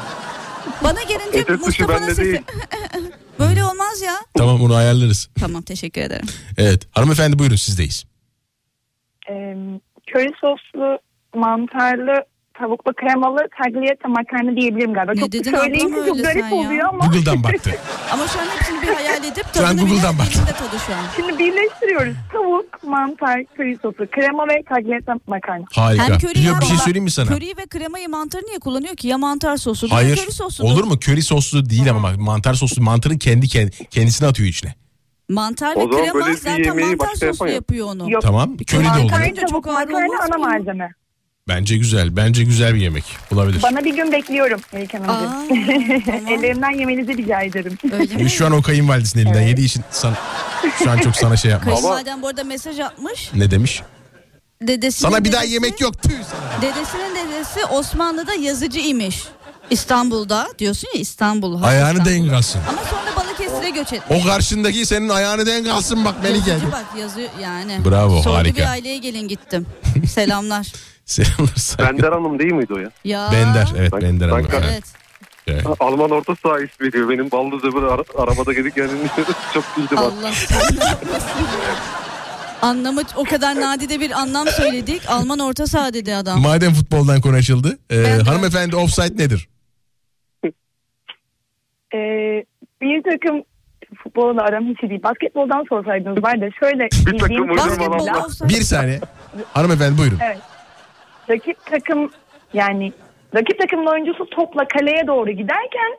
Bana gelince tuşu Mustafa'nın sesi. değil. Böyle olmaz ya. Tamam bunu ayarlarız. Tamam teşekkür ederim. Evet hanımefendi buyurun sizdeyiz. Ee, köri soslu, mantarlı, tavuklu kremalı tagliatelle makarna diyebilirim galiba. Ne çok dedin, söyleyince ablama çok öyle garip sen ya. oluyor ama Google'dan baktı. Ama şu an hepsini bir hayal edip Şu an tadını bile Google'dan bak. tadı şu an. şimdi birleştiriyoruz. Tavuk, mantar, köri sosu, krema ve tagliatelle makarna. Harika. Hem köri Biliyor, bir şey söyleyeyim mi sana? Köriyi ve kremayı mantarı niye kullanıyor ki? Ya mantar sosu Hayır. köri sosu. Olur mu? Köri soslu değil ama bak mantar soslu mantarın kendi kend- kendisini atıyor içine. Mantar ve O zaman krema zaten yemeği mantar başka sosu yapan yok. yapıyor onu. Yok. Tamam. Köri de Mantar- olur. Makarna, Bence çok tavuk, ağır makarna olmaz ana malzeme. Bence güzel. Bence güzel bir yemek. Olabilir. Bana bir gün bekliyorum Melike Hanımcığım. tamam. Ellerinden yemenizi rica ederim. Öyle mi? Şu an o kayınvalidesinin elinden Evet. yediği için sana, şu an çok sana şey yapmaz. Kayınvaliden bu arada mesaj atmış. Ne demiş? Dedesinin Sana bir daha dedesi- yemek yok. Tüh sana. Dedesinin dedesi Osmanlı'da yazıcı imiş. İstanbul'da diyorsun ya İstanbul. ha, Ayağını İstanbul. denk alsın. Ama sonra Balıkesir'e göç etmiş. O karşındaki senin ayağını denk alsın bak Melike. Yazıcı bak yazıyor yani. Bravo, Sordu harika. bir aileye gelin gittim. Selamlar. Selamlar saygılar. Bender Hanım değil miydi o ya? Ya. Bender. Evet Ben- Bender ben- Hanım. Evet. Evet. Evet. Alman orta saha ismi diyor. Benim ballı zıbır ara- arabada gelip geldiğini çok güldüm. Allah canını yapmasın. Anlamı o kadar nadide bir anlam söyledik. Alman orta saha dedi adam. Madem futboldan konu açıldı. e, Ben de- hanımefendi offside nedir? Ee, bir takım futbolla aram hiç iyi değil. Basketboldan sorsaydınız var da şöyle takım bildiğim uydurma Basketbol offside. Bir saniye. Hanımefendi buyurun. Evet. Rakip takım yani rakip takımın oyuncusu topla kaleye doğru giderken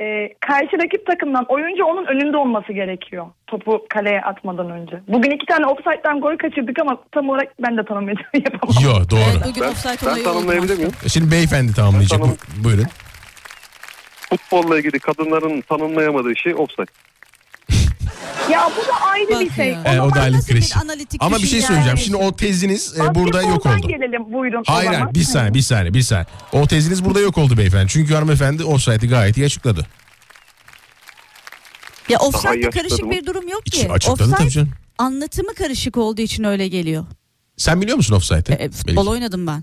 e, karşı rakip takımdan oyuncu onun önünde olması gerekiyor. Topu kaleye atmadan önce. Bugün iki tane offside'den gol kaçırdık ama tam olarak ben de tanımlayacağım yapamam. Yo doğru. Evet, bugün Ben, offside ben tanımlayabilir miyim? Şimdi beyefendi tamamlayacak. Ben tanım- Bu- Buyurun. Futbolla ilgili kadınların tanımlayamadığı şey offside. Ya bu da ayrı Bak bir şey. ya. E, o da Halit bir analitik Ama bir şey söyleyeceğim. yani? Şimdi o teziniz e, burada yok oldu. gelelim buyurun. Hayır hayır bir saniye bir saniye bir saniye. O teziniz burada yok oldu beyefendi. Çünkü hanımefendi offside'i gayet iyi açıkladı. Ya iyi karışık bir durum yok ki. açıkladı tabii Offside canım. anlatımı karışık olduğu için öyle geliyor. Sen biliyor musun offside'i? E, futbol oynadım ben.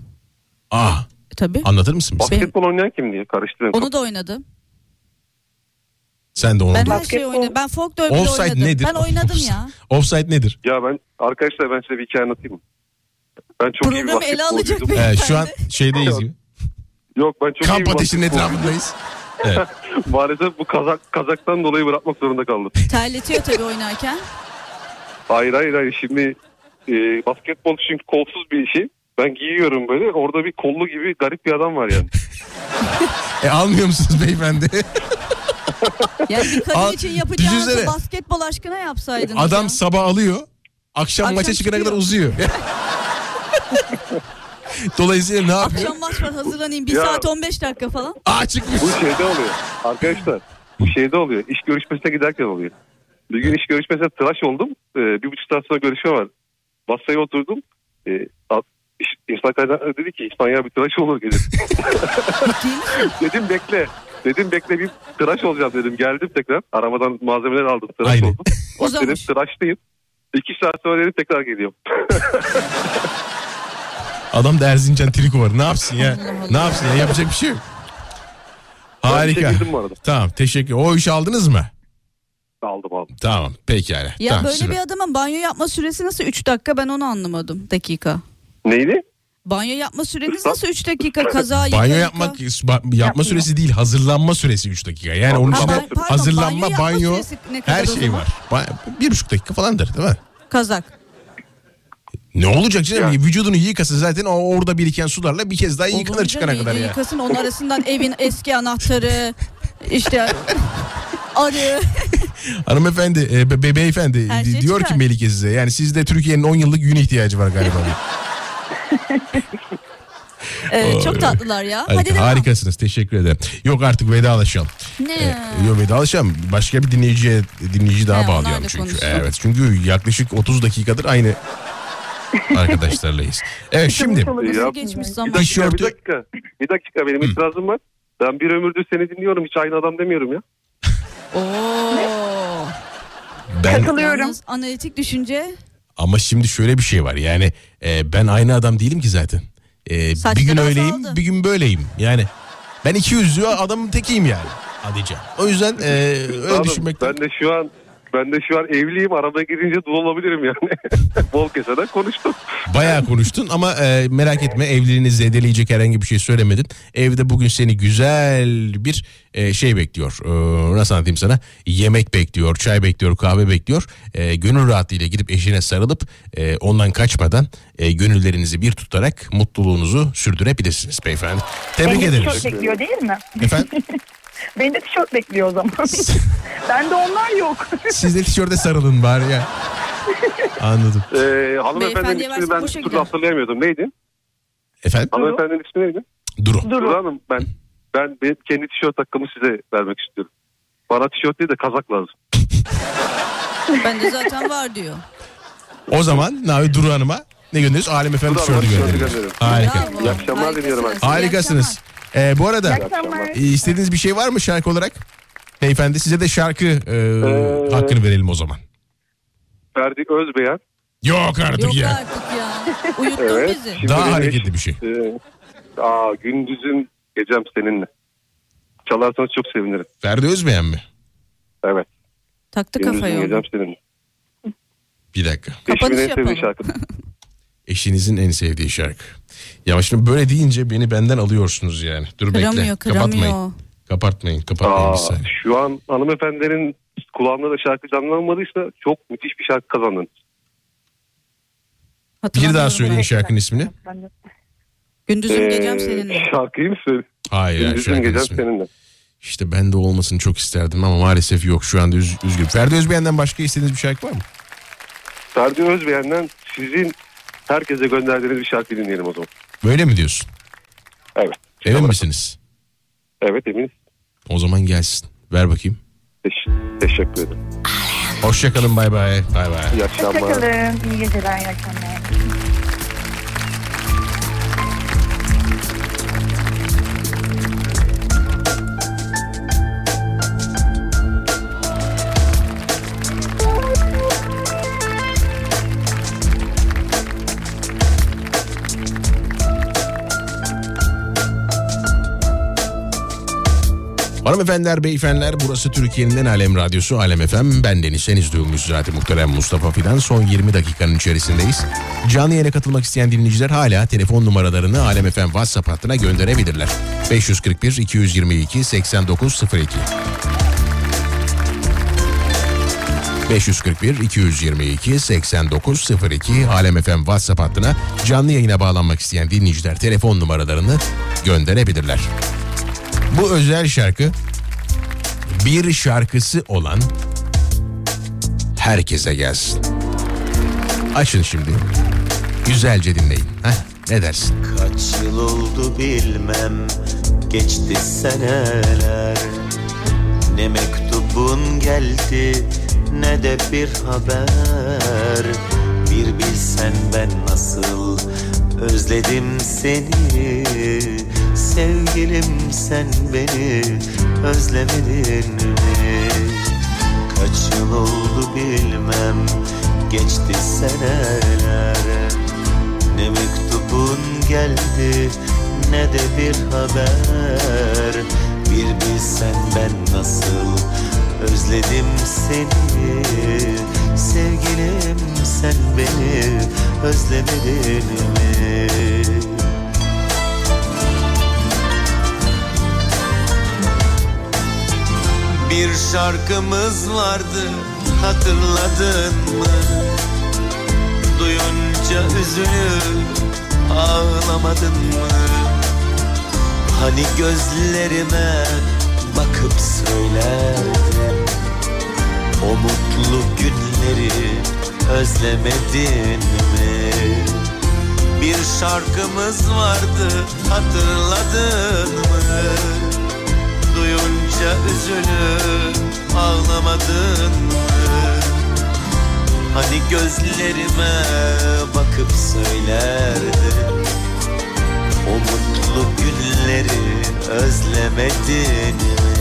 Aa, E, tabii. anlatır mısın bize? Basketbol oynayan kim diye karıştırıyorum. Onu da oynadım. Sen de onu. Ben her Basketbol- şeyi oynadım. Ben bile Offside oynadım. nedir? Ben oynadım ya. Offside nedir? Ya ben arkadaşlar ben size bir hikaye anlatayım mı? Ben çok iyi bir Programı ele alacak basketbolcuydum. Evet, şu an şeydeyiz gibi. Yok ben çok iyi Kamp bir ateşinin basketbolcuydum. etrafındayız. Evet. Maalesef bu kazak kazaktan dolayı bırakmak zorunda kaldım. Terletiyor tabii oynarken. Hayır hayır hayır şimdi e, basketbol çünkü kolsuz bir şey. Ben giyiyorum böyle orada bir kollu gibi garip bir adam var yani. E almıyor musunuz beyefendi? Yani bir kadın Al, için yapacağınızı düşünsene. basketbol aşkına yapsaydınız Adam ya. sabah alıyor. Akşam, Akşam maça çıkana kadar uzuyor. Dolayısıyla ne yapıyor? Akşam maç var hazırlanayım. Bir Ya. saat 15 dakika falan. Aa çıkmış. Bu şeyde oluyor. Arkadaşlar bu şeyde oluyor. İş görüşmesine giderken oluyor. Bir gün iş görüşmesine tıraş oldum. Ee, bir buçuk saat sonra görüşme var. Masaya oturdum. Ee, a- iş- İhsan Kaynar dedi ki İhsan ya bir tıraş olur misin? dedim bekle. Dedim bekle bir tıraş olacağım dedim. Geldim tekrar. Arabadan malzemeler aldım. Tıraş Aynen. oldum. Bak dedim Uzamış. tıraşlıyım. İki saat sonra dedim tekrar geliyorum. Adam da Erzincan triko var. Ne yapsın ya? Ne yapsın ya? Yapacak bir şey yok. Ben Harika. şey girdim bu arada. Tamam teşekkür. O işi aldınız mı? Aldım aldım. Tamam pekala. Ya tamam, böyle süper. bir adamın banyo yapma süresi nasıl 3 dakika ben onu anlamadım. Dakika. Neydi? Banyo yapma süreniz nasıl 3 dakika kaza Banyo yapmak yapma süresi değil hazırlanma süresi 3 dakika. Yani onun Ha, içinde ben- pardon, hazırlanma, banyo yapma banyo, süresi ne kadar her o şey zaman? var. Ba- bir buçuk dakika falandır değil mi? Kazak. Ne olacak canım? Vücudunu yıkasın zaten o orada biriken sularla bir kez daha yıkanır Olur çıkana canım, kadar ya. Yıkasın onun arasından evin eski anahtarı işte arı. Hanımefendi, e, be- be- beyefendi Her şey diyor ki çıkar. Melike size yani sizde Türkiye'nin 10 yıllık güne ihtiyacı var galiba. Ee, çok tatlılar ya. Hadi Harika, harikasınız teşekkür ederim. Yok artık vedalaşalım. Ne? Ee, yok vedalaşalım. Başka bir dinleyiciye dinleyici daha He, bağlayalım çünkü. konuşsun. Evet çünkü yaklaşık 30 dakikadır aynı arkadaşlarlayız. Evet şimdi Ya, geçmiş bir zaman. dakika, bir dakika. Bir dakika benim itirazım var. Ben bir ömürdür seni dinliyorum. Hiç aynı adam demiyorum ya. Oo. ben Katılıyorum. Yalnız analitik düşünce ama şimdi şöyle bir şey var. Yani e, ben aynı adam değilim ki zaten. E, bir gün öyleyim, azaldı. bir gün böyleyim. Yani ben iki yüzlü adamın tekiyim yani. Hadice. O yüzden e, öyle Anladım. düşünmekten Ben de şu an ben de şu an evliyim. Araba girince dul olabilirim yani. Bol keseden konuştum. Bayağı konuştun ama e, merak etme evliliğini zedeleyecek herhangi bir şey söylemedin. Evde bugün seni güzel bir e, şey bekliyor. E, nasıl anlatayım sana? Yemek bekliyor, çay bekliyor, kahve bekliyor. E, gönül rahatlığıyla gidip eşine sarılıp e, ondan kaçmadan e, gönüllerinizi bir tutarak mutluluğunuzu sürdürebilirsiniz beyefendi. Tebrik de ederiz. tişört bekliyor değil mi? Efendim? Beni de tişört bekliyor o zaman. Bende onlar yok. Siz de tişörte sarılın bari ya. Anladım. Ee, hanımefendinin Beyefendiye ismini versin, ben boşa türlü gider. hatırlayamıyordum. Neydi? Efendim? Hanımefendinin ismi neydi? Duru. Duru Hanım ben ben benim kendi tişört hakkımı size vermek istiyorum. Bana tişört değil de kazak lazım. bende zaten var diyor. O zaman Navi Duru Hanım'a ne gönderiyoruz? Alem Efendi Duru Hanım'a tişörtü tişörtü gönderiyoruz. gönderiyorum. Harika. Bravo. İyi akşamlar diliyorum Harikasınız. Harikasınız. Ee, bu arada İyi akşamlar. e, istediğiniz bir şey var mı şarkı olarak? Beyefendi size de şarkı e, Ee, hakkını verelim o zaman. Ferdi Özbeyen. Yok artık Yok ya. artık ya. Uyuttun Evet. bizi. Şimdi Daha benim hareketli bir şey. Ee, aa, gündüzün gecem seninle. Çalarsanız çok sevinirim. Ferdi Özbeğen mi? Evet. Taktı Gündüzün kafayı gecem seninle. Bir dakika. Kapanış Eşimin en sevdiği yapalım. şarkı. Eşinizin en sevdiği şarkı. Ya şimdi böyle deyince beni benden alıyorsunuz yani. Dur bekle. Kıramıyor Kapatmayın. kıramıyor. Kapatmayın. Kapatmayın Aa, bir saniye. şu an hanımefendinin kulağında da şarkı canlanmadıysa çok müthiş bir şarkı kazandınız. Bir daha söyleyin şarkının ismini. Gündüzüm Ee, gecem seninle. Şarkıyı mı söyle? Hayır. Gündüzün şarkının gecem ismini. seninle. İşte ben de olmasını çok isterdim ama maalesef yok. Şu anda üz- üzgünüm. Ferdi Özbeğen'den başka istediğiniz bir şarkı var mı? Ferdi Özbeyen'den sizin herkese gönderdiğiniz bir şarkı dinleyelim o zaman. Böyle mi diyorsun? Evet. Emin misiniz? Evet eminiz. O zaman gelsin. Ver bakayım. Teş- teşekkür ederim. Hoşçakalın bay bay. Bay bay. İyi akşamlar. Hoşçakalın. İyi geceler, iyi akşamlar. Hanımefendiler, beyefendiler burası Türkiye'nin en alem radyosu Alem FM. Ben Deniz Seniz duyulmuş zaten muhterem Mustafa Fidan. Son 20 dakikanın içerisindeyiz. Canlı yayına katılmak isteyen dinleyiciler hala telefon numaralarını Alem FM WhatsApp hattına gönderebilirler. 541 222 8902 541 222 8902 Alem FM WhatsApp hattına canlı yayına bağlanmak isteyen dinleyiciler telefon numaralarını gönderebilirler. Bu özel şarkı bir şarkısı olan herkese gelsin. Açın şimdi. Güzelce dinleyin. Heh, ne dersin? Kaç yıl oldu bilmem Geçti seneler Ne mektubun geldi Ne de bir haber Bir bilsen ben nasıl Özledim seni Sevgilim sen beni Özlemedin mi? Kaç yıl oldu bilmem Geçti seneler. Ne mektubun geldi ne de bir haber. Bir bilsen ben nasıl özledim seni. Sevgilim sen beni özlemedin mi? Bir şarkımız vardı hatırladın mı? Duyunca üzülüp ağlamadın mı? Hani gözlerime bakıp söylerdin O mutlu günleri özlemedin mi? Bir şarkımız vardı hatırladın mı? Duyunca üzülüp ağlamadın mı? Hani gözlerime bakıp söylerdin O mutlu günleri özlemedin mi?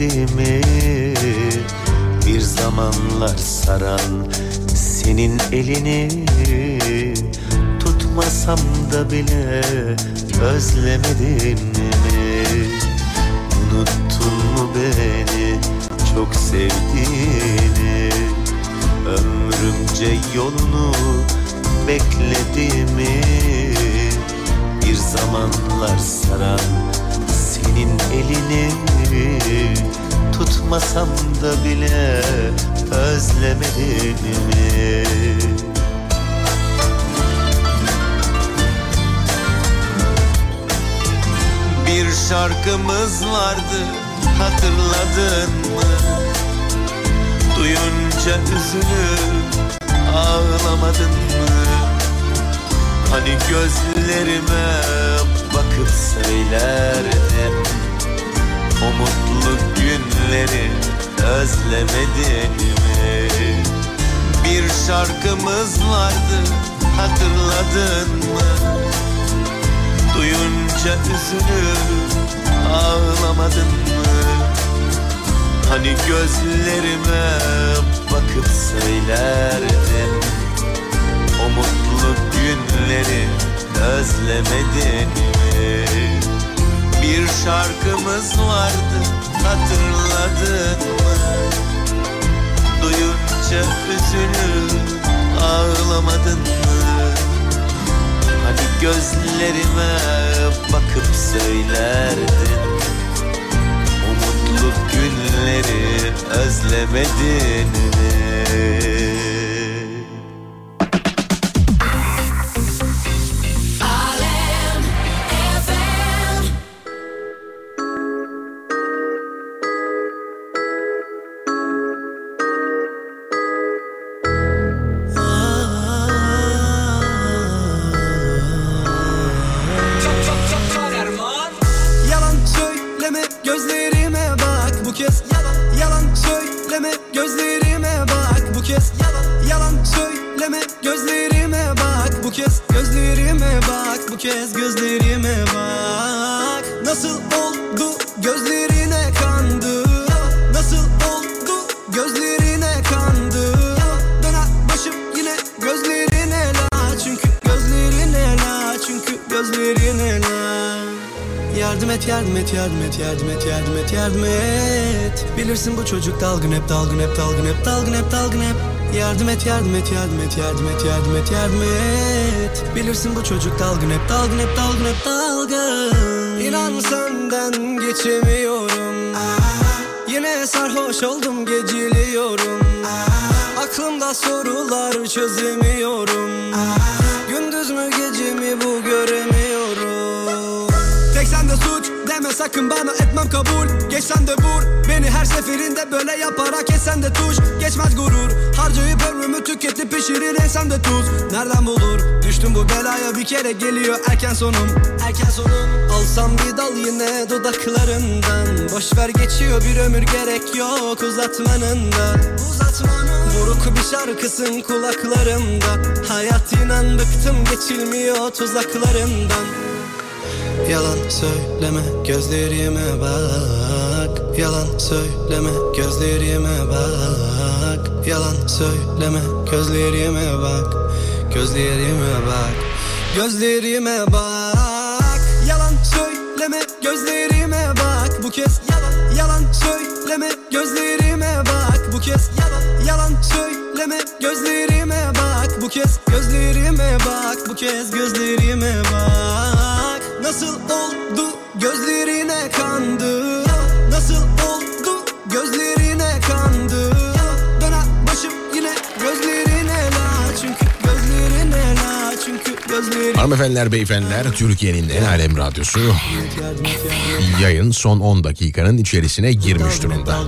Beklediğimi Bir zamanlar saran senin elini Tutmasam da bile özlemedin mi? Unuttun mu beni çok sevdiğini Ömrümce yolunu beklediğimi Bir zamanlar saran elini Tutmasam da bile özlemedin mi? Bir şarkımız vardı hatırladın mı? Duyunca üzülüp ağlamadın mı? Hani gözlerime bakıp söylerdin O mutlu günleri özlemedin mi? Bir şarkımız vardı hatırladın mı? Duyunca üzülüp ağlamadın mı? Hani gözlerime bakıp söylerdin O mutlu günleri özlemedin mi? Bir şarkımız vardı hatırladın mı? Duyunca üzülüp ağlamadın mı? Hani gözlerime bakıp söylerdin O mutlu günleri özlemedin mi? Yardım et yardım et yardım et yardım et yardım et yardım et. Bilirsin bu çocuk dalgın hep dalgın hep dalgın hep dalgın. İnan senden geçemiyorum. Yine sarhoş oldum geciliyorum. Aklımda sorular çözemiyorum deme sakın bana etmem kabul. Geçsen de vur. Beni her seferinde böyle yaparak esen de tuş. Geçmez gurur. Harcayıp ömrümü tüketip pişirir esen de tuz. Nereden bulur? Düştüm bu belaya bir kere geliyor erken sonum. Erken sonum. Alsam bir dal yine dudaklarından. Boş ver geçiyor bir ömür gerek yok uzatmanın da Uzatmanın. Buruk bir şarkısın kulaklarımda. Hayat inan bıktım geçilmiyor tuzaklarından Yalan söyleme gözlerime bak. Yalan söyleme gözlerime bak. Yalan söyleme gözlerime bak. Gözlerime bak. Gözlerime bak. Yalan söyleme gözlerime bak. Bu kez yalan yalan söyleme gözlerime bak. Bu kez yalan yalan söyleme gözlerime bak. Bu kez gözlerime bak. Bu kez gözlerime bak Nasıl oldu gözlerine kandı? Nasıl oldu gözlerine kandı Hanımefendiler, beyefendiler, Türkiye'nin en alem radyosu yayın son 10 dakikanın içerisine girmiş durumda.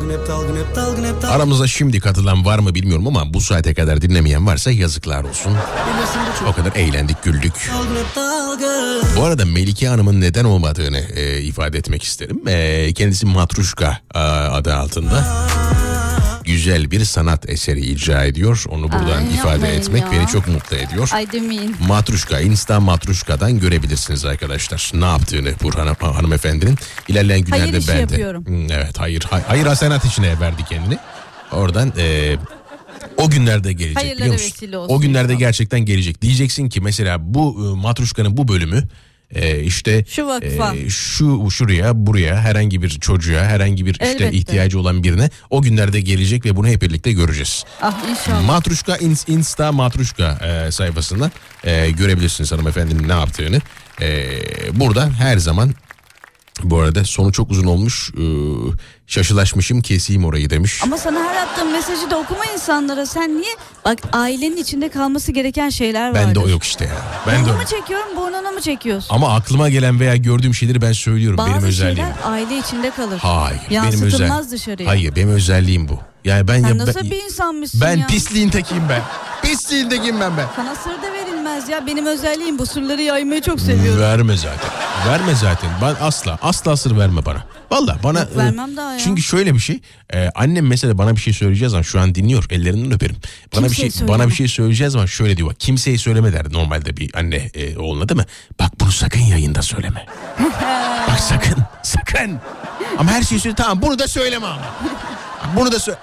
Aramızda şimdi katılan var mı bilmiyorum ama bu saate kadar dinlemeyen varsa yazıklar olsun. O kadar eğlendik, güldük. Bu arada Melike Hanım'ın neden olmadığını e, ifade etmek isterim. E, kendisi Matruşka e, adı altında güzel bir sanat eseri icra ediyor. Onu buradan Ay, ifade etmek ya. beni çok mutlu ediyor. Ay demeyin. Matruşka, Insta Matruşka'dan görebilirsiniz arkadaşlar. Ne yaptığını Burhan hanımefendinin. İlerleyen günlerde Hayır ben de. yapıyorum. Hmm, Evet hayır hay- hayır hasenat içine verdi kendini. Oradan e, o günlerde gelecek Hayırlara biliyor musun? O günlerde inşallah. gerçekten gelecek. Diyeceksin ki mesela bu e, Matruşka'nın bu bölümü e, işte Şu vakfa. e, şu şuraya buraya herhangi bir çocuğa herhangi bir işte Elbette. ihtiyacı olan birine o günlerde gelecek ve bunu hep birlikte göreceğiz. Ah inşallah. Matruşka ins- Insta Matruşka e, sayfasından e, görebilirsiniz hanımefendinin ne yaptığını. E, burada her zaman bu arada sonu çok uzun olmuş. E, şaşılaşmışım keseyim orayı demiş. Ama sana her attığım mesajı da okuma insanlara. Sen niye? Bak ailenin içinde kalması gereken şeyler vardır. Bende o yok işte ya. Ben de Burnunu o- mu çekiyorum burnunu mu çekiyorsun? Ama aklıma gelen veya gördüğüm şeyleri ben söylüyorum. Bazı benim özelliğim. şeyler aile içinde kalır. Hayır. Benim Yansıtılmaz özel... dışarıya. Hayır benim özelliğim bu. Yani ben Sen ya, nasıl ben, bir insanmışsın ben ya? pisliğin tekiyim ben. Pisliğin tekiyim ben ben. Sana sır da verilmez ya. Benim özelliğim bu sırları yaymayı çok seviyorum. Verme zaten. Verme zaten. Ben asla asla sır verme bana. Valla bana Yok, e, vermem daha ya. Çünkü şöyle bir şey. e, annem mesela bana bir şey söyleyeceğiz zaman şu an dinliyor. Ellerinden öperim. Bana bir Kimseye şey söyleme. bana bir şey söyleyeceğiz zaman şöyle diyor. Bak, kimseye söyleme der normalde bir anne e, oğluna değil mi? Bak bunu sakın yayında söyleme. Bak sakın. Sakın. Ama her şeyi söyle tamam bunu da söyleme ama. Bunu da söyle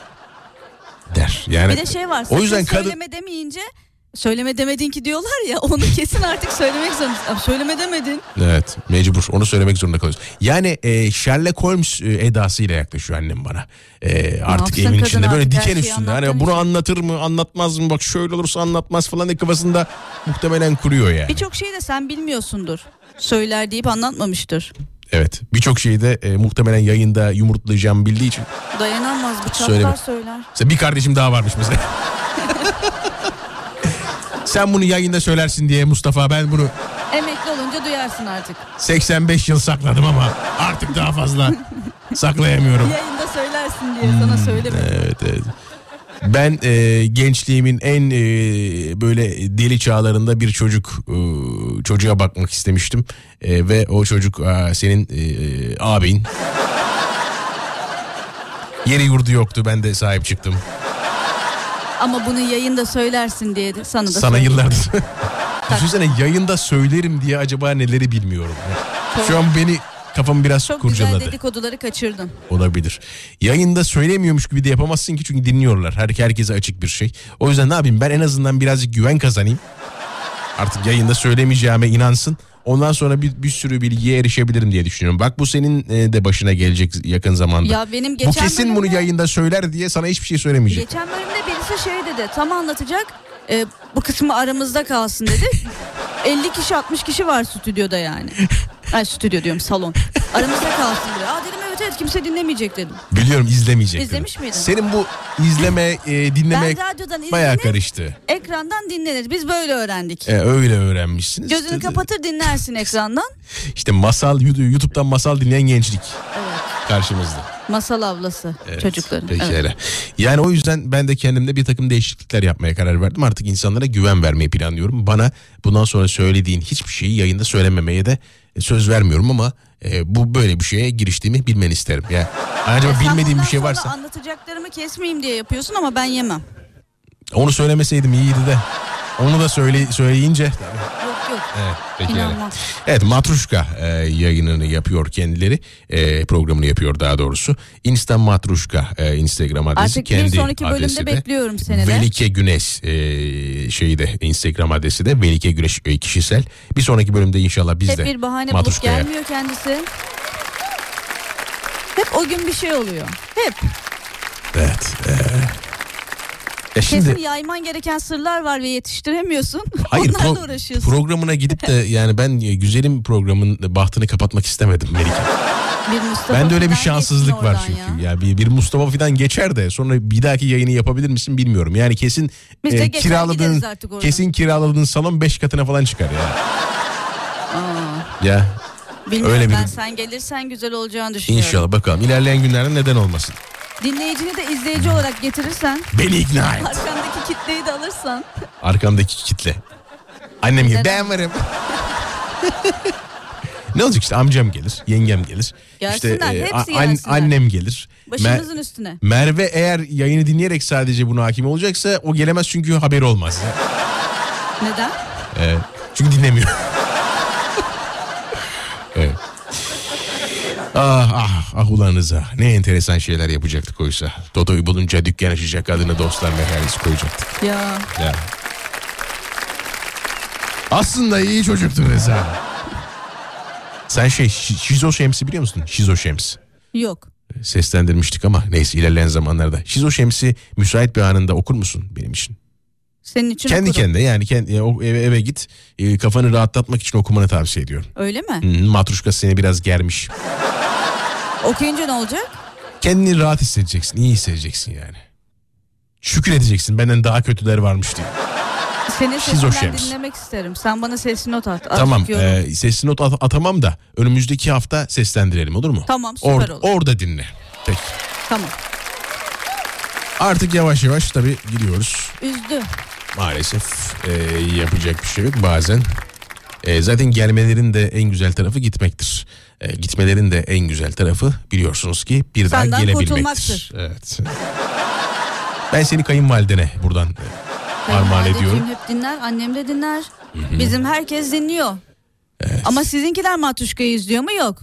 der. Yani Bir de şey var. O yüzden kadın söyleme demeyince söyleme demedin ki diyorlar ya onu kesin artık söylemek zorundasın. Söyleme demedin. Evet mecbur onu söylemek zorunda kalıyoruz. Yani e, Sherlock Holmes e, edasıyla yaklaşıyor annem bana. E, artık evin içinde böyle diken üstünde. Hani bunu anlatır mı anlatmaz mı bak şöyle olursa anlatmaz falan diye kafasında muhtemelen kuruyor yani. Birçok şeyi de sen bilmiyorsundur. Söyler deyip anlatmamıştır. Evet birçok şeyi de e, muhtemelen yayında yumurtlayacağım bildiği için. Dayanamaz bıçaklar söyler. Mesela bir kardeşim daha varmış mesela. Sen bunu yayında söylersin diye Mustafa ben bunu Emekli olunca duyarsın artık. 85 yıl sakladım ama artık daha fazla saklayamıyorum. Yayında söylersin diye sana söyleme. Evet evet. Ben e, gençliğimin en e, böyle deli çağlarında bir çocuk e, çocuğa bakmak istemiştim E, ve o çocuk e, senin e, abin. Yeri yurdu yoktu ben de sahip çıktım. Ama bunu yayında söylersin diye de sana da Sana söyleyeyim. yıllardır. Düşünsene yayında söylerim diye acaba neleri bilmiyorum. Şu an beni kafam biraz Çok kurcaladı. güzel dedikoduları kaçırdın. Olabilir. Yayında söylemiyormuş gibi de yapamazsın ki çünkü dinliyorlar. Her herkese açık bir şey. O yüzden ne yapayım ben en azından birazcık güven kazanayım. Artık yayında söylemeyeceğime inansın. Ondan sonra bir, bir sürü bilgiye erişebilirim diye düşünüyorum. Bak bu senin e, de başına gelecek yakın zamanda. Ya benim bu geçen kesin bunu bölümde- yayında söyler diye sana hiçbir şey söylemeyecek. Geçen bölümde birisi şey dedi tam anlatacak e, bu kısmı aramızda kalsın dedi. 50 kişi 60 kişi var stüdyoda yani. Ay stüdyo diyorum salon. Aramızda kalsın diyor. Aa dedim evet Evet evet kimse dinlemeyecek dedim. Biliyorum izlemeyecek. İzlemiş miydin? Senin bu izleme, e, dinleme Ben radyodan bayağı karıştı. ekrandan dinlenir. Biz böyle öğrendik. E, öyle öğrenmişsiniz. Gözünü kapatır dinlersin ekrandan. İşte masal YouTube'dan masal dinleyen gençlik karşımızda. Masal ablası Evet, çocukların. Peki Evet. öyle. Yani o yüzden ben de kendimde bir takım değişiklikler yapmaya karar verdim. Artık insanlara güven vermeyi planlıyorum. Bana bundan sonra söylediğin hiçbir şeyi yayında söylememeye de söz vermiyorum ama e, bu böyle bir şeye giriştiğimi bilmeni isterim. Yani acaba bilmediğim bir şey varsa anlatacaklarımı kesmeyeyim diye yapıyorsun ama ben yemem. onu söylemeseydim iyiydi de. Onu da söyle, söyleyince Yok. Evet, peki. İnanmam. Evet Matruşka e, yayınını yapıyor kendileri. E, programını yapıyor daha doğrusu. Insta Matruşka e, Instagram adresi. Artık bir kendi sonraki bölümde adresi de. bekliyorum seni de. Velike Güneş e, şeyi de Instagram adresi de Velike Güneş e, kişisel. Bir sonraki bölümde inşallah biz Hep de bir bahane bulup gelmiyor kendisi. Hep o gün bir şey oluyor. Hep. Evet. e, ya şimdi Kesin yayman gereken sırlar var ve yetiştiremiyorsun. hayır Onlarla pro- uğraşıyorsun. programına gidip de yani ben e, güzelim programın bahtını kapatmak istemedim Melike. bir Mustafa Ben de öyle bir şanssızlık var çünkü. ya. Ya, bir, bir Mustafa Fidan geçer de sonra bir dahaki yayını yapabilir misin bilmiyorum. Yani kesin Biz e, kiraladığın kesin kiraladığın salon 5 katına falan çıkar ya. Aa, Ya bilmiyorum öyle bir ben sen gelirsen güzel olacağını düşünüyorum. inşallah bakalım ilerleyen günlerde neden olmasın. Dinleyicini de izleyici olarak getirirsen. Beni ikna et. Arkandaki kitleyi de alırsan. Arkamdaki kitle. Annem gibi ben varım. ne olacak işte amcam gelir, yengem gelir. Gelsinler, işte e, hepsi an- annem gelir. Başımızın Mer- üstüne. Merve eğer yayını dinleyerek sadece buna hakim olacaksa o gelemez çünkü haberi olmaz. Neden? Ee, çünkü dinlemiyor. Ah ah ah ulanıza ne enteresan şeyler yapacaktık oysa. Dodo'yu bulunca dükkan açacak adını dostlar meyhanesi koyacaktık. Ya Ya. Aslında iyi çocuktu Reza. Sen şey şi- Şizo Şems'i biliyor musun? Şizo Şems. yok. Seslendirmiştik ama neyse ilerleyen zamanlarda. Şizo Şems'i müsait bir anında okur musun benim için? Senin için kendi okurum. kendine yani kendi, o eve, eve git e, kafanı rahatlatmak için okumanı tavsiye ediyorum. Öyle mi? Hı, Matruşka seni biraz germiş. Okuyunca ne olacak? Kendini rahat hissedeceksin, iyi hissedeceksin yani. Şükür edeceksin benden daha kötüler varmış diye. Senin sesinden Şems. dinlemek isterim. Sen bana sesli not at. tamam e, sesli not at- atamam da önümüzdeki hafta seslendirelim olur mu? Tamam, süper Or- olur. Orada dinle. Peki. Tamam. Artık yavaş yavaş tabii gidiyoruz. Üzdü. Maalesef e, yapacak bir şey yok bazen. E, zaten gelmelerin de en güzel tarafı gitmektir. E, gitmelerin de en güzel tarafı biliyorsunuz ki bir daha Senden gelebilmektir. kurtulmaktır. Evet. Ben seni kayınvalidene buradan e, armağan ediyorum. hep dinler, annem de dinler. Bizim herkes dinliyor. Ama sizinkiler Matuşka'yı izliyor mu? Yok.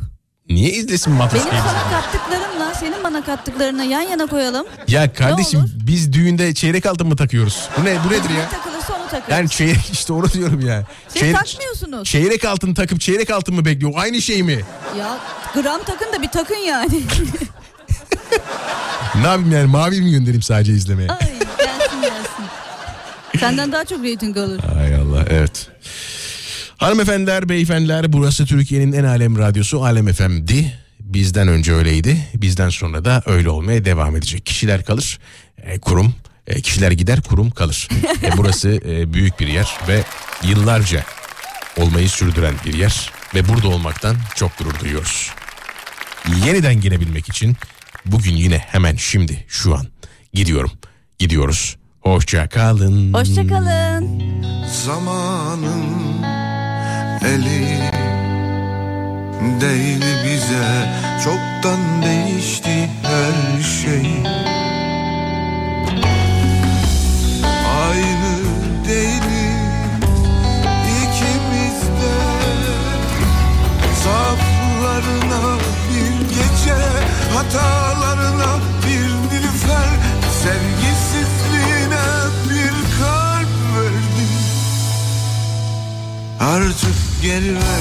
Niye izlesin Benim Matruşka'yı? sana kattıklarımla senin bana kattıklarını yan yana koyalım. Ya kardeşim olur? biz düğünde çeyrek altın mı takıyoruz? Bu ne bu nedir ya? Takılırsa onu takarız. Yani çeyrek işte onu diyorum ya. Siz Çeyre- takmıyorsunuz. Çeyrek altın takıp çeyrek altın mı bekliyor? Aynı şey mi? Ya gram takın da bir takın yani. Ne yapayım yani mavi mi göndereyim sadece izlemeye? Ay gelsin gelsin. Senden daha çok reyting alır. Hay Allah evet. Hanımefendiler, beyefendiler burası Türkiye'nin en alem radyosu Alem FM'di. Bizden önce öyleydi. Bizden sonra da öyle olmaya devam edecek. Kişiler kalır, e, kurum. e, kişiler gider, kurum kalır. E, burası e, büyük bir yer ve yıllarca olmayı sürdüren bir yer. Ve burada olmaktan çok gurur duyuyoruz. Yeniden gelebilmek için bugün yine hemen şimdi şu an gidiyorum. Gidiyoruz. Hoşça kalın. Hoşçakalın. Zamanın eli değil bize. Çoktan değişti her şey Artık